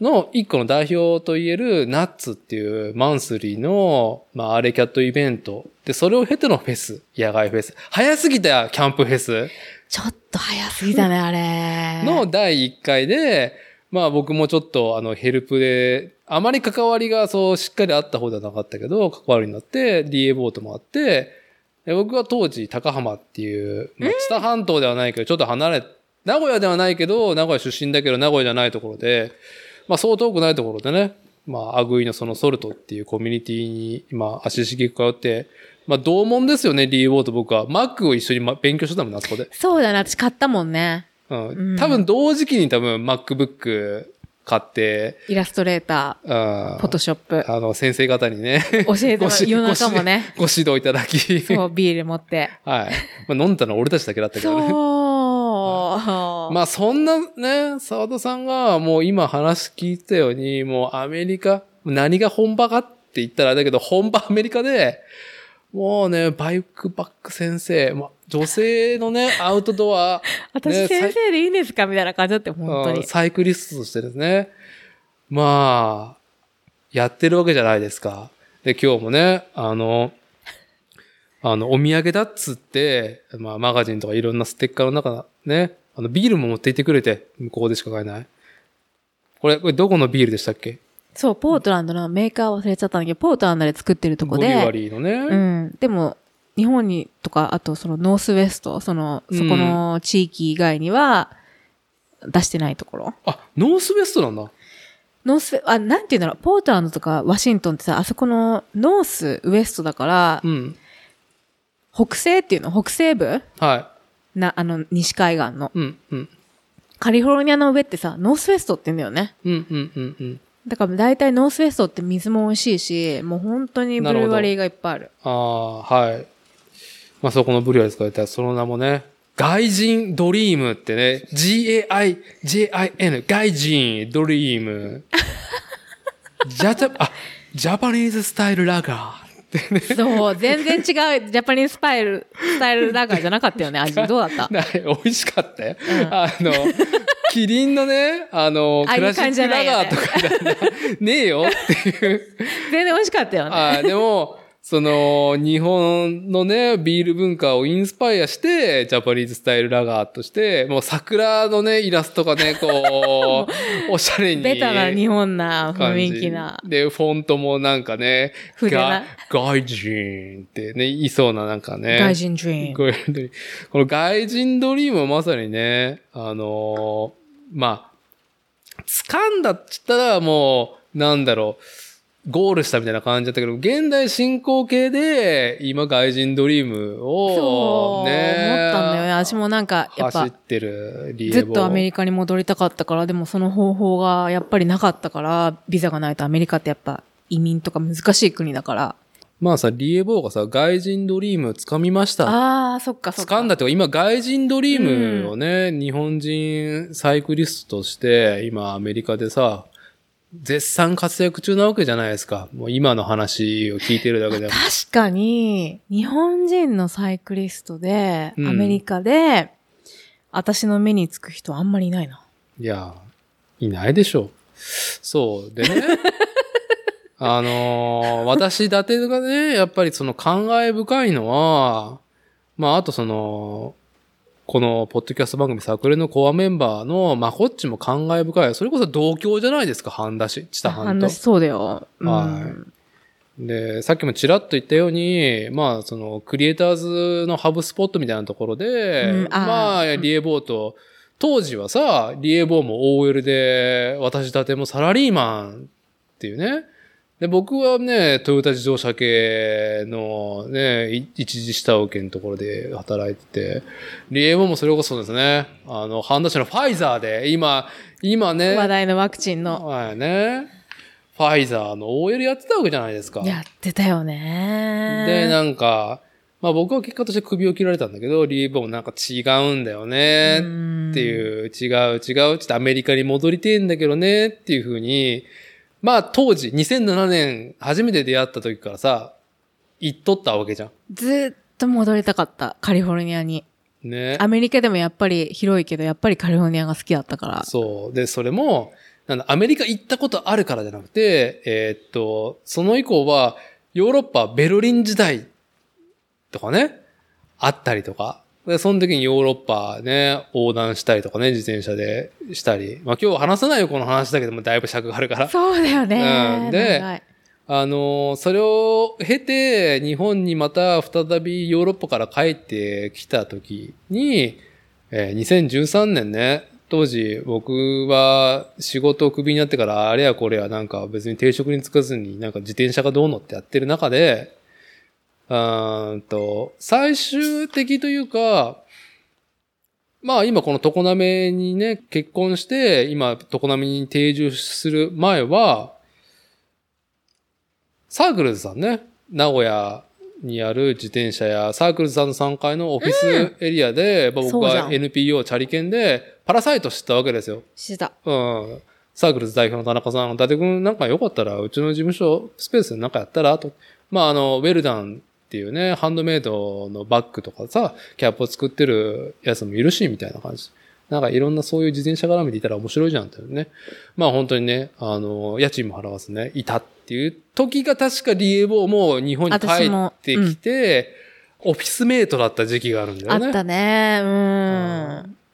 の一個の代表といえるナッツっていうマンスリーの、まあ、 alleycat イベント。で、それを経てのフェス、野外フェス。早すぎたよキャンプフェス。ちょっと早すぎたね、あれ。の第1回で、まあ僕もちょっとあのヘルプで、あまり関わりがそうしっかりあった方ではなかったけど、関わりになって DA ボートもあって、で僕は当時高浜っていう、まあ、知多半島ではないけど、ちょっと離れ、名古屋ではないけど、名古屋出身だけど名古屋じゃないところで、まあそう遠くないところでね、まあアグイのそのソルトっていうコミュニティに今足しげく通って、まあ同門ですよね、DA ボート僕は。マックを一緒にま勉強してたもんな、あそこで。そうだね、私買ったもんね。うんうん多分同時期に多分 MacBook 買って、イラストレータうんー、フォトショップ。あの、先生方にね、教えてもごし夜中もね。ご指導いただき、そう、ビール持って。はい。まあ、飲んだのは俺たちだけだったけどね。そう。まあ、そんなね、沢田さんがもう今話聞いたように、もうアメリカ、何が本場かって言ったらだけど、本場アメリカで、もうね、バイクバック先生、まあ、女性のね、アウトドア、私ね先生でいいんですか？みたいな感じだって、本当に。うんサイクリストとしてですね。まあ、やってるわけじゃないですか。で、今日もね、あの、あの、お土産だっつって、まあ、マガジンとかいろんなステッカーの中ね、あの、ビールも持って行ってくれて、向こうでしか買えない。これ、これどこのビールでしたっけ？そう、ポートランドのメーカー忘れちゃったんだけど、ポートランドで作ってるとこで。ボリュワリーのね。うん。でも、日本にとか、あとその Northwest、その、そこの地域以外には出してないところ。あ、 Northwest なんだ。ノース、あ、なんていうんだろう、ポートランドとかワシントンってさ、あそこの North、West だから、うん。北西っていうの？北西部？はな、あの、西海岸の。い。うん、うん。カリフォルニアの上ってさ、 Northwest って言うんだよね。うん、うん、うん、うん。だから大体 Northwest って水も美味しいし、もう本当にブルーワリーがいっぱいある。ああ、はい。まあ、そこのブリュワリー使われたその名もね、外人 dream ってね、G-A-I-J-I-N、外人 dream。ジャジャ、あ、 Japanese style lager ってね。そう、全然違う、 Japanese style、style lager じゃなかったよね、味。どうだった？な美味しかったよ。うんあの、キリンのね、あの、クラシックラガーとかじゃねえよっていう。全然美味しかったよね。あでも、その、日本のね、ビール文化をインスパイアして、ジャパニーズスタイルラガーとして、もう桜のね、イラストがね、こう、おしゃれに。ベタな日本な雰囲気なで、フォントもなんかね、が外人ってね、言いそうななんかね。外人ドリーム。この外人ドリームはまさにね、あのーまあ、掴んだっつったらもう、なんだろう、ゴールしたみたいな感じだったけど、現代進行形で、今外人ドリームそう、を、ね、思ったんだよね。私もなんか、やっぱ走っ、てるずっとアメリカに戻りたかったから、でもその方法がやっぱりなかったから、ビザがないとアメリカってやっぱ移民とか難しい国だから。まあさ、リエボーがさ、外人ドリーム掴みましたああ、そっかそっか。掴んだって今外人ドリームをね、日本人サイクリストとして、今アメリカでさ、絶賛活躍中なわけじゃないですか。もう今の話を聞いてるだけでも。確かに、日本人のサイクリストで、うんアメリカで、私の目につく人あんまりいないな。いや、いないでしょう。そう。でね。あのー私だてがね、やっぱりその感慨深いのは、まあ、あとその、このポッドキャスト番組サクレのコアメンバーのまこっちも感慨深い。それこそ同郷じゃないですか、半田市、知多半島話。そうだよ。うんはいで、さっきもちらっと言ったように、まあ、その、クリエイターズのハブスポットみたいなところで、うんあーまあ、リエボーと、当時はさ、リエボーも OL で、私だてもサラリーマンっていうね。で、僕はね、トヨタ自動車系のね、い一時下請けのところで働いてて、リエボーもそれこそですね、あの、半田市のファイザーで、今、今ね、話題のワクチンの。はいね。ファイザーの OL やってたわけじゃないですか。やってたよね。で、なんか、まあ僕は結果として首を切られたんだけど、リーボーもなんか違うんだよねうんっていう、違う違う、ちょっとアメリカに戻りてえんだけどねっていうふうに、まあ当時、2007年初めて出会った時からさ、言っとったわけじゃん。ずっと戻りたかった、カリフォルニアに。ね。アメリカでもやっぱり広いけど、やっぱりカリフォルニアが好きだったから。そう。で、それも、なんだ、アメリカ行ったことあるからじゃなくて、えーっと、その以降は、ヨーロッパ、ベルリン時代とかね、あったりとか。で、その時にヨーロッパね、横断したりとかね、自転車でしたり。まあ今日話さないよ、この話だけども、だいぶ尺があるから。そうだよね。うんであのーそれを経て、日本にまた再びヨーロッパから帰ってきた時に、えー2013年ね、当時僕は仕事をクビになってからあれやこれやなんか別に定職に就かずになんか自転車がどうのってやってる中で、うーんと、最終的というか、まあ今この常滑にね、結婚して、今常滑に定住する前は、サークルズさんね、名古屋にある自転車屋、サークルズさんの3階のオフィスエリアで、まあ僕は NPO チャリケンで、パラサイトしとったわけですよ。してた。うん。サークルズ代表の田中さん、伊達君なんかよかったら、うちの事務所スペースでなんかやったらと。まあ、あの、ウェルダンっていうね、ハンドメイドのバッグとかさ、キャップを作ってるやつもいるし、みたいな感じ。なんかいろんなそういう自転車絡みでいたら面白いじゃんってね。まあ本当にね、あの、家賃も払わずね、いたっていう時が確かリエボーも日本に帰ってきて、オフィスメイトだった時期があるんだよね。あったね。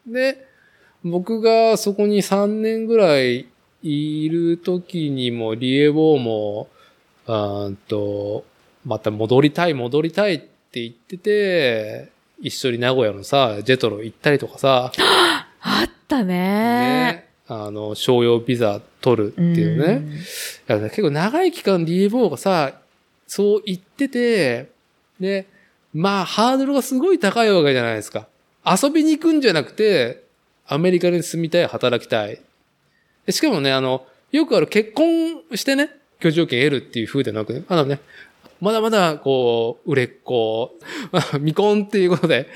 うん。で、僕がそこに3年ぐらいいる時にも、リエボーも、あーんと、また戻りたい戻りたいって言ってて、一緒に名古屋のさ、ジェトロ行ったりとかさ、あったね。ね、あの、商用ビザ取るっていうね。んいや結構長い期間リエボーがさ、そう言ってて、で、まあハードルがすごい高いわけじゃないですか。遊びに行くんじゃなくて、アメリカに住みたい、働きたい。でしかもね、あの、よくある結婚してね、居住権得るっていう風でなくね、あのね、まだまだ、こう、売れっ子、ま あ未婚っていうことで。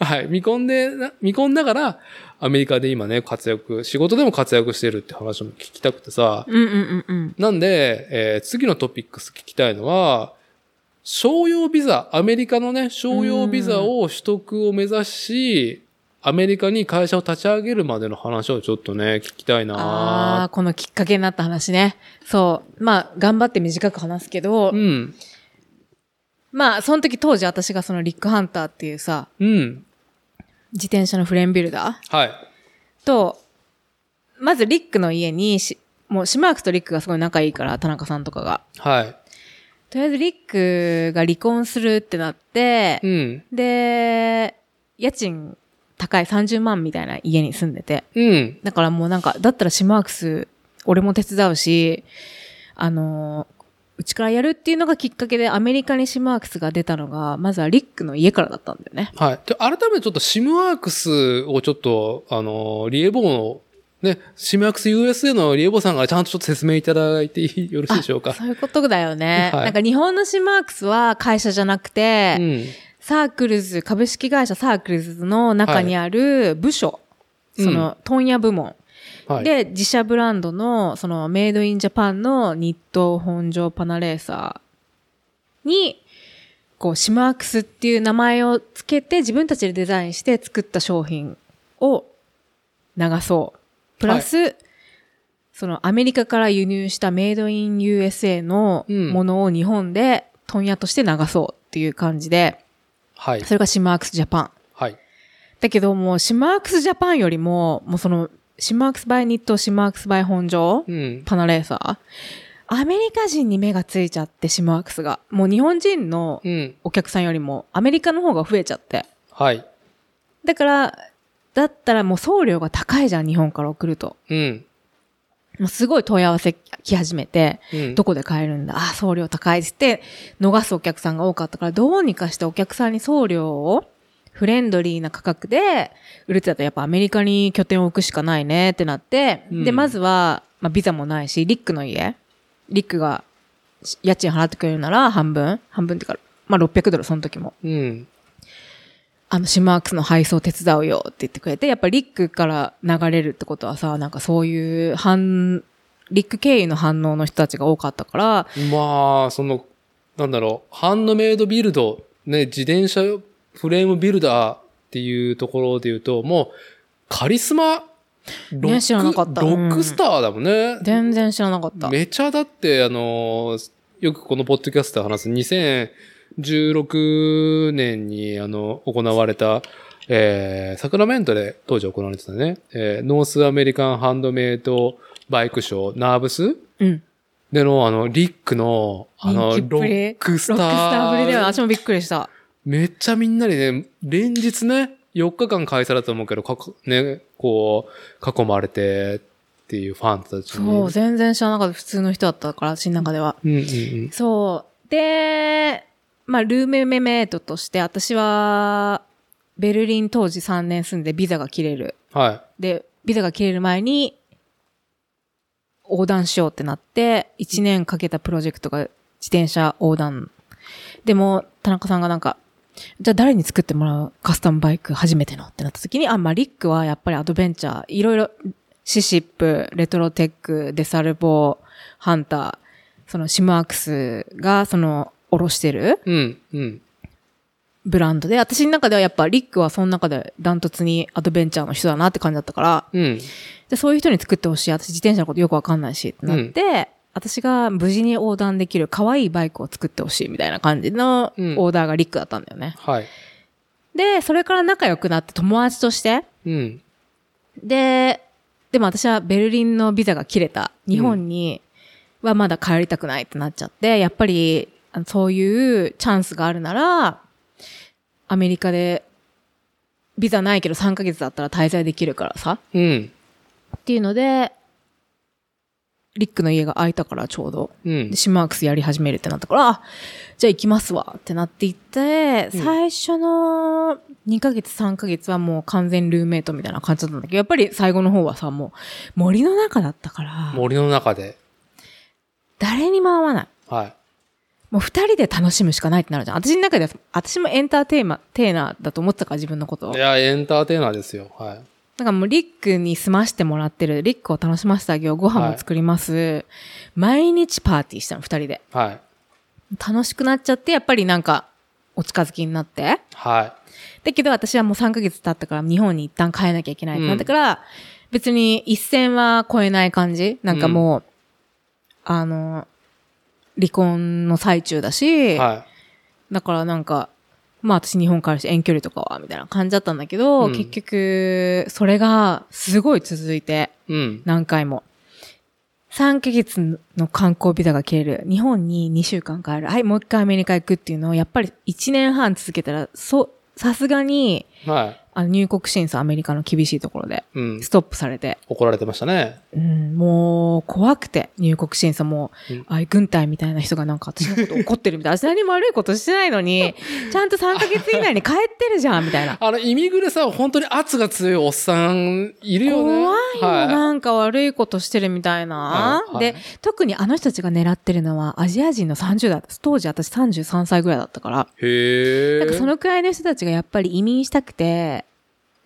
はい。未婚でな、未婚だから、アメリカで今ね、活躍、仕事でも活躍してるって話も聞きたくてさ、うんうんうんうん。なんで、えー次のトピックス聞きたいのは、商用ビザ、アメリカのね、商用ビザを取得を目指し、アメリカに会社を立ち上げるまでの話をちょっとね、聞きたいあなあ、このきっかけになった話ね。そう。まあ、頑張って短く話すけど、うん。まあ、その時当時私がそのリックハンターっていうさ、うん。自転車のフレームビルダーはい。と、まずリックの家にし、もうシマークスとリックがすごい仲いいから、田中さんとかが。はい。とりあえずリックが離婚するってなって、うん。で、家賃高い30万みたいな家に住んでて。うん。だからもうなんか、だったらシマークス、俺も手伝うし、あのーうちからやるっていうのがきっかけでアメリカにシマークスが出たのが、まずはリックの家からだったんだよね。はい。で、改めてちょっとシムワークスをちょっと、あの、リエボーの、ね、シムワークス USA のリエボーさんからちゃんとちょっと説明いただいてよろしいでしょうか？そういうことだよね。はいなんか日本のシマークスは会社じゃなくて、うん。サークルズ、株式会社サークルズの中にある部署、うんその問屋部門、はい。で、自社ブランドの、その made in Japan の日東、本所パナレーサーに、こう、シムワークスっていう名前をつけて自分たちでデザインして作った商品を流そう。プラス、そのアメリカから輸入したメイドイン USA のうんものを日本で問屋として流そうっていう感じで、はい。それがシマークスジャパン。はい。だけどもうシマークスジャパンよりも、もうその、シマークスバイニット、シマークスバイ本庄、うん。パナレーサー？アメリカ人に目がついちゃって、シマークスが。もう日本人のうん。お客さんよりもアメリカの方が増えちゃって。はい。だから、だったらもう送料が高いじゃん、日本から送ると。うん。もうすごい問い合わせ来始めて、うん。どこで買えるんだ？ああ、送料高いって、逃すお客さんが多かったから、どうにかしてお客さんに送料をフレンドリーな価格で売るってだとやっぱアメリカに拠点を置くしかないねってなって、うん。で、まずは、まあ、ビザもないし、リックの家、リックがし家賃払ってくれるなら半分。半分ってか、まあ、600ドルその時も。うん。あの、シマークスの配送手伝うよって言ってくれて、やっぱリックから流れるってことはさ、なんかそういう反、リック経由の反応の人たちが多かったから、まあ、その、なんだろう、ハンドメイドビルド、ね、自転車フレームビルダーっていうところで言うと、もう、カリスマ、ロック、ね知らなかったロックスターだもんね。全然知らなかった。めちゃだって、あの、よくこのポッドキャストで話す2016年に、あの、行われた、えー、サクラメントで当時行われてたね、えーノースアメリカンハンドメイドバイクショー、ナーブスうん。での、あの、リックの、あの、ロックスター。ロックスターぶりだよ。私もびっくりした。めっちゃみんなにね、連日ね、4日間開催だと思うけど、かこね、こう、囲まれてっていうファンたちに。そう、全然知らなかった。普通の人だったから、私の中では。うんうんうん。そう。で、まあ、ルームメメイトとして、私は、ベルリン当時3年住んでビザが切れる。はで、ビザが切れる前に、横断しようってなって、1年かけたプロジェクトが自転車横断。でも、田中さんがなんか、じゃあ誰に作ってもらうカスタムバイク初めてのってなった時に、あ、まあ、リックはやっぱりアドベンチャー、いろいろ、シシップ、レトロテック、デサルボ、ハンター、そのシムアークスが、その、おろしてるい。うん、うん。ブランドで、私の中ではやっぱリックはその中でダントツにアドベンチャーの人だなって感じだったから、うん。で、そういう人に作ってほしい。私自転車のことよくわかんないし、ってなって、私が無事に横断できる可愛いバイクを作ってほしいみたいな感じのオうんーダーがリックだったんだよね。はい。で、それから仲良くなって友達として、うん。で、でも私はベルリンのビザが切れた。日本にはまだ帰りたくないってなっちゃって、やっぱりそういうチャンスがあるなら、アメリカでビザないけど3ヶ月だったら滞在できるからさ。うん。っていうので、リックの家が空いたからちょうど。うんで、。シマークスやり始めるってなったから、あじゃあ行きますわってなって行って、うん最初の2ヶ月3ヶ月はもう完全ルーメイトみたいな感じだったんだけど、やっぱり最後の方はさ、もう森の中だったから、森の中で。誰にも会わない。はい。もう二人で楽しむしかないってなるじゃん。私の中では、私もエンターテイマテーナーだと思ってたから、自分のことを。いや、エンターテイナーですよ。はい。だからもうリックに済ましてもらってる、リックを楽しませてあげよう、ご飯も作ります。毎日パーティーしたの、二人で。はい。楽しくなっちゃって、やっぱりなんか、お近づきになって。はだけど私はもう3ヶ月経ったから日本に一旦帰らなきゃいけないってなったから、別に一線は越えない感じなんかもう、あの、離婚の最中だし、い。はだからなんか、まあ私日本からして遠距離とかは、みたいな感じだったんだけど、うん結局、それがすごい続いて、うん。何回も。3ヶ月の観光ビザが切れる。日本に2週間帰る。はい、もう一回アメリカ行くっていうのを、やっぱり1年半続けたら、そう、さすがに、はい。あの入国審査アメリカの厳しいところで、うん。ストップされて、怒られてましたね。うん、もう、怖くて、入国審査も、うんあ軍隊みたいな人がなんか私のこと怒ってるみたいな。私何も悪いことしてないのに、ちゃんと3ヶ月以内に帰ってるじゃん、みたいな。あの、イミグレさん、本当に圧が強いおっさん、いるよね。怖いよ、はなんか悪いことしてるみたいな。はいはいで、特にあの人たちが狙ってるのはアジア人の30代。当時私33歳ぐらいだったから。い。へえ。なんかそのくらいの人たちがやっぱり移民したくて、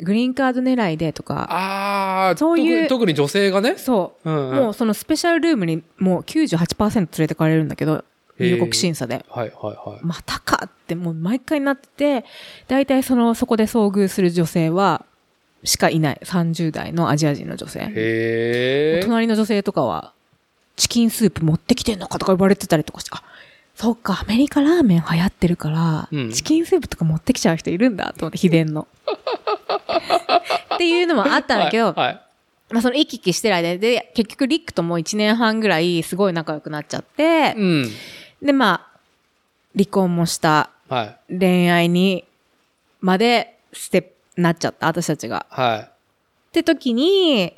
グリーンカード狙いでとか、ああ、そういう特に特に女性がね？そう。うんうんもうそのスペシャルルームにもう98%連れてかれるんだけど、入国審査で。はいはいはい。またかってもう毎回なってて、大体その、そこで遭遇する女性は、しかいない。30代のアジア人の女性。へえ。隣の女性とかは、チキンスープ持ってきてんのかとか言われてたりとかして、あ、そっか、アメリカラーメン流行ってるから、うんチキンスープとか持ってきちゃう人いるんだと思って、秘伝の。っていうのもあったんだけど、はいはい。まあその行き来してる間で、結局リックとも1年半ぐらいすごい仲良くなっちゃって、うん。でまあ、離婚もした、はい。恋愛にまでステップ、なっちゃった、私たちが。はい。って時に、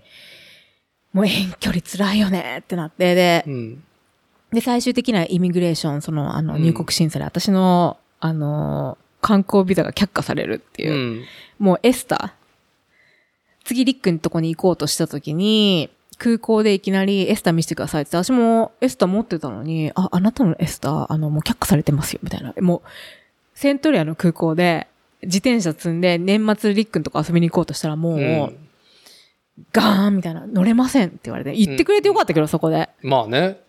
もう遠距離辛いよねってなって、でう、ん。で、最終的なイミグレーション、その、あの、うん入国審査で、私の、あの、観光ビザが却下されるっていうう、ん。もうエスター、次リックのとこに行こうとした時に、空港でいきなりエスター見せてくださいって言って、私もエスター持ってたのに、あ、あなたのエスター、あの、もう却下されてますよ、みたいな。もう、セントリアの空港で、自転車積んで年末リックのとこ遊びに行こうとしたらもう、うんガーンみたいな、乗れませんって言われて、言ってくれてよかったけど、そこで。まあね。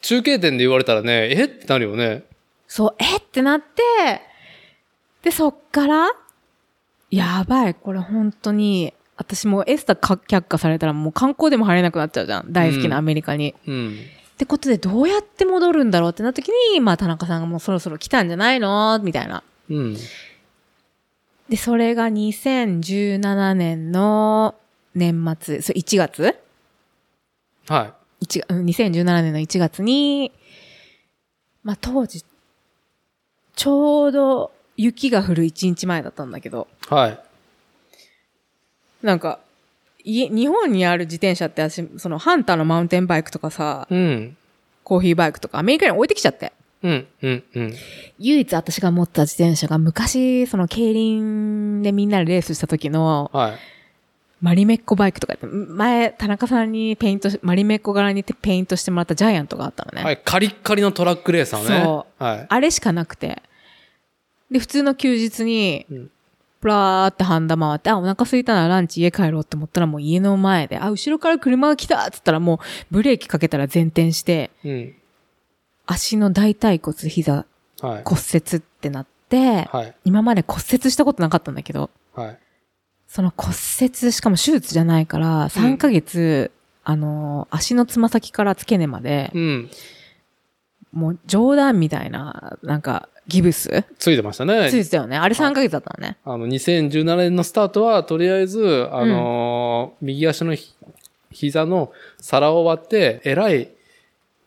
中継点で言われたらね、え？ってなるよね。そう、え？ってなって、で、そっから、やばい、これ本当に、私もうエスタか却下されたらもう観光でも入れなくなっちゃうじゃん。大好きなアメリカに。うん。ってことで、どうやって戻るんだろうってなった時に、まあ、田中さんがもうそろそろ来たんじゃないの？みたいな。うん。で、それが2017年の年末、そう、1月？は1うん2017年の1月に、まあ当時、ちょうど雪が降る1日前だったんだけど、い。はい。なんか、家、日本にある自転車って私、そのハンターのマウンテンバイクとかさ、うん。コーヒーバイクとかアメリカに置いてきちゃって。うん。うん。うん。唯一私が持った自転車が昔、その競輪でみんなでレースした時のはい。マリメッコバイクとかって、前、田中さんにペイントし、マリメッコ柄にペイントしてもらったジャイアントがあったのね。はい。カリッカリのトラックレーサーね。そはい。あれしかなくて。で、普通の休日にうん、プラーってハンダ回って、あ、お腹空いたならランチ家帰ろうって思ったらもう家の前で、あ、後ろから車が来たっつったらもうブレーキかけたら前転して、うん。足の大腿骨、膝、はい。骨折ってなって、はい。今まで骨折したことなかったんだけど、はい。その骨折、しかも手術じゃないから、3ヶ月、あの、足のつま先から付け根まで、うん。もう冗談みたいな、なんか、ギブス？ついてましたね。ついてたよね。あれ3ヶ月だったのね。あの、2017年のスタートは、とりあえず、あのー右足のひ膝の皿を割って、えらい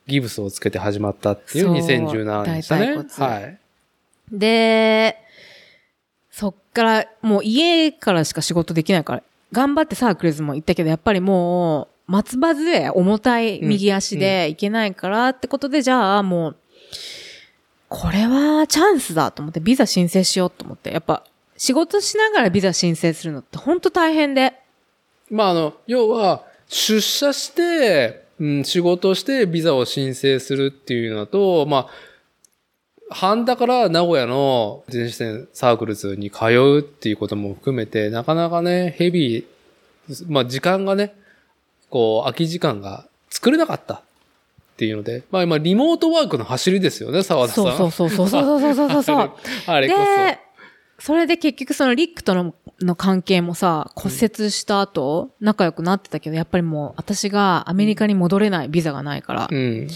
ギブスをつけて始まったっていうそう2017年でしたね。はい。で、から、もう家からしか仕事できないから、頑張ってサークルズも行ったけど、やっぱりもう、松葉杖、重たい右足で行けないからってことで、じゃあもう、これはチャンスだと思って、ビザ申請しようと思って、やっぱ、仕事しながらビザ申請するのって本当大変で。まあ、あの、要は、出社して、うん、仕事をしてビザを申請するっていうのと、まあ、半田から名古屋の自転車店サークルズに通うっていうことも含めて、なかなかね、ヘビー、まあ時間がね、こう、空き時間が作れなかったっていうので、まあ今、リモートワークの走りですよね、沢田さん。そうそうそうそうそうそうそうそう。あれこそ。で、それで結局そのリックとのの関係もさ、骨折した後、仲良くなってたけど、やっぱりもう私がアメリカに戻れないビザがないから、うん。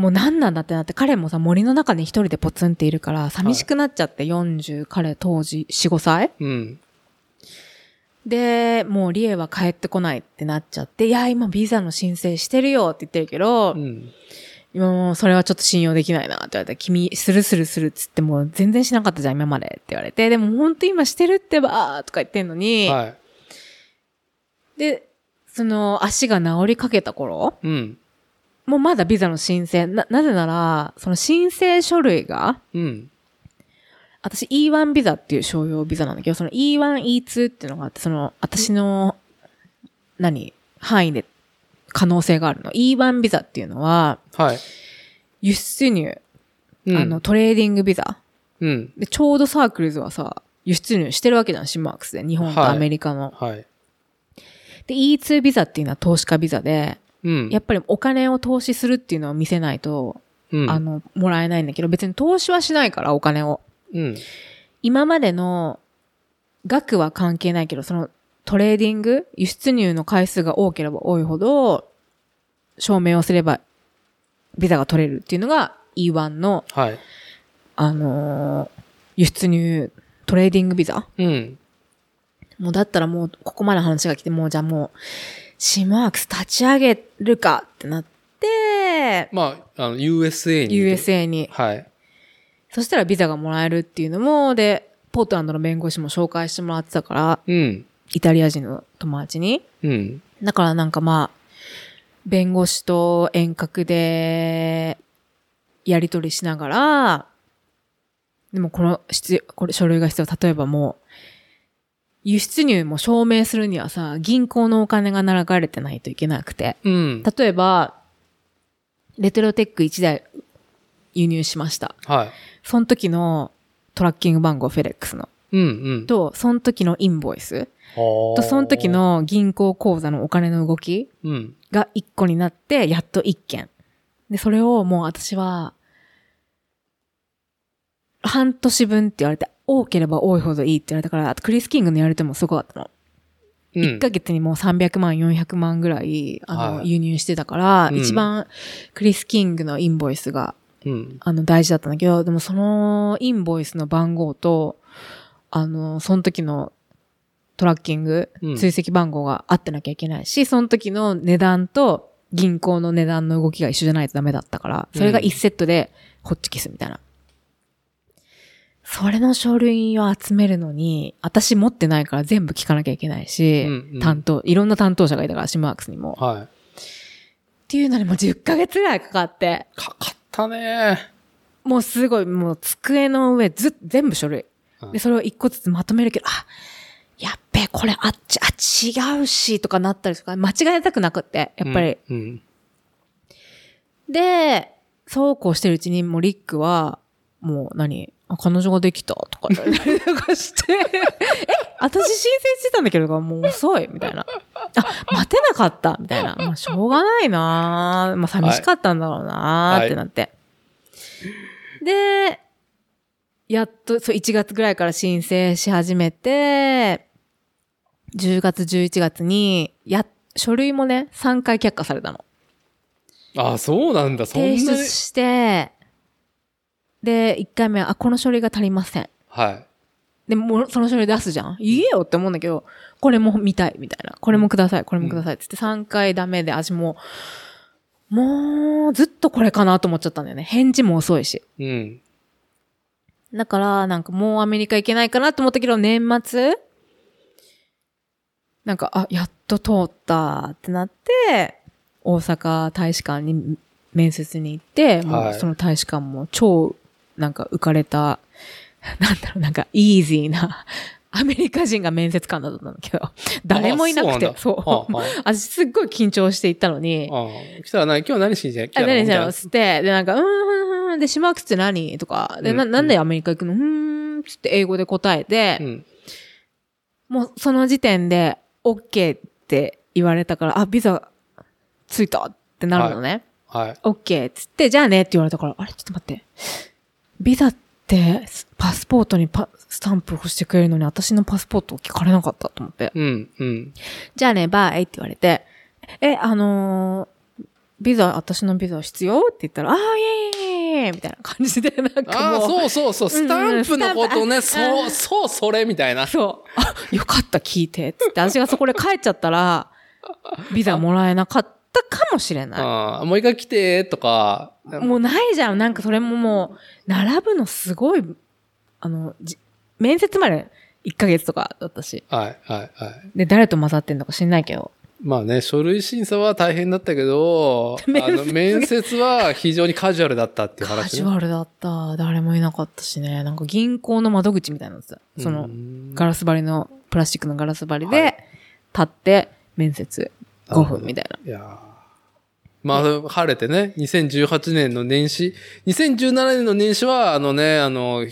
もう何なんだってなって、彼もさ、森の中に一人でポツンっているから、寂しくなっちゃって、40、彼当時4、5歳？うん。で、もうリエは帰ってこないってなっちゃって、いや、今ビザの申請してるよって言ってるけど、うん。今もうそれはちょっと信用できないなって言われて、君、するするするっつってもう全然しなかったじゃん、今までって言われて、でも本当今してるってばーとか言ってんのに、はい。で、その足が治りかけた頃、うん。もうまだビザの申請、な、なぜなら、その申請書類が、うん。私 E1 ビザっていう商用ビザなんだけど、その E1、E2 っていうのがあって、その私の、何、範囲で可能性があるの。E1 ビザっていうのは、はい。輸出入、うんあの、、 trading ビザ。うん。で、ちょうどサークルズはさ、輸出入してるわけじゃん、シムワークスで。日本とアメリカの。はい。で、E2 ビザっていうのは投資家ビザで、うん。やっぱりお金を投資するっていうのを見せないと、うん。あの、もらえないんだけど、別に投資はしないから、お金を。うん。今までの額は関係ないけど、その trading、輸出入の回数が多ければ多いほど、証明をすればビザが取れるっていうのが E1 の、はい。あのー輸出入 trading ビザうん。もうだったらもうここまで話が来て、もうじゃあもう、シマークス立ち上げるかってなって、まあ、あの、USA に。USA に。はい。そしたらビザがもらえるっていうのも、で、ポートランドの弁護士も紹介してもらってたから、うん。イタリア人の友達に。うん。だからなんかまあ、弁護士と遠隔でやり取りしながら、でもこの必要、これ書類が必要。例えばもう、輸出入も証明するにはさ、銀行のお金が流れてないといけなくて。うん。例えば、レトロテック1台輸入しました。はい。その時のトラッキング番号フェレックスの。うんうん。と、その時のインボイス。とと、その時、の銀行口座のお金の動きうん。が1個になって、やっと1件。で、それをもう私は、半年分って言われて、多ければ多いほどいいって言われたから、あとクリス・キングのやり手もすごかったの。うん。1ヶ月にもう300万、400万ぐらい、あの、はい輸入してたから、うん一番クリス・キングのインボイスが、うん。あの、大事だったんだけど、でもそのインボイスの番号と、あの、その時のトラッキング、うん追跡番号が合ってなきゃいけないし、その時の値段と銀行の値段の動きが一緒じゃないとダメだったから、それが1セットでホッチキスみたいな。それの書類を集めるのに、私持ってないから全部聞かなきゃいけないし、うんうん担当、いろんな担当者がいたから、シムワークスにも。はい。っていうのにもう10ヶ月ぐらいかかって、かかったねもうすごい、もう机の上ず、全部書類。うんで、それを一個ずつまとめるけど、あ、やっべえ、これあっち、あ、違うし、とかなったりとか、間違えたくなくって、やっぱり。うん。で、そうこうしてるうちに、もうリックは、もう何？あ、彼女ができたとか言ったりとかして、え、私申請してたんだけど、もう遅いみたいな。あ、待てなかったみたいな。まあ、しょうがないなまあ、寂しかったんだろうなってなって。で、やっと、そう、1月ぐらいから申請し始めて、10月、11月に、や、書類もね、3回却下されたの。あ、そうなんだ。そんなに。提出して、で、1回目は、あ、この書類が足りません。はい。でもう、その書類出すじゃん。言えよって思うんだけど、これも見たい、みたいな。これもください、これもください。つって3回ダメで、私もう、もう、ずっとこれかなと思っちゃったんだよね。返事も遅いし。うん。だから、なんかもうアメリカ行けないかなと思ったけど、年末なんか、あ、やっと通ったってなって、大阪大使館に面接に行って、もはいうその大使館も超、なんか浮かれた、なんだろう、なんかイージーな、アメリカ人が面接官だったんだけど、誰もいなくて、そうあ すっごい緊張して行ったのに、来たら何？今日何しに来たあ、の何じゃの？みつって、で、なんか、うーん、うん、うんで、シマークスって何？とか、で、な、うんなんでアメリカ行くの？うーん、つって英語で答えて。もうその時点で、OK って言われたから、あ、ビザついたってなるのね。はい。OK っつって、じゃあねって言われたから、あれ？ちょっと待って。ビザって、パスポートにパスタンプ押してくれるのに、私のパスポートを聞かれなかったと思って。うん、うん。じゃあね、 bye って言われて、え、あのービザ、私のビザ必要って言ったら、ああ、いえいえいえみたいな感じで、なんかああ、もう。そうそうそう、スタンプのことね、スタンプそう、そう、それみたいな。そう。あ、よかった、聞いて。つって、私がそこで帰っちゃったら、ビザもらえなかったかもしれない。ああもう一回来て、とか。もうないじゃん。なんかそれももう、並ぶのすごい、あの、じ面接まで1ヶ月とかだったし。はい、はい、はい。で、誰と混ざってんのか知んないけど。まあね、書類審査は大変だったけど、あ 面接の、面接は非常にカジュアルだったっていうカ話、ね。ジュアルだった。誰もいなかったしね。なんか銀行の窓口みたいなやつ。そのう、んガラス張りの、プラスチックのガラス張りで、はい立って、面接5分みたいな。いやーまあ、晴れてね、2018年の年始、2017年の年始は、あのね、あの、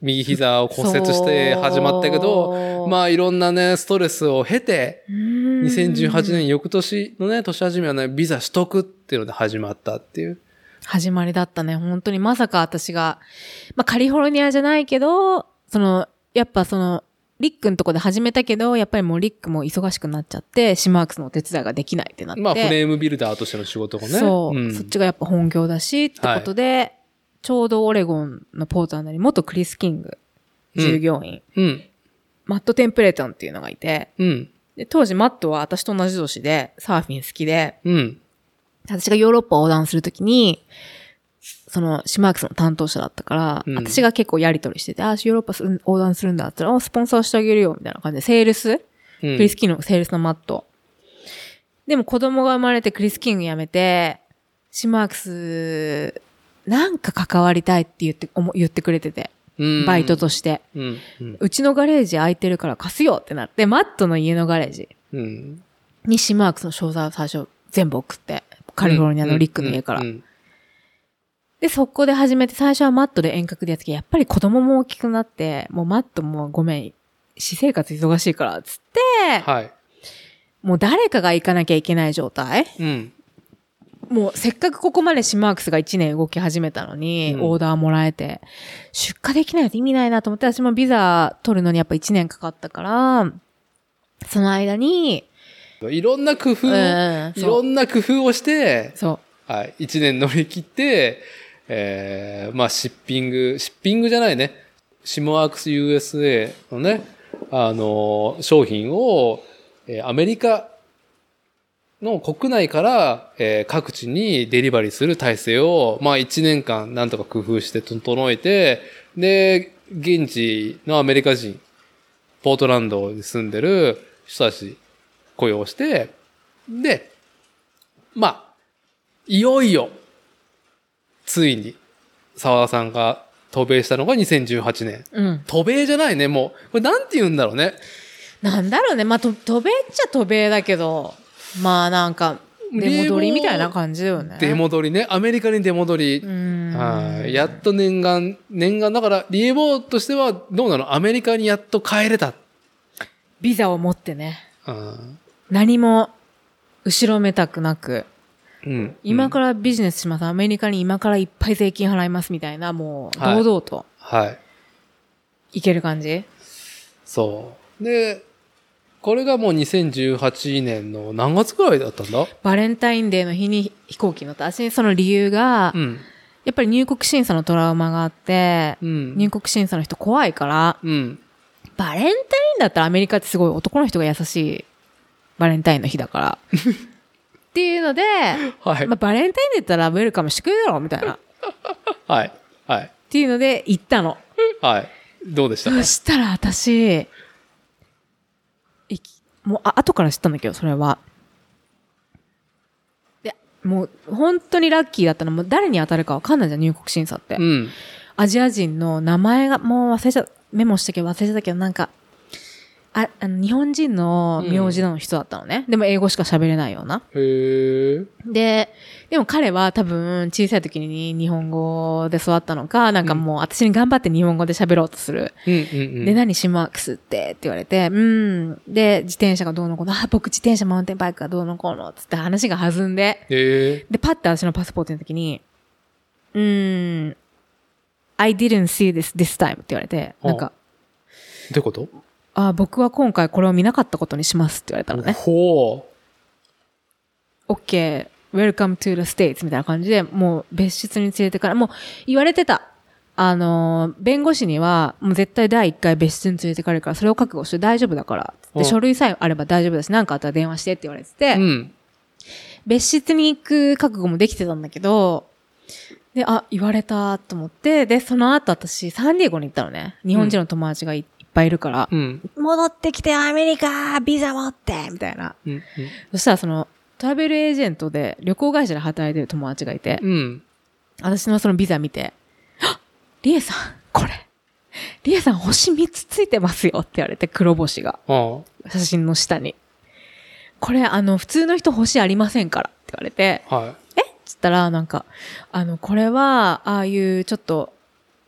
右膝を骨折して始まったけど、まあ、いろんなね、ストレスを経て、2018年翌年のね、年始めはね、ビザ取得っていうので始まったっていう。始まりだったね。本当にまさか私が、まあカリフォルニアじゃないけど、その、やっぱその、リックのとこで始めたけど、やっぱりもうリックも忙しくなっちゃって、シマークスのお手伝いができないってなって。まあ、フレームビルダーとしての仕事もね。そう、んそっちがやっぱ本業だし、ってことで、ちょうどオレゴンのポートランドに元クリス・キング従業員、うん。マット・テンプレートンっていうのがいて、うん。で当時マットは私と同じ年でサーフィン好きで、うん。私がヨーロッパを横断するときに、その、シマークスの担当者だったから、うん私が結構やりとりしてて、あ、ヨーロッパ横断するんだって言ったら、あスポンサーしてあげるよ、みたいな感じで、セールス、うんクリス・キングのセールスのマット。でも子供が生まれてクリス・キング辞めて、シマークス、なんか関わりたいって言って、思言ってくれてて、うんバイトとして。うん。うん。うちのガレージ空いてるから貸すよってなって、マットの家のガレージうん。にシマークスの商材を最初全部送って、カリフォルニアのリックの家からうん。うんで、そこで始めて、最初はマットで遠隔でやってけどやっぱり子供も大きくなって、もうマットもごめん、私生活忙しいから、つって、はい。もう誰かが行かなきゃいけない状態うん。もうせっかくここまでシマークスが1年動き始めたのに、うんオーダーもらえて、出荷できないと意味ないなと思って、私もビザ取るのにやっぱ1年かかったから、その間に、いろんな工夫を、うんいろんな工夫をして、そう。はい。一年乗り切って、えー、まあ、シッピング、シッピングじゃないね。シモワークス USA のね、あの、商品を、えーアメリカの国内から、えー各地にデリバリーする体制を、まあ、一年間なんとか工夫して整えて、で、現地のアメリカ人、ポートランドに住んでる人たち雇用して、で、まあ、いよいよ、ついに、沢田さんが渡米したのが2018年。うん。渡米じゃないね、もう。これなんて言うんだろうね。なんだろうね。まあ、と、渡米っちゃ渡米だけど、まあなんか、出戻りみたいな感じだよね。出戻りね。アメリカに出戻り。うん。はい。やっと念願、念願だから、リエボーとしてはどうなの？アメリカにやっと帰れた。ビザを持ってね。うん。何も、後ろめたくなく、うん。今からビジネスします。アメリカに今からいっぱい税金払いますみたいな、もう、はい堂々とはい。いける感じ？そう。で、これがもう2018年の何月くらいだったんだ？バレンタインデーの日に飛行機に乗った。私、その理由が、うん。やっぱり入国審査のトラウマがあって、うん。入国審査の人怖いから、うん。バレンタインだったらアメリカってすごい男の人が優しいバレンタインの日だから。っていうので、はいまあ、。バレンタインデーだったらウェルカムしてくれるだろうみたいな。っ はい。はい。ていうので行ったの。はい。どうでした？かそしたら私、いきもう、あ、後から知ったんだけど、それは。で、もう、本当にラッキーだったの。もう誰に当たるかわかんないじゃん、入国審査って。うん。アジア人の名前が、もう忘れちゃ、メモしたけど忘れちゃったけど、なんか、あ、あの、日本人の名字の人だったのね。でも英語しか喋れないような。へえ。で、でも彼は多分小さい時に日本語で育ったのか、なんかもう私に頑張って日本語で喋ろうとする。うんうんうん。で、何シマークスってって言われて、うん。で、自転車がどうのこうの、あ、僕自転車マウンテンバイクがどうのこうの、つって話が弾んで。で、パッて私のパスポートの時に、うーん、I didn't see this this time って言われて、なんか、ってこと？あ、僕は今回これを見なかったことにしますって言われたのね。ほ OK, welcome to the States みたいな感じで、もう別室に連れてから、もう言われてた。あのー、弁護士には、もう絶対第1回別室に連れてかれるから、それを覚悟して大丈夫だから。うんで、書類さえあれば大丈夫だし、何かあったら電話してって言われてて、うん。別室に行く覚悟もできてたんだけど、で、あ、言われたと思って、で、その後私、サンディエゴに行ったのね。日本人の友達がい,、っぱいいるから、うん。戻ってきてアメリカビザ持ってみたいな。うん。そしたらその、トラベルエージェントで旅行会社で働いてる友達がいて、うん。私のそのビザ見て、あリエさん、これ。リエさん星3つついてますよって言われて、黒星が。あ写真の下に。これ、あの、普通の人星ありませんからって言われて、あ。はい。つったら、なんか、あの、これは、ああいうちょっと、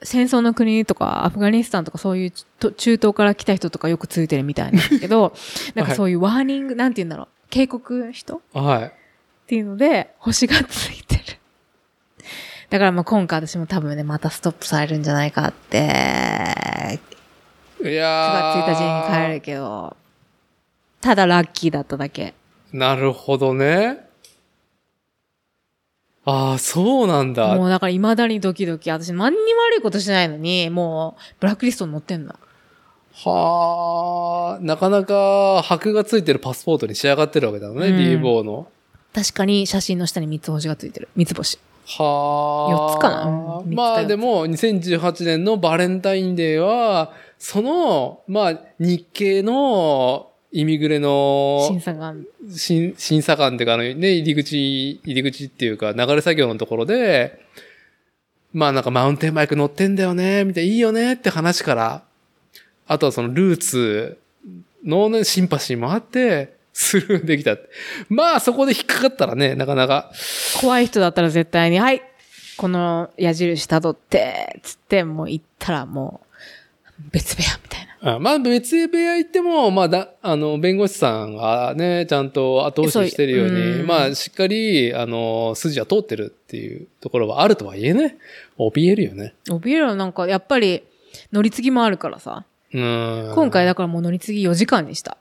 戦争の国とか、アフガニスタンとかそういうと中東から来た人とかよくついてるみたいなんですけど、なんかそういうワーニング、なんて言うんだろう、警告人っはい。ていうので、星がついてる。だからまあ今回私も多分ね、またストップされるんじゃないかって、い9やー。月1日に帰るけど、ただラッキーだっただけ。なるほどね。ああ、そうなんだ。もうだから未だにドキドキ。私何にも悪いことしないのに、もう、ブラックリストに載ってんの。はあ、なかなか箔がついてるパスポートに仕上がってるわけだね、うん d ボーの。確かに写真の下に三つ星がついてる。三つ星。はあ。四つかな？うんまあでも、2018年のバレンタインデーは、その、まあ、日系のイミグレの審査が。審審査官っていうか、あのね、入り口、入り口っていうか、流れ作業のところで、まあなんかマウンテンバイク乗ってんだよね、みたいな、いいよねって話から、あとはそのルーツのね、シンパシーもあって、スルーできた。まあそこで引っかかったらね、なかなか、怖い人だったら絶対に、はい、この矢印辿って、つって、もう行ったらもう、別部屋みたいな。あまあ別部屋行っても、まあだ、あの、弁護士さんがね、ちゃんと後押ししてるように、うんまあしっかり、あの、筋は通ってるっていうところはあるとはいえね、怯えるよね。怯えるのなんか、やっぱり、乗り継ぎもあるからさ。うん。今回だからもう乗り継ぎ4時間にした。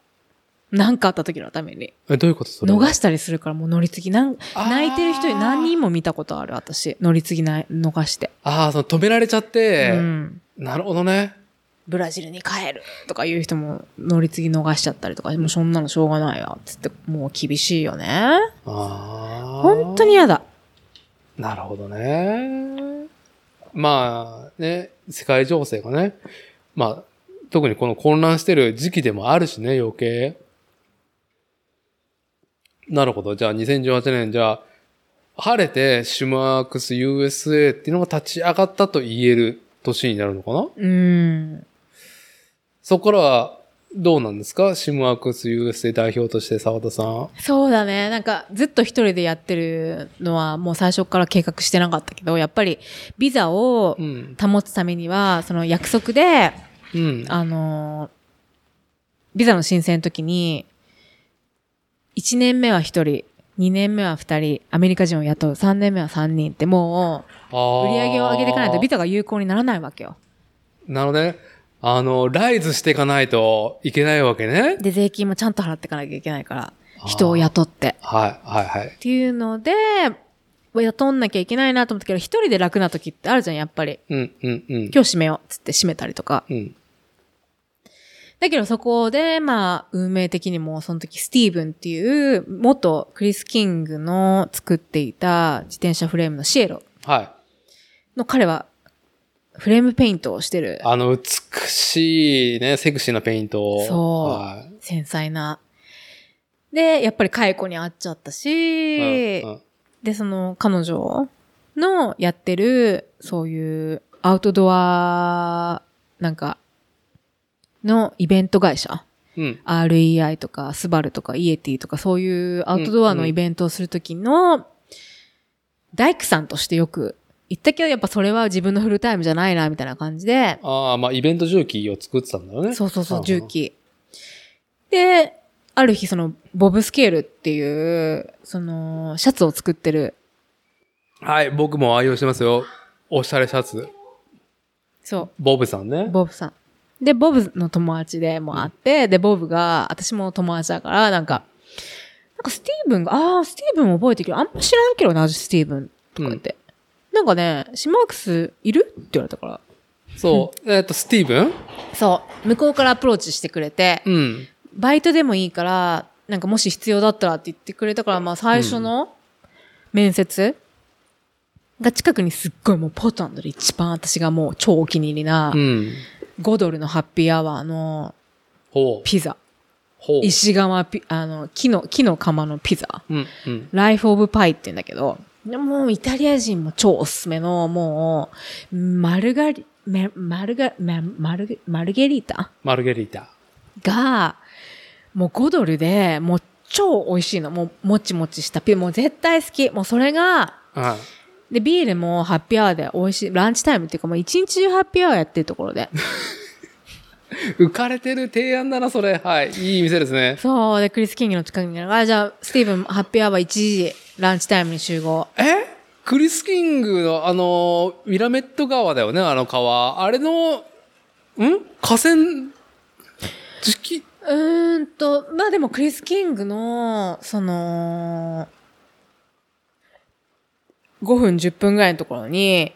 なんかあった時のために。え、どういうことそれは？逃したりするからもう乗り継ぎ。なん泣いてる人に何人も見たことある、私。乗り継ぎな逃して。ああ、その止められちゃって、うん。なるほどね。ブラジルに帰るとかいう人も乗り継ぎ逃しちゃったりとか、もうそんなのしょうがないわ。つって、もう厳しいよね。ああ。本当に嫌だ。なるほどね。まあね、世界情勢がね、まあ、特にこの混乱してる時期でもあるしね、余計。なるほど。じゃあ2018年、じゃあ、晴れてシュマークス USA っていうのが立ち上がったと言える年になるのかな？うん。そこからはどうなんですか？シムワークス USA 代表として澤田さん。そうだね。なんか、ずっと一人でやってるのは、もう最初から計画してなかったけど、やっぱり、ビザをうん。保つためには、その約束で、うん。あのービザの申請の時に、1年目は1人、2年目は2人、アメリカ人を雇う、3年目は3人ってもう、売り上げを上げていかないとビザが有効にならないわけよ。なるほどね。あの、ライズしていかないといけないわけね。で、税金もちゃんと払っていかなきゃいけないから人を雇って。はい、はい、はい。っていうので、雇んなきゃいけないなと思ったけど、一人で楽な時ってあるじゃん、やっぱり。うん、うん、うん。今日閉めよう、つって閉めたりとか。うん。だけどそこで、まあ、運命的にも、その時、スティーブンっていう、元クリス・キングの作っていた自転車フレームの Cielo はい。の彼は、フレームペイントをしてる、あの、美しいね、セクシーなペイントを。そうはい繊細な。で、やっぱり解雇に遭っちゃったし、うんうんで、その彼女のやってる、そういうアウトドア、なんか、のイベント会社。うん。REI とか、スバルとか、イエティとか、そういうアウトドアのイベントをするときの、大工さんとしてよく言ったけど、やっぱそれは自分のフルタイムじゃないな、みたいな感じで、ああ、まあ、イベント重機を作ってたんだよね。そうそうそう、ん重。機。で、ある日その、ボブスケールっていう、その、シャツを作ってる、はい、僕も愛用してますよ。おしゃれシャツ。そボブさんねう、。ボブさん。で、ボブの友達でもあって、で、ボブが、私も友達だから、なんか、かスティーブンが、ああ、スティーブン覚えてるけど、あんま知らんけどな、スティーブンとか言って。なんかね、シムワークスいる？って言われたから。そう。えっと、スティーブン？そう。向こうからアプローチしてくれて、うん。バイトでもいいから、なんかもし必要だったらって言ってくれたから、まあ最初の面接が近くにすっごいもうポートランドで一番私がもう超お気に入りなうん。5ドルのハッピーアワーの。ピザ。ほう。石窯ピ、あの、木の、木の窯のピザ。うん。うん。ライフオブパイって言うんだけど、でももうイタリア人も超おすすめの、もう、マルガリ、メマルガ、メマルゲ、マルゲリータマルゲリータ。が、もう5ドルで、もう超美味しいの。もうもちもちした。もう絶対好き。もうそれが、うん。で、ビールもハッピーアワーで美味しい。ランチタイムっていうかもう一日中ハッピーアワーやってるところで。浮かれてる提案だな、それ。はい。いい店ですね。そう。で、クリス・キングの近くにあるから、じゃあ、スティーブン、ハッピーアワー1時、ランチタイムに集合。え？クリス・キングの、あの、ウィラメット川だよね、あの川。あれの、ん？河川、時期、うーんと、まあでもクリス・キングの、その、5分10分ぐらいのところに、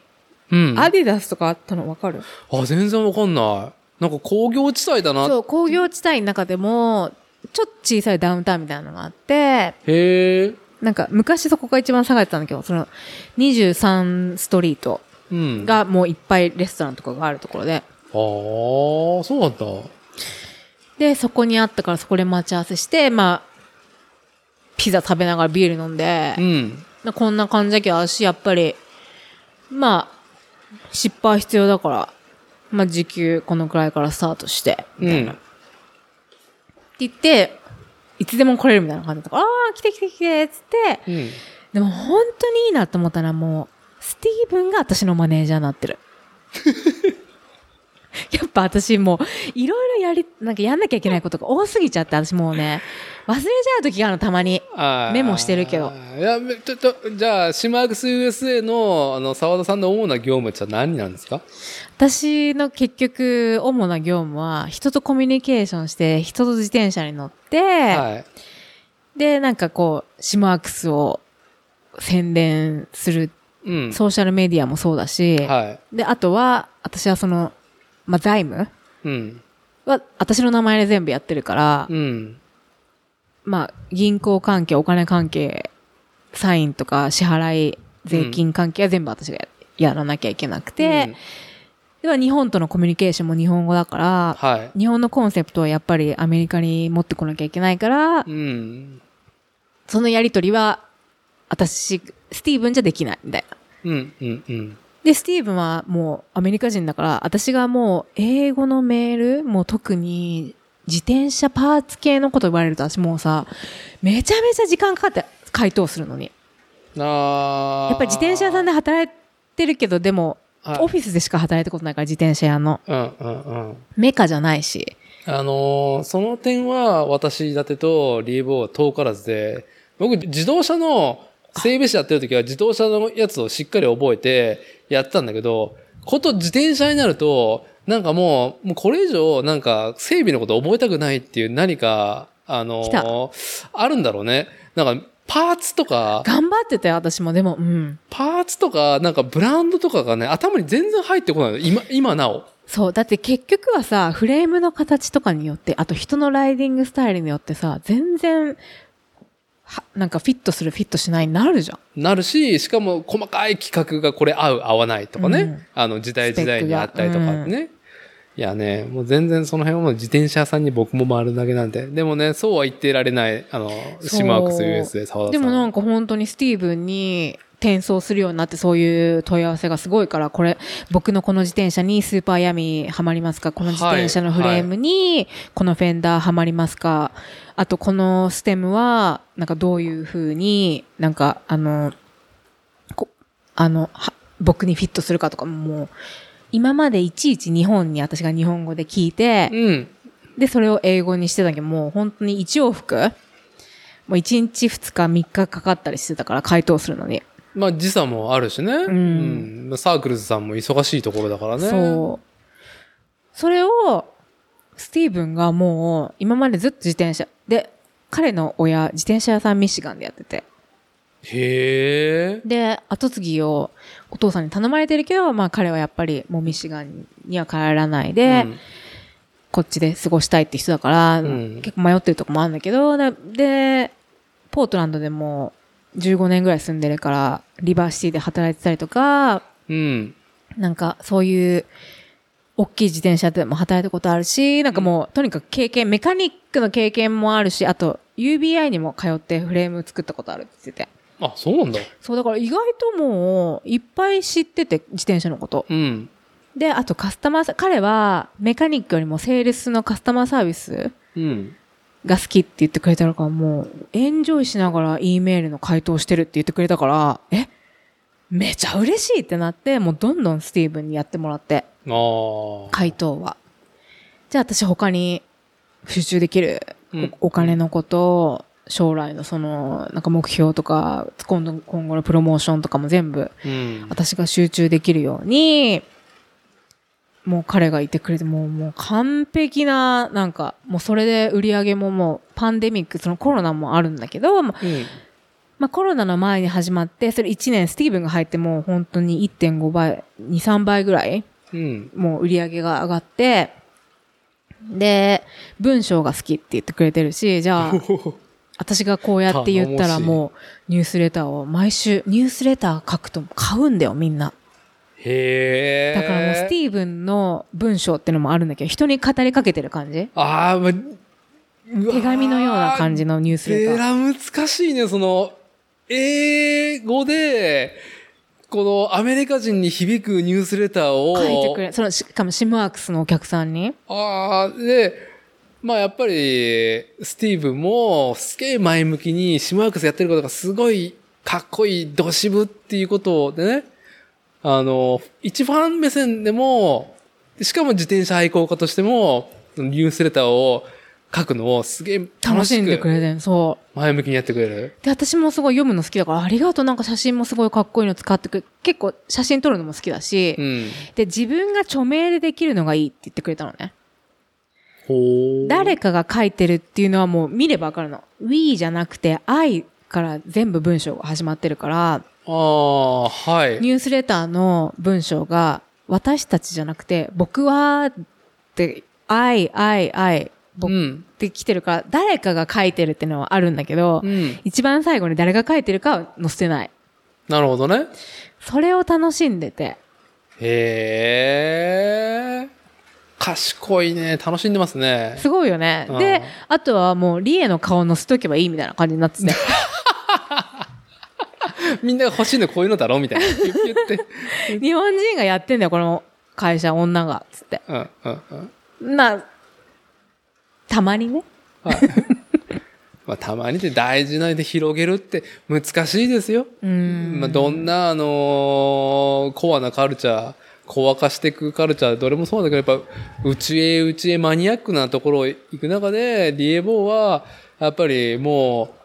うん。アディダスとかあったのわかる？あ、全然わかんない。なんか工業地帯だな。そう、工業地帯の中でも、ちょっと小さいダウンタウンみたいなのがあって、へえ。なんか昔そこが一番下がってたんだけど、その23ストリートうん。あがもういっぱいレストランとかがあるところで、あー、そうなんだ。で、そこにあったからそこで待ち合わせして、まあ、ピザ食べながらビール飲んで、うん。なこんな感じだけど、私やっぱり、まあ、失敗必要だから、まあ時給このくらいからスタートして、うん。って言って、いつでも来れるみたいな感じだったから、ああ、来て来て来て、つって、うん。でも本当にいいなと思ったらもう、スティーブンが私のマネージャーになってる。やっぱ私もう、いろいろやり、なんかやんなきゃいけないことが多すぎちゃって、私もうね、忘れちゃう時があるの、たまに。メモしてるけど。いや、めちょっと、じゃあ、シマークス USA の、あの、沢田さんの主な業務って何なんですか？私の結局、主な業務は、人とコミュニケーションして、人と自転車に乗って、はい。で、なんかこう、シマークスを宣伝する、うん。ソーシャルメディアもそうだし、はで、あとは、私はその、まあ、財務？は、私の名前で全部やってるから、うん。まあ、銀行関係、お金関係、サインとか支払い、税金関係は全部私がややらなきゃいけなくて、では日本とのコミュニケーションも日本語だから、はい。日本のコンセプトはやっぱりアメリカに持ってこなきゃいけないから、うん。そのやりとりは、私、スティーブンじゃできない、みたいな。うん。うん。うん。で、スティーブンはもうアメリカ人だから、私がもう英語のメール、もう特に自転車パーツ系のこと言われると私もうさ、めちゃめちゃ時間かかって回答するのに。あやっぱり自転車屋さんで、で働いてるけど、でも、はいオフィスでしか働いたことないから、自転車屋の。うん。うん。うん。メカじゃないし。あのーその点は私立てとリーボーは遠からずで、僕自動車の整備士やってる時は自動車のやつをしっかり覚えてやってたんだけど、こと自転車になると、なんかもう、もうこれ以上なんか整備のこと覚えたくないっていう何か、あのあるんだろうね。なんかパーツとか、頑張ってたよ、私も。でも、うん。パーツとか、なんかブランドとかがね、頭に全然入ってこないの。今、今なお。そう。だって結局はさ、フレームの形とかによって、あと人のライディングスタイルによってさ、全然、は、なんかフィットする、フィットしないになるじゃん。なるし、しかも細かい企画がこれ合う、合わないとかね。うんあの、時代時代にあったりとかね。いやね、もう全然その辺はもう自転車屋さんに僕も回るだけなんで。でもね、そうは言ってられない、あの、シマークス US で沢田さん。でもなんか本当にスティーブンに転送するようになってそういう問い合わせがすごいから、これ、僕のこの自転車にスーパーヤミはまりますか？この自転車のフレームに、このフェンダーはまりますかあとこのステムは、なんかどういう風に、なんか？あの、こあの、は僕にフィットするかとかもう、今までいちいち日本に私が日本語で聞いて、うん。で、それを英語にしてたけど、もう本当に1往復もう1日2日3日かかったりしてたから、回答するのに。まあ時差もあるしね。うんまあサークルズさんも忙しいところだからね。そう。それを、スティーブンがもう、今までずっと自転車。で、彼の親、自転車屋さんミシガンでやってて。へえ。で、後継ぎをお父さんに頼まれてるけど、まあ彼はやっぱりもうミシガンには帰らないで、うんこっちで過ごしたいって人だから、うん結構迷ってるとこもあるんだけど、で、でポートランドでも15年ぐらい住んでるから、リバーシティで働いてたりとか、うん。なんかそういう、大きい自転車でも働いたことあるし、なんかもう、とにかく経験、メカニックの経験もあるし、あと、UBI にも通ってフレーム作ったことあるって言ってて。あ、そうなんだ。そう、だから意外ともう、いっぱい知ってて、自転車のこと。うん。で、あとカスタマーサ、彼はメカニックよりもセールスのカスタマーサービスうん。が好きって言ってくれたから、もう、エンジョイしながら E メールの回答してるって言ってくれたから、え？めちゃ嬉しいってなって、もうどんどんスティーブンにやってもらって。回答は。じゃあ私他に集中できるうんおお金のこと、将来のその、なんか目標とか、今度、今後のプロモーションとかも全部うん。私が集中できるように、もう彼がいてくれて、もう、もう完璧な、なんか、もうそれで売り上げももうパンデミック、そのコロナもあるんだけど、まあうん。まあコロナの前に始まって、それ1年スティーブンが入ってもう本当に1.5倍、2、3倍ぐらい、うん。もう売り上げが上がって、で、文章が好きって言ってくれてるし、じゃあ、私がこうやって言ったらもうニュースレターを毎週、ニュースレター書くと買うんだよ、みんな。へえ。だからもうスティーブンの文章ってのもあるんだけど、人に語りかけてる感じ？ああ、ま、手紙のような感じのニュースレター。えら難しいね、その、英語で、このアメリカ人に響くニュースレターを。書いてくれ、その、しかもシムワークスのお客さんに。ああ、で、まあやっぱり、スティーブンも、すげえ前向きに、シムワークスやってることがすごいかっこいい、ドシブっていうことでね、あの、一ファン目線でも、しかも自転車愛好家としても、ニュースレターを書くのをすげえ楽楽ししんでくくれてる。そう。前向きにやってくれる。で、私もすごい読むの好きだから、ありがとう。なんか写真もすごいかっこいいの使ってくれ結構写真撮るのも好きだし、うん。で、自分が著名でできるのがいいって言ってくれたのね。誰かが書いてるっていうのはもう見ればわかるの。we じゃなくて I から全部文章が始まってるから、ああ、はい。ニュースレターの文章が私たちじゃなくて僕はって、I, I, I 僕うん。って来てるから、誰かが書いてるっていうのはあるんだけど、うん。一番最後に誰が書いてるかは載せてない。なるほどね。それを楽しんでて。へえ。賢いね。楽しんでますね。すごいよねうん。で、あとはもうリエの顔載せとけばいいみたいな感じになってて。みんなが欲しいのこういうのだろみたいな。言って。日本人がやってんだよ、この会社、女が、つって。うん、うん、うん。まあ、たまにね。はい。まあ、たまにで大事なで広げるって難しいですよ。うん。まあ、どんな、あのーコアなカルチャー、コア化していくカルチャー、どれもそうだけど、やっぱ、内へ内へマニアックなところを行く中で、ディエボーは、やっぱりもう、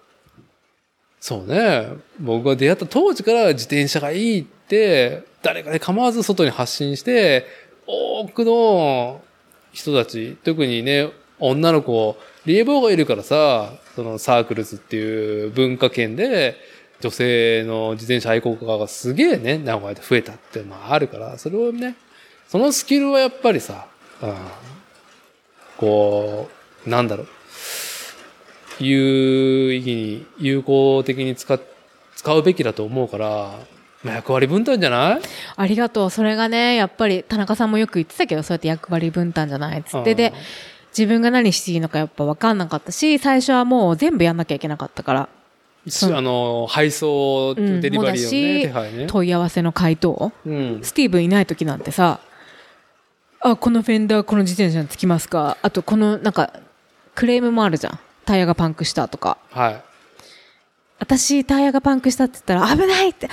そうね、僕が出会った当時から自転車がいいって、誰かで構わず外に発信して、多くの人たち、特にね、女の子、リエボーがいるからさ、そのサークルズっていう文化圏で、女性の自転車愛好家がすげえね、名古屋で増えたっていうのはあるから、それをね、そのスキルはやっぱりさ、うん、こう、なんだろう、有意義に、有効的に使っ使うべきだと思うから、まあ役割分担じゃない？ありがとう。それがね、やっぱり田中さんもよく言ってたけど、そうやって役割分担じゃないっつって。で、自分が何していいのかやっぱ分かんなかったし、最初はもう全部やんなきゃいけなかったから、しあの、配送、うんデリバリーのね、ね。問い合わせの回答。うん。スティーブンいない時なんてさ、あ、このフェンダーこの自転車につきますか？あとこのなんか、クレームもあるじゃん。タイヤがパンクしたとか。はい。私タイヤがパンクしたって言ったら危ないって、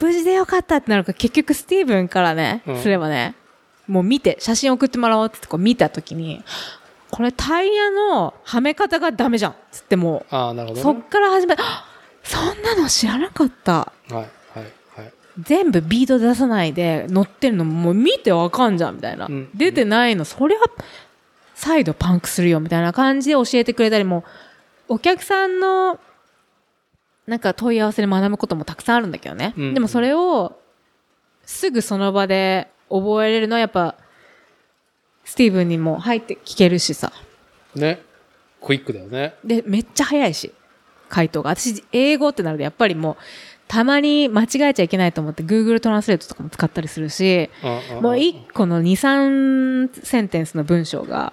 無事でよかったってなるから結局スティーブンからね、うんすればね、もう見て、写真送ってもらおうってこう見た時に、これタイヤのはめ方がダメじゃんつってもああ、なるう、ほど、ね。そっから始め、あそんなの知らなかった。はい、はい、はい。全部ビート出さないで乗ってるのもう見てわかんじゃんみたいな、うん出てないのそりゃ再度パンクするよみたいな感じで教えてくれたりもお客さんの、なんか問い合わせで学ぶこともたくさんあるんだけどね。うんでもそれを、すぐその場で覚えれるのはやっぱ、スティーブンにも入って聞けるしさ。ね。クイックだよね。で、めっちゃ早いし、回答が。私、英語ってなるとやっぱりもう、たまに間違えちゃいけないと思って Google トランスレートとかも使ったりするし、もう一個の2、3センテンスの文章が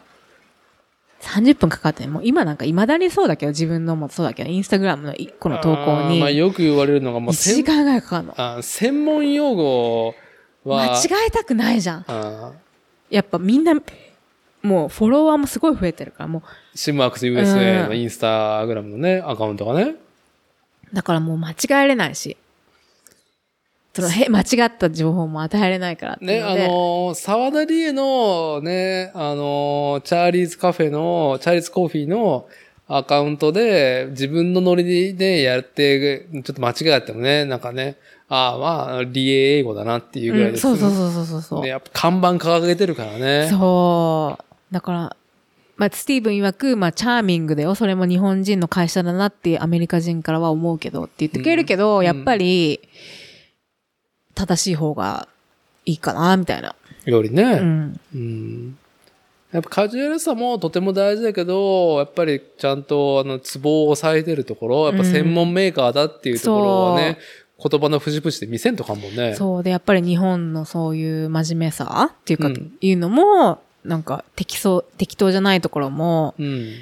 30分かかってね、もう今なんか未だにそうだけど、自分のもそうだけど、インスタグラムの1個の投稿あーまあによく言われるのが、もう1時間ぐらいかかるの。あ専門用語は、間違えたくないじゃん。あやっぱみんな、もうフォロワーもすごい増えてるから、もシムワークス USA のうんインスタグラムのね、アカウントがね。う、だからもう間違えれないし、そのへ間違った情報も与えられないからっていね、あうの沢田理恵のね、あのー、チャーリーズカフェの、チャーリーズコーヒーのアカウントで、自分のノリでやって、ちょっと間違えてもね、なんかね、ああ、まあ、理恵英語だなっていうぐらいうん、です、そうそうそうそうそうそう。ね、やっぱ看板掲げてるからね。そう。だから、まあ、スティーブン曰く、まあ、チャーミングだよ。それも日本人の会社だなってアメリカ人からは思うけどって言ってくれるけど、うんやっぱり、正しい方がいいかな、みたいな。よりね。うん。うんやっぱカジュアルさもとても大事だけど、やっぱりちゃんとあの、ツボを押さえてるところ、やっぱ専門メーカーだっていうところはね、言葉の節々で見せんとかもんね。そうで、やっぱり日本のそういう真面目さっていうか、うんいうのも、なんか適当、適当じゃないところもうん。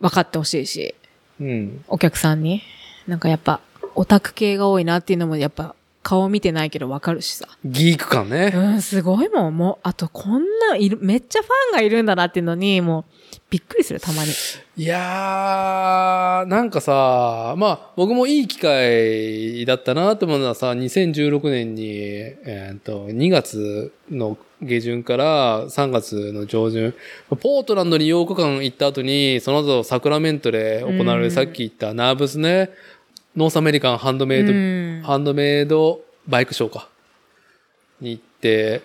分かってほしいし、うん。お客さんに。なんかやっぱ、オタク系が多いなっていうのもやっぱ、顔見てないけど分かるしさ。ギーク感ね。うん、すごいもん。もう、あとこんないる、めっちゃファンがいるんだなっていうのに、もう、びっくりする、たまに。いやー、なんかさ、まあ、僕もいい機会だったなと思うのはさ、2016年に、えーっと、2月の下旬から3月の上旬、ポートランドに8日間行った後に、その後サクラメントで行われる、うんさっき言ったナーブスね、ノースアメリカンハンドメイド、うんハンドメイドバイクショーか。に行って、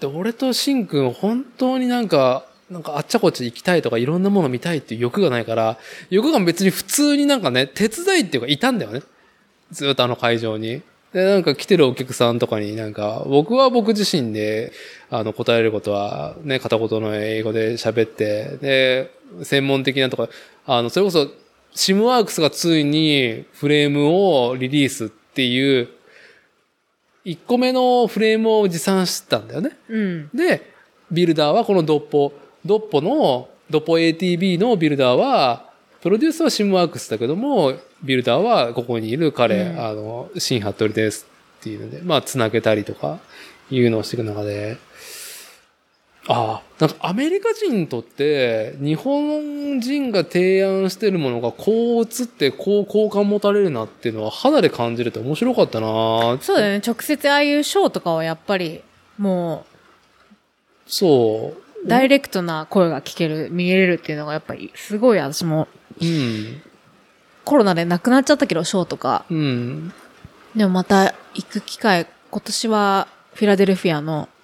で、俺とシンくん本当になんか、なんかあっちゃこっちゃ行きたいとかいろんなもの見たいっていう欲がないから、欲が別に普通になんかね、手伝いっていうかいたんだよね。ずっとあの会場に。で、なんか来てるお客さんとかになんか、僕は僕自身で、あの、答えることはね、片言の英語で喋って、で、専門的なとか、あの、それこそ、シムワークスがついにフレームをリリースっていう、1個目のフレームを持参したんだよね。うん。で、ビルダーはこのドッポ、ドッポの、ドッポ ATB のビルダーは、プロデュースはシムワークスだけども、ビルダーはここにいる彼、うんあの、新ハットリですっていうので、まあ、つなげたりとか、いうのをしていく中で、ああ、なんかアメリカ人にとって、日本人が提案してるものがこう映って、こう好感持たれるなっていうのは肌で感じれて面白かったなそうだよね。直接ああいうショーとかはやっぱり、もそう。う、ダイレクトな声が聞ける、見れるっていうのがやっぱり、すごい私も、うん。コロナでなくなっちゃったけど、ショーとか。うん。でもまた行く機会、今年はフィラデルフィアのフ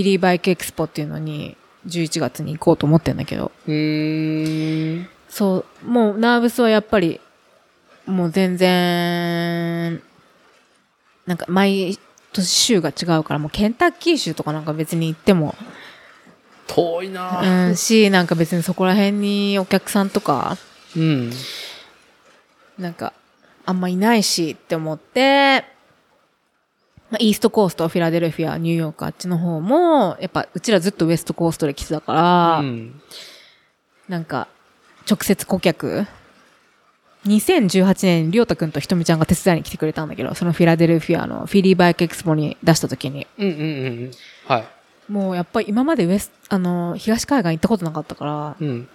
ィリーバイクエクスポっていうのに11月に行こうと思ってんだけど、うーん。そう、もうナーブスはやっぱり、もう全然、なんか毎年州が違うから、もうケンタッキー州とかなんか別に行っても、遠いなうん、し、なんか別にそこら辺にお客さんとか、うん。なんか、あんまいないしって思って、まあ、イーストコースト、フィラデルフィア、ニューヨーク、あっちの方も、やっぱ、うちらずっとウエストコーストで来てたから、うん。なんか、直接顧客、2018年にりょうたくんとひとみちゃんが手伝いに来てくれたんだけど、そのフィラデルフィアのフィリーバイクエクスポに出した時に、うんうんうんうん。はい。もうやっぱり今までウエスあの、東海岸行ったことなかったから、うん。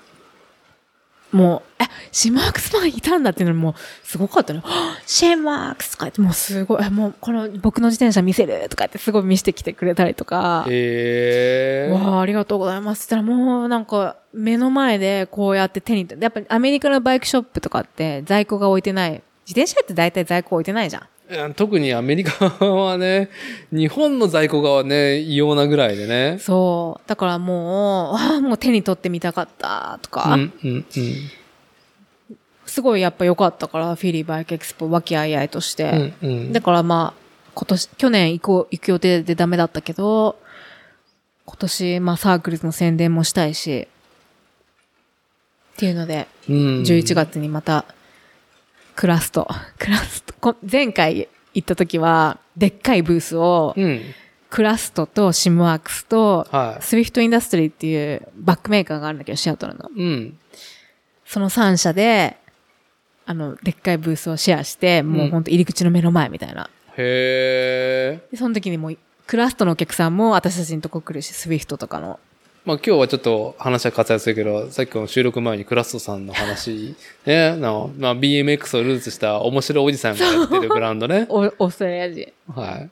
もう、え、シェマークスマンいたんだっていうのも、すごかったね。シェマークスとか言って、もうすごい、えもうこの僕の自転車見せるとか言ってすごい見せてきてくれたりとか、えー。わあ、ありがとうございます。って言ったらもうなんか、目の前でこうやって手に、やっぱりアメリカのバイクショップとかって在庫が置いてない。自転車って大体在庫置いてないじゃん。うん特にアメリカはね、日本の在庫がね、異様なぐらいでね。そう。だからもう、わあ、もう手に取ってみたかったとか、うんうんうん。すごいやっぱ良かったから、フィリーバイクエクスポ、和気あいあいとして。うんうん。だからまあ、今年、去年行こう、行く予定でダメだったけど、今年、まあサークルズの宣伝もしたいし、っていうので、うん、11月にまた、クラスト、クラスト、こ前回行った時は、でっかいブースを、うん。クラストとシムワークスと、はい。スウィフトインダストリーっていうバックメーカーがあるんだけど、シアトルの。うん。その3社で、あの、でっかいブースをシェアして、もうほんと入り口の目の前みたいな。へその時にもう、クラストのお客さんも私たちのとこ来るし、スウィフトとかの。まあ今日はちょっと話は割愛するけど、さっきの収録前にクラストさんの話、ね、の、まあ BMX をルーツした面白いおじさんがやってるブランドね。おオーストラリア人。はい。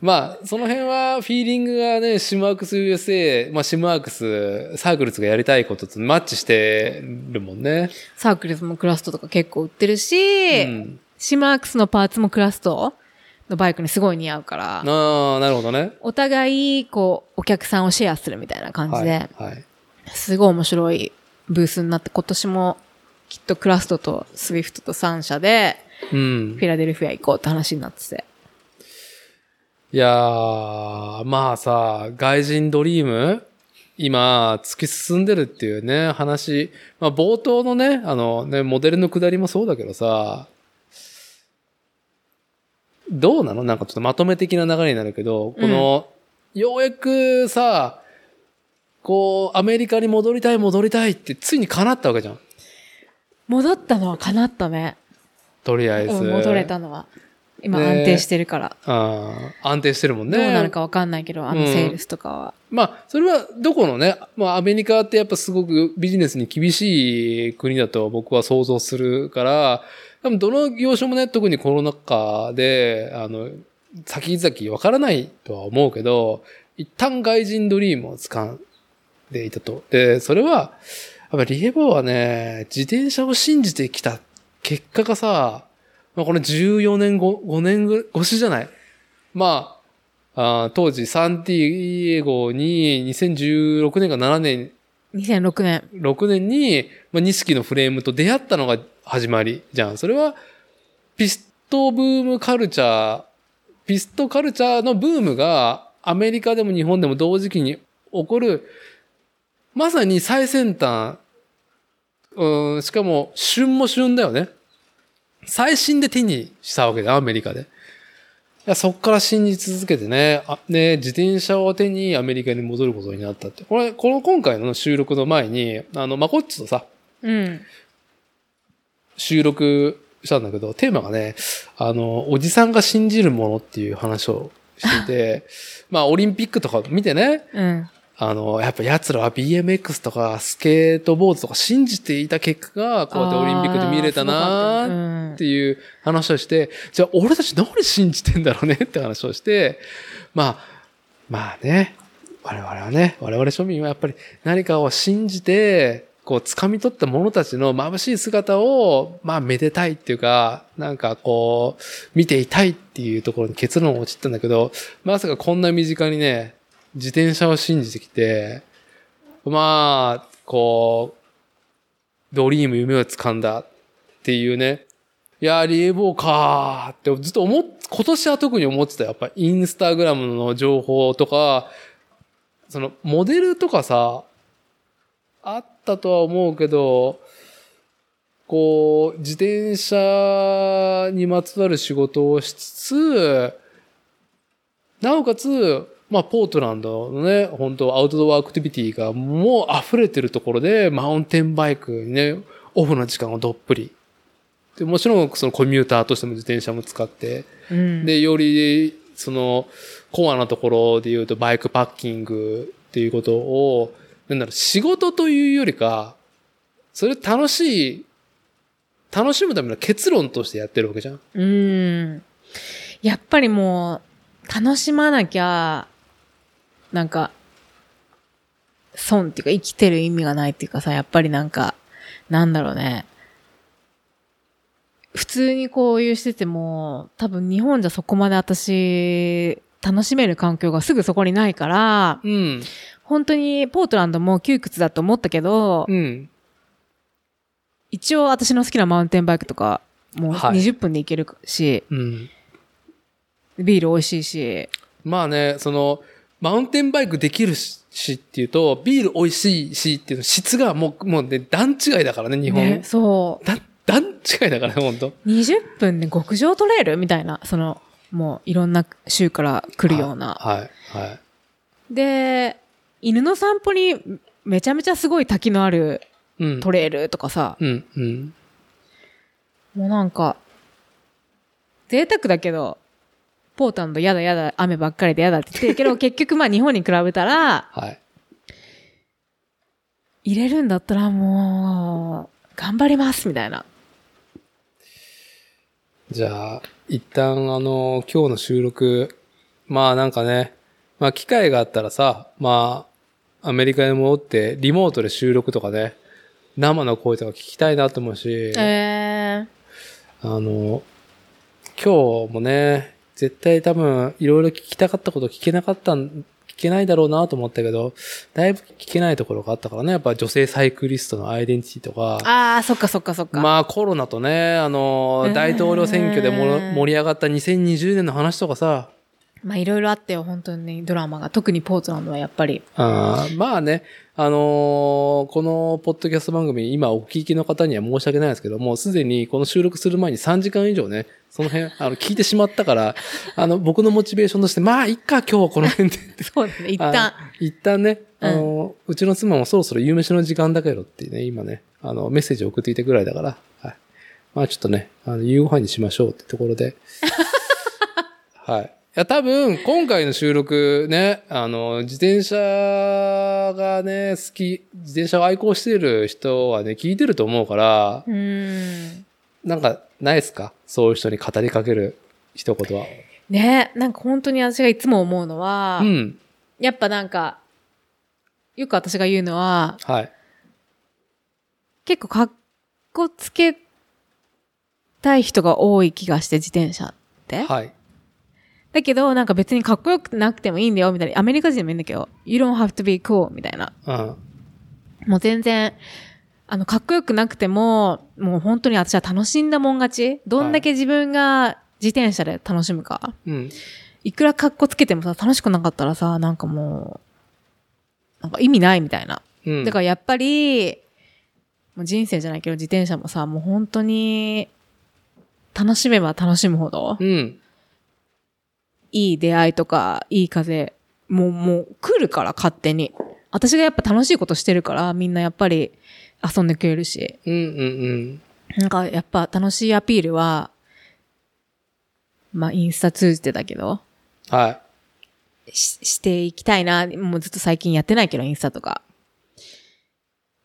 まあ、その辺は、フィーリングがね、シムワークス USA、まあ、シムワークス、サークルズがやりたいこととマッチしてるもんね。サークルズもクラストとか結構売ってるし、うん。シムワークスのパーツもクラストのバイクにすごい似合うから、ああ、なるほどね。お互い、こう、お客さんをシェアするみたいな感じで、はい。はい。すごい面白いブースになって、今年もきっとクラストとスウィフトと3社で、うんフ。ィラデルフィア行こうって話になってて。いやー、まあさ、外人ドリーム？今、突き進んでるっていうね、話。まあ冒頭のね、あのね、モデルの下りもそうだけどさ、どうなの？なんかちょっとまとめ的な流れになるけど、この、ようやくさ、こう、アメリカに戻りたい戻りたいってついに叶ったわけじゃん。戻ったのは叶ったね。とりあえず。うん戻れたのは。今ね安定してるから。あー安定してるもんね。どうなるかわかんないけど、あのうんセールスとかは。まあ、それはどこのね、まあアメリカってやっぱすごくビジネスに厳しい国だと僕は想像するから、多分どの業種もね、特にコロナ禍で、あの、先々わからないとは思うけど、一旦外人ドリームを掴んでいたと。で、それは、やっぱリエボーはね、自転車を信じてきた結果がさ、まあこれ14年後、5年ぐ越しじゃない？まあ、あー当時サンティエゴに2016年か7年、2006年。6年に、まあ、錦のフレームと出会ったのが始まりじゃん。それは、ピストブームカルチャー、ピストカルチャーのブームがアメリカでも日本でも同時期に起こる、まさに最先端、うん、しかも旬も旬だよね。最新で手にしたわけだ、アメリカで。いやそっから信じ続けてね、あね、自転車を手にアメリカに戻ることになったって。これ、この今回の収録の前に、あの、マコッチとさ、うん。収録したんだけど、テーマがね、あの、おじさんが信じるものっていう話をしてて、まあ、オリンピックとか見てね、うん。あの、やっぱ奴らは BMX とかスケートボードとか信じていた結果が、こうやってオリンピックで見れたなっていう話をして、じゃあ俺たち何信じてんだろうねって話をして、まあ、まあね、我々はね、我々庶民はやっぱり何かを信じて、こう、掴み取った者たちの眩しい姿を、まあ、めでたいっていうか、なんかこう、見ていたいっていうところに結論を落ちたんだけど、まさかこんな身近にね、自転車を信じてきて、まあ、こう、ドリーム夢を掴んだっていうね。いやー、リエボーかーってずっと思っ、今年は特に思ってた。やっぱインスタグラムの情報とか、そのモデルとかさ、あったとは思うけど、こう、自転車にまつわる仕事をしつつ、なおかつ、まあ、ポートランドのね、本当アウトドアアクティビティがもう溢れてるところで、マウンテンバイクにね、オフの時間をどっぷり。で、もちろん、そのコミューターとしても自転車も使って、うん。で、より、その、コアなところで言うと、バイクパッキングっていうことを、なんだろう、仕事というよりか、それ楽しい、楽しむための結論としてやってるわけじゃん。うん。やっぱりもう、楽しまなきゃ、なんか、損っていうか生きてる意味がないっていうかさ、やっぱりなんか、なんだろうね。普通にこういうしてても、多分日本じゃそこまで私、楽しめる環境がすぐそこにないから、うん。本当にポートランドも窮屈だと思ったけど、うん。一応私の好きなマウンテンバイクとか、もうはい20分で行けるし、うん。ビール美味しいし、まあね、その、マウンテンバイクできるしっていうと、ビール美味しいしっていうの質がもう、もうね、段違いだからね、日本。ね、そう。だ、段違いだからね、本当20分で極上トレイル？みたいな、その、もういろんな州から来るような。はい、はい。で、犬の散歩にめちゃめちゃすごい滝のあるうん。トレイルとかさ、うん、うん。もうなんか、贅沢だけど、ポータンドやだやだ、雨ばっかりでやだって言ってるけど、結局まあ日本に比べたら、はい。入れるんだったらもう、頑張りますみたいな。じゃあ、一旦あの、今日の収録、まあなんかね、まあ機会があったらさ、まあ、アメリカに戻ってリモートで収録とかね、生の声とか聞きたいなと思うし、えあの、今日もね、絶対多分いろいろ聞きたかったこと聞けなかったん、聞けないだろうなと思ったけど、だいぶ聞けないところがあったからね、やっぱ女性サイクリストのアイデンティティとか、ああ、そっかそっかそっか。まあコロナとね、あのう、ん大統領選挙で盛り上がった2020年の話とかさ、まあいろいろあってよ、本当にドラマが。特にポーツランドはやっぱり。あーまあね、あのーこのポッドキャスト番組、今お聞きの方には申し訳ないですけども、すでにこの収録する前に3時間以上ね、その辺、あの、聞いてしまったから、あの、僕のモチベーションとして、まあ、いっか、今日はこの辺で。そうですね、一旦。あ一旦ね、あの、うちの妻もそろそろ夕飯の時間だけどってね、今ね、あの、メッセージを送っていたぐらいだから、はい。まあちょっとね、あの、夕ご飯にしましょうってところで。はい。いや、多分、今回の収録ね、あの、自転車がね、好き、自転車を愛好している人はね、聞いてると思うから、うーん。なんか、ないですか？そういう人に語りかける一言は。ねなんか本当に私がいつも思うのは、うん。やっぱなんか、よく私が言うのは、はい。結構かっこつけたい人が多い気がして、自転車って。はい。だけど、なんか別にかっこよくなくてもいいんだよ、みたいな。アメリカ人でもいいんだけど、You don't have to be cool, みたいな。うん。もう全然、あの、かっこよくなくても、もう本当に私は楽しんだもん勝ち。どんだけ自分が自転車で楽しむか。うん。いくらかっこつけてもさ、楽しくなかったらさ、なんかもう、なんか意味ないみたいな。うん。だからやっぱり、もう人生じゃないけど自転車もさ、もう本当に、楽しめば楽しむほど、うん。いい出会いとか、いい風、もう、もう来るから勝手に。私がやっぱ楽しいことしてるから、みんなやっぱり遊んでくれるし。うんうんうん。なんかやっぱ楽しいアピールは、まあインスタ通じてだけど、はい。ししていきたいな。もうずっと最近やってないけど、インスタとか。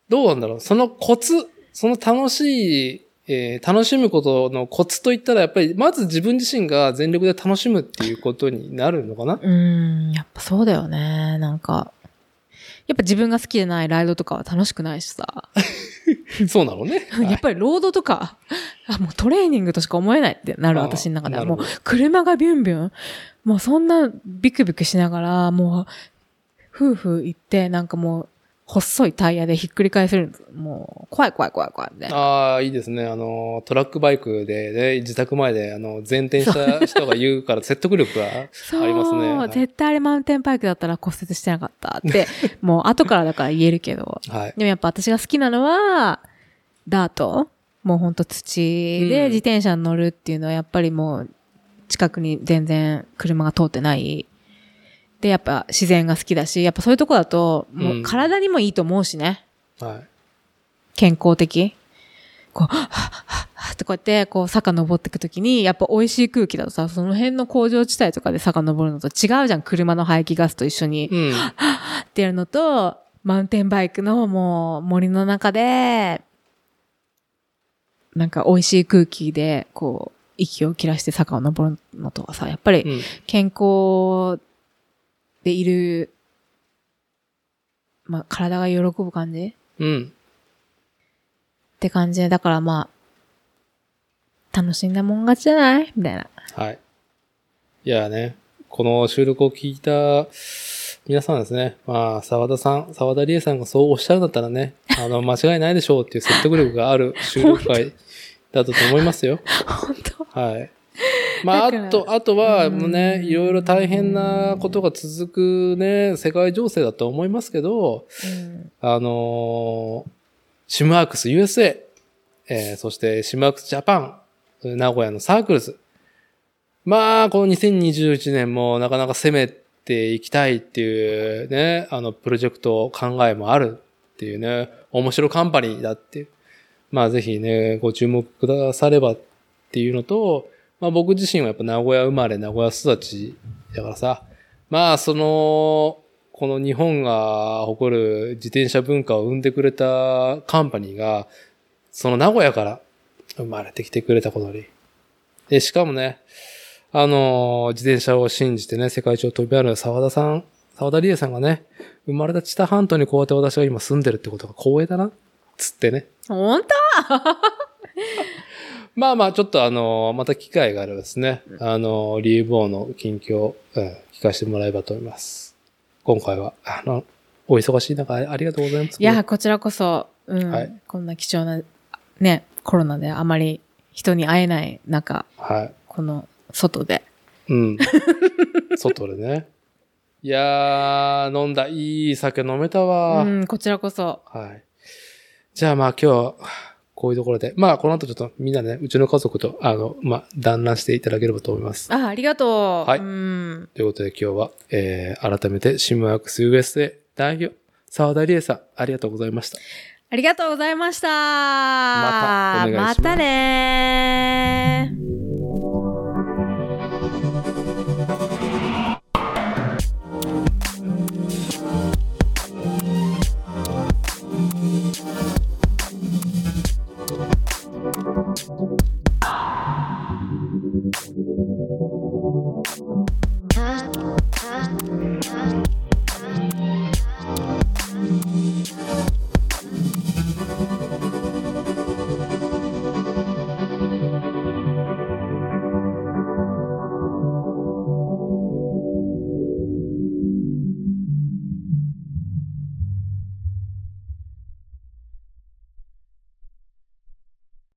どうなんだろうそのコツ、その楽しい、えー楽しむことのコツといったら、やっぱり、まず自分自身が全力で楽しむっていうことになるのかな？うーん、やっぱそうだよね。なんか、やっぱ自分が好きでないライドとかは楽しくないしさ。そうなのね。やっぱりロードとか、あ、もうトレーニングとしか思えないってなる私の中では。もう車がビュンビュン、もうそんなビクビクしながら、もう、夫婦行って、なんかもう、細いタイヤでひっくり返せるんですもう、怖い怖い怖い怖いみたいな。ああ、いいですね。あの、トラックバイクでね、自宅前で、あの、前転した人が言うから説得力があそう、りますね。はい絶対あれマウンテンバイクだったら骨折してなかったって、もう後からだから言えるけど。はい。でもやっぱ私が好きなのは、ダートもうほんと土でうん自転車に乗るっていうのはやっぱりもう近くに全然車が通ってない。で、やっぱ自然が好きだし、やっぱそういうとこだと、もう体にもいいと思うしね。はい。健康的。こう、はっはっはっってこうやって、こう坂登っていくときに、やっぱ美味しい空気だとさ、その辺の工場地帯とかで坂登るのと違うじゃん。車の排気ガスと一緒に。うん。ってやるのと、マウンテンバイクのもう森の中で、なんか美味しい空気で、こう、息を切らして坂を登るのとはさ、やっぱりうん。健康でいる、まあ体が喜ぶ感じ？うん。って感じで、だからまあ、楽しんだもん勝ちじゃない？みたいな。はい。いやね、この収録を聞いた皆さんですね。まあ、沢田さん、沢田理恵さんがそうおっしゃるんだったらね、あの、間違いないでしょうっていう説得力がある収録会だったと思いますよ。本当？はい。まあ、あと、あとは、ね、いろいろ大変なことが続くね、世界情勢だと思いますけど、うんあのーシムワークス USA、えーそしてシムワークスジャパン、名古屋のサークルズ。まあ、この2021年もなかなか攻めていきたいっていうね、あの、プロジェクト考えもあるっていうね、面白カンパニーだっていう。まあ、ぜひね、ご注目くださればっていうのと、まあ僕自身はやっぱ名古屋生まれ、名古屋育ちだからさ、まあその、この日本が誇る自転車文化を生んでくれたカンパニーが、その名古屋から生まれてきてくれたことに。で、しかもね、あの、自転車を信じてね、世界一を飛び回る沢田さん、沢田理恵さんがね、生まれた知多半島にこうやって私が今住んでるってことが光栄だな、つってね。本当？まあまあ、ちょっとあの、また機会があればですね、あの、リーボーの近況、うん、聞かせてもらえばと思います。今回は、あの、お忙しい中、ありがとうございます。いや、こちらこそ、うん、はいこんな貴重な、ね、コロナであまり人に会えない中、はい。この外で。うん。外でね。いやー、飲んだ、いい酒飲めたわ。うん、こちらこそ。はい。じゃあまあ今日は、こういうところで、まあこの後ちょっとみんなでね、うちの家族と、あの、まあ団らんしていただければと思います。あ、ありがとう。はいうん。ということで今日は、えー、改めてシムワークス USA 代表、沢田理恵さん、ありがとうございました。ありがとうございました。またお願いしますまたねー。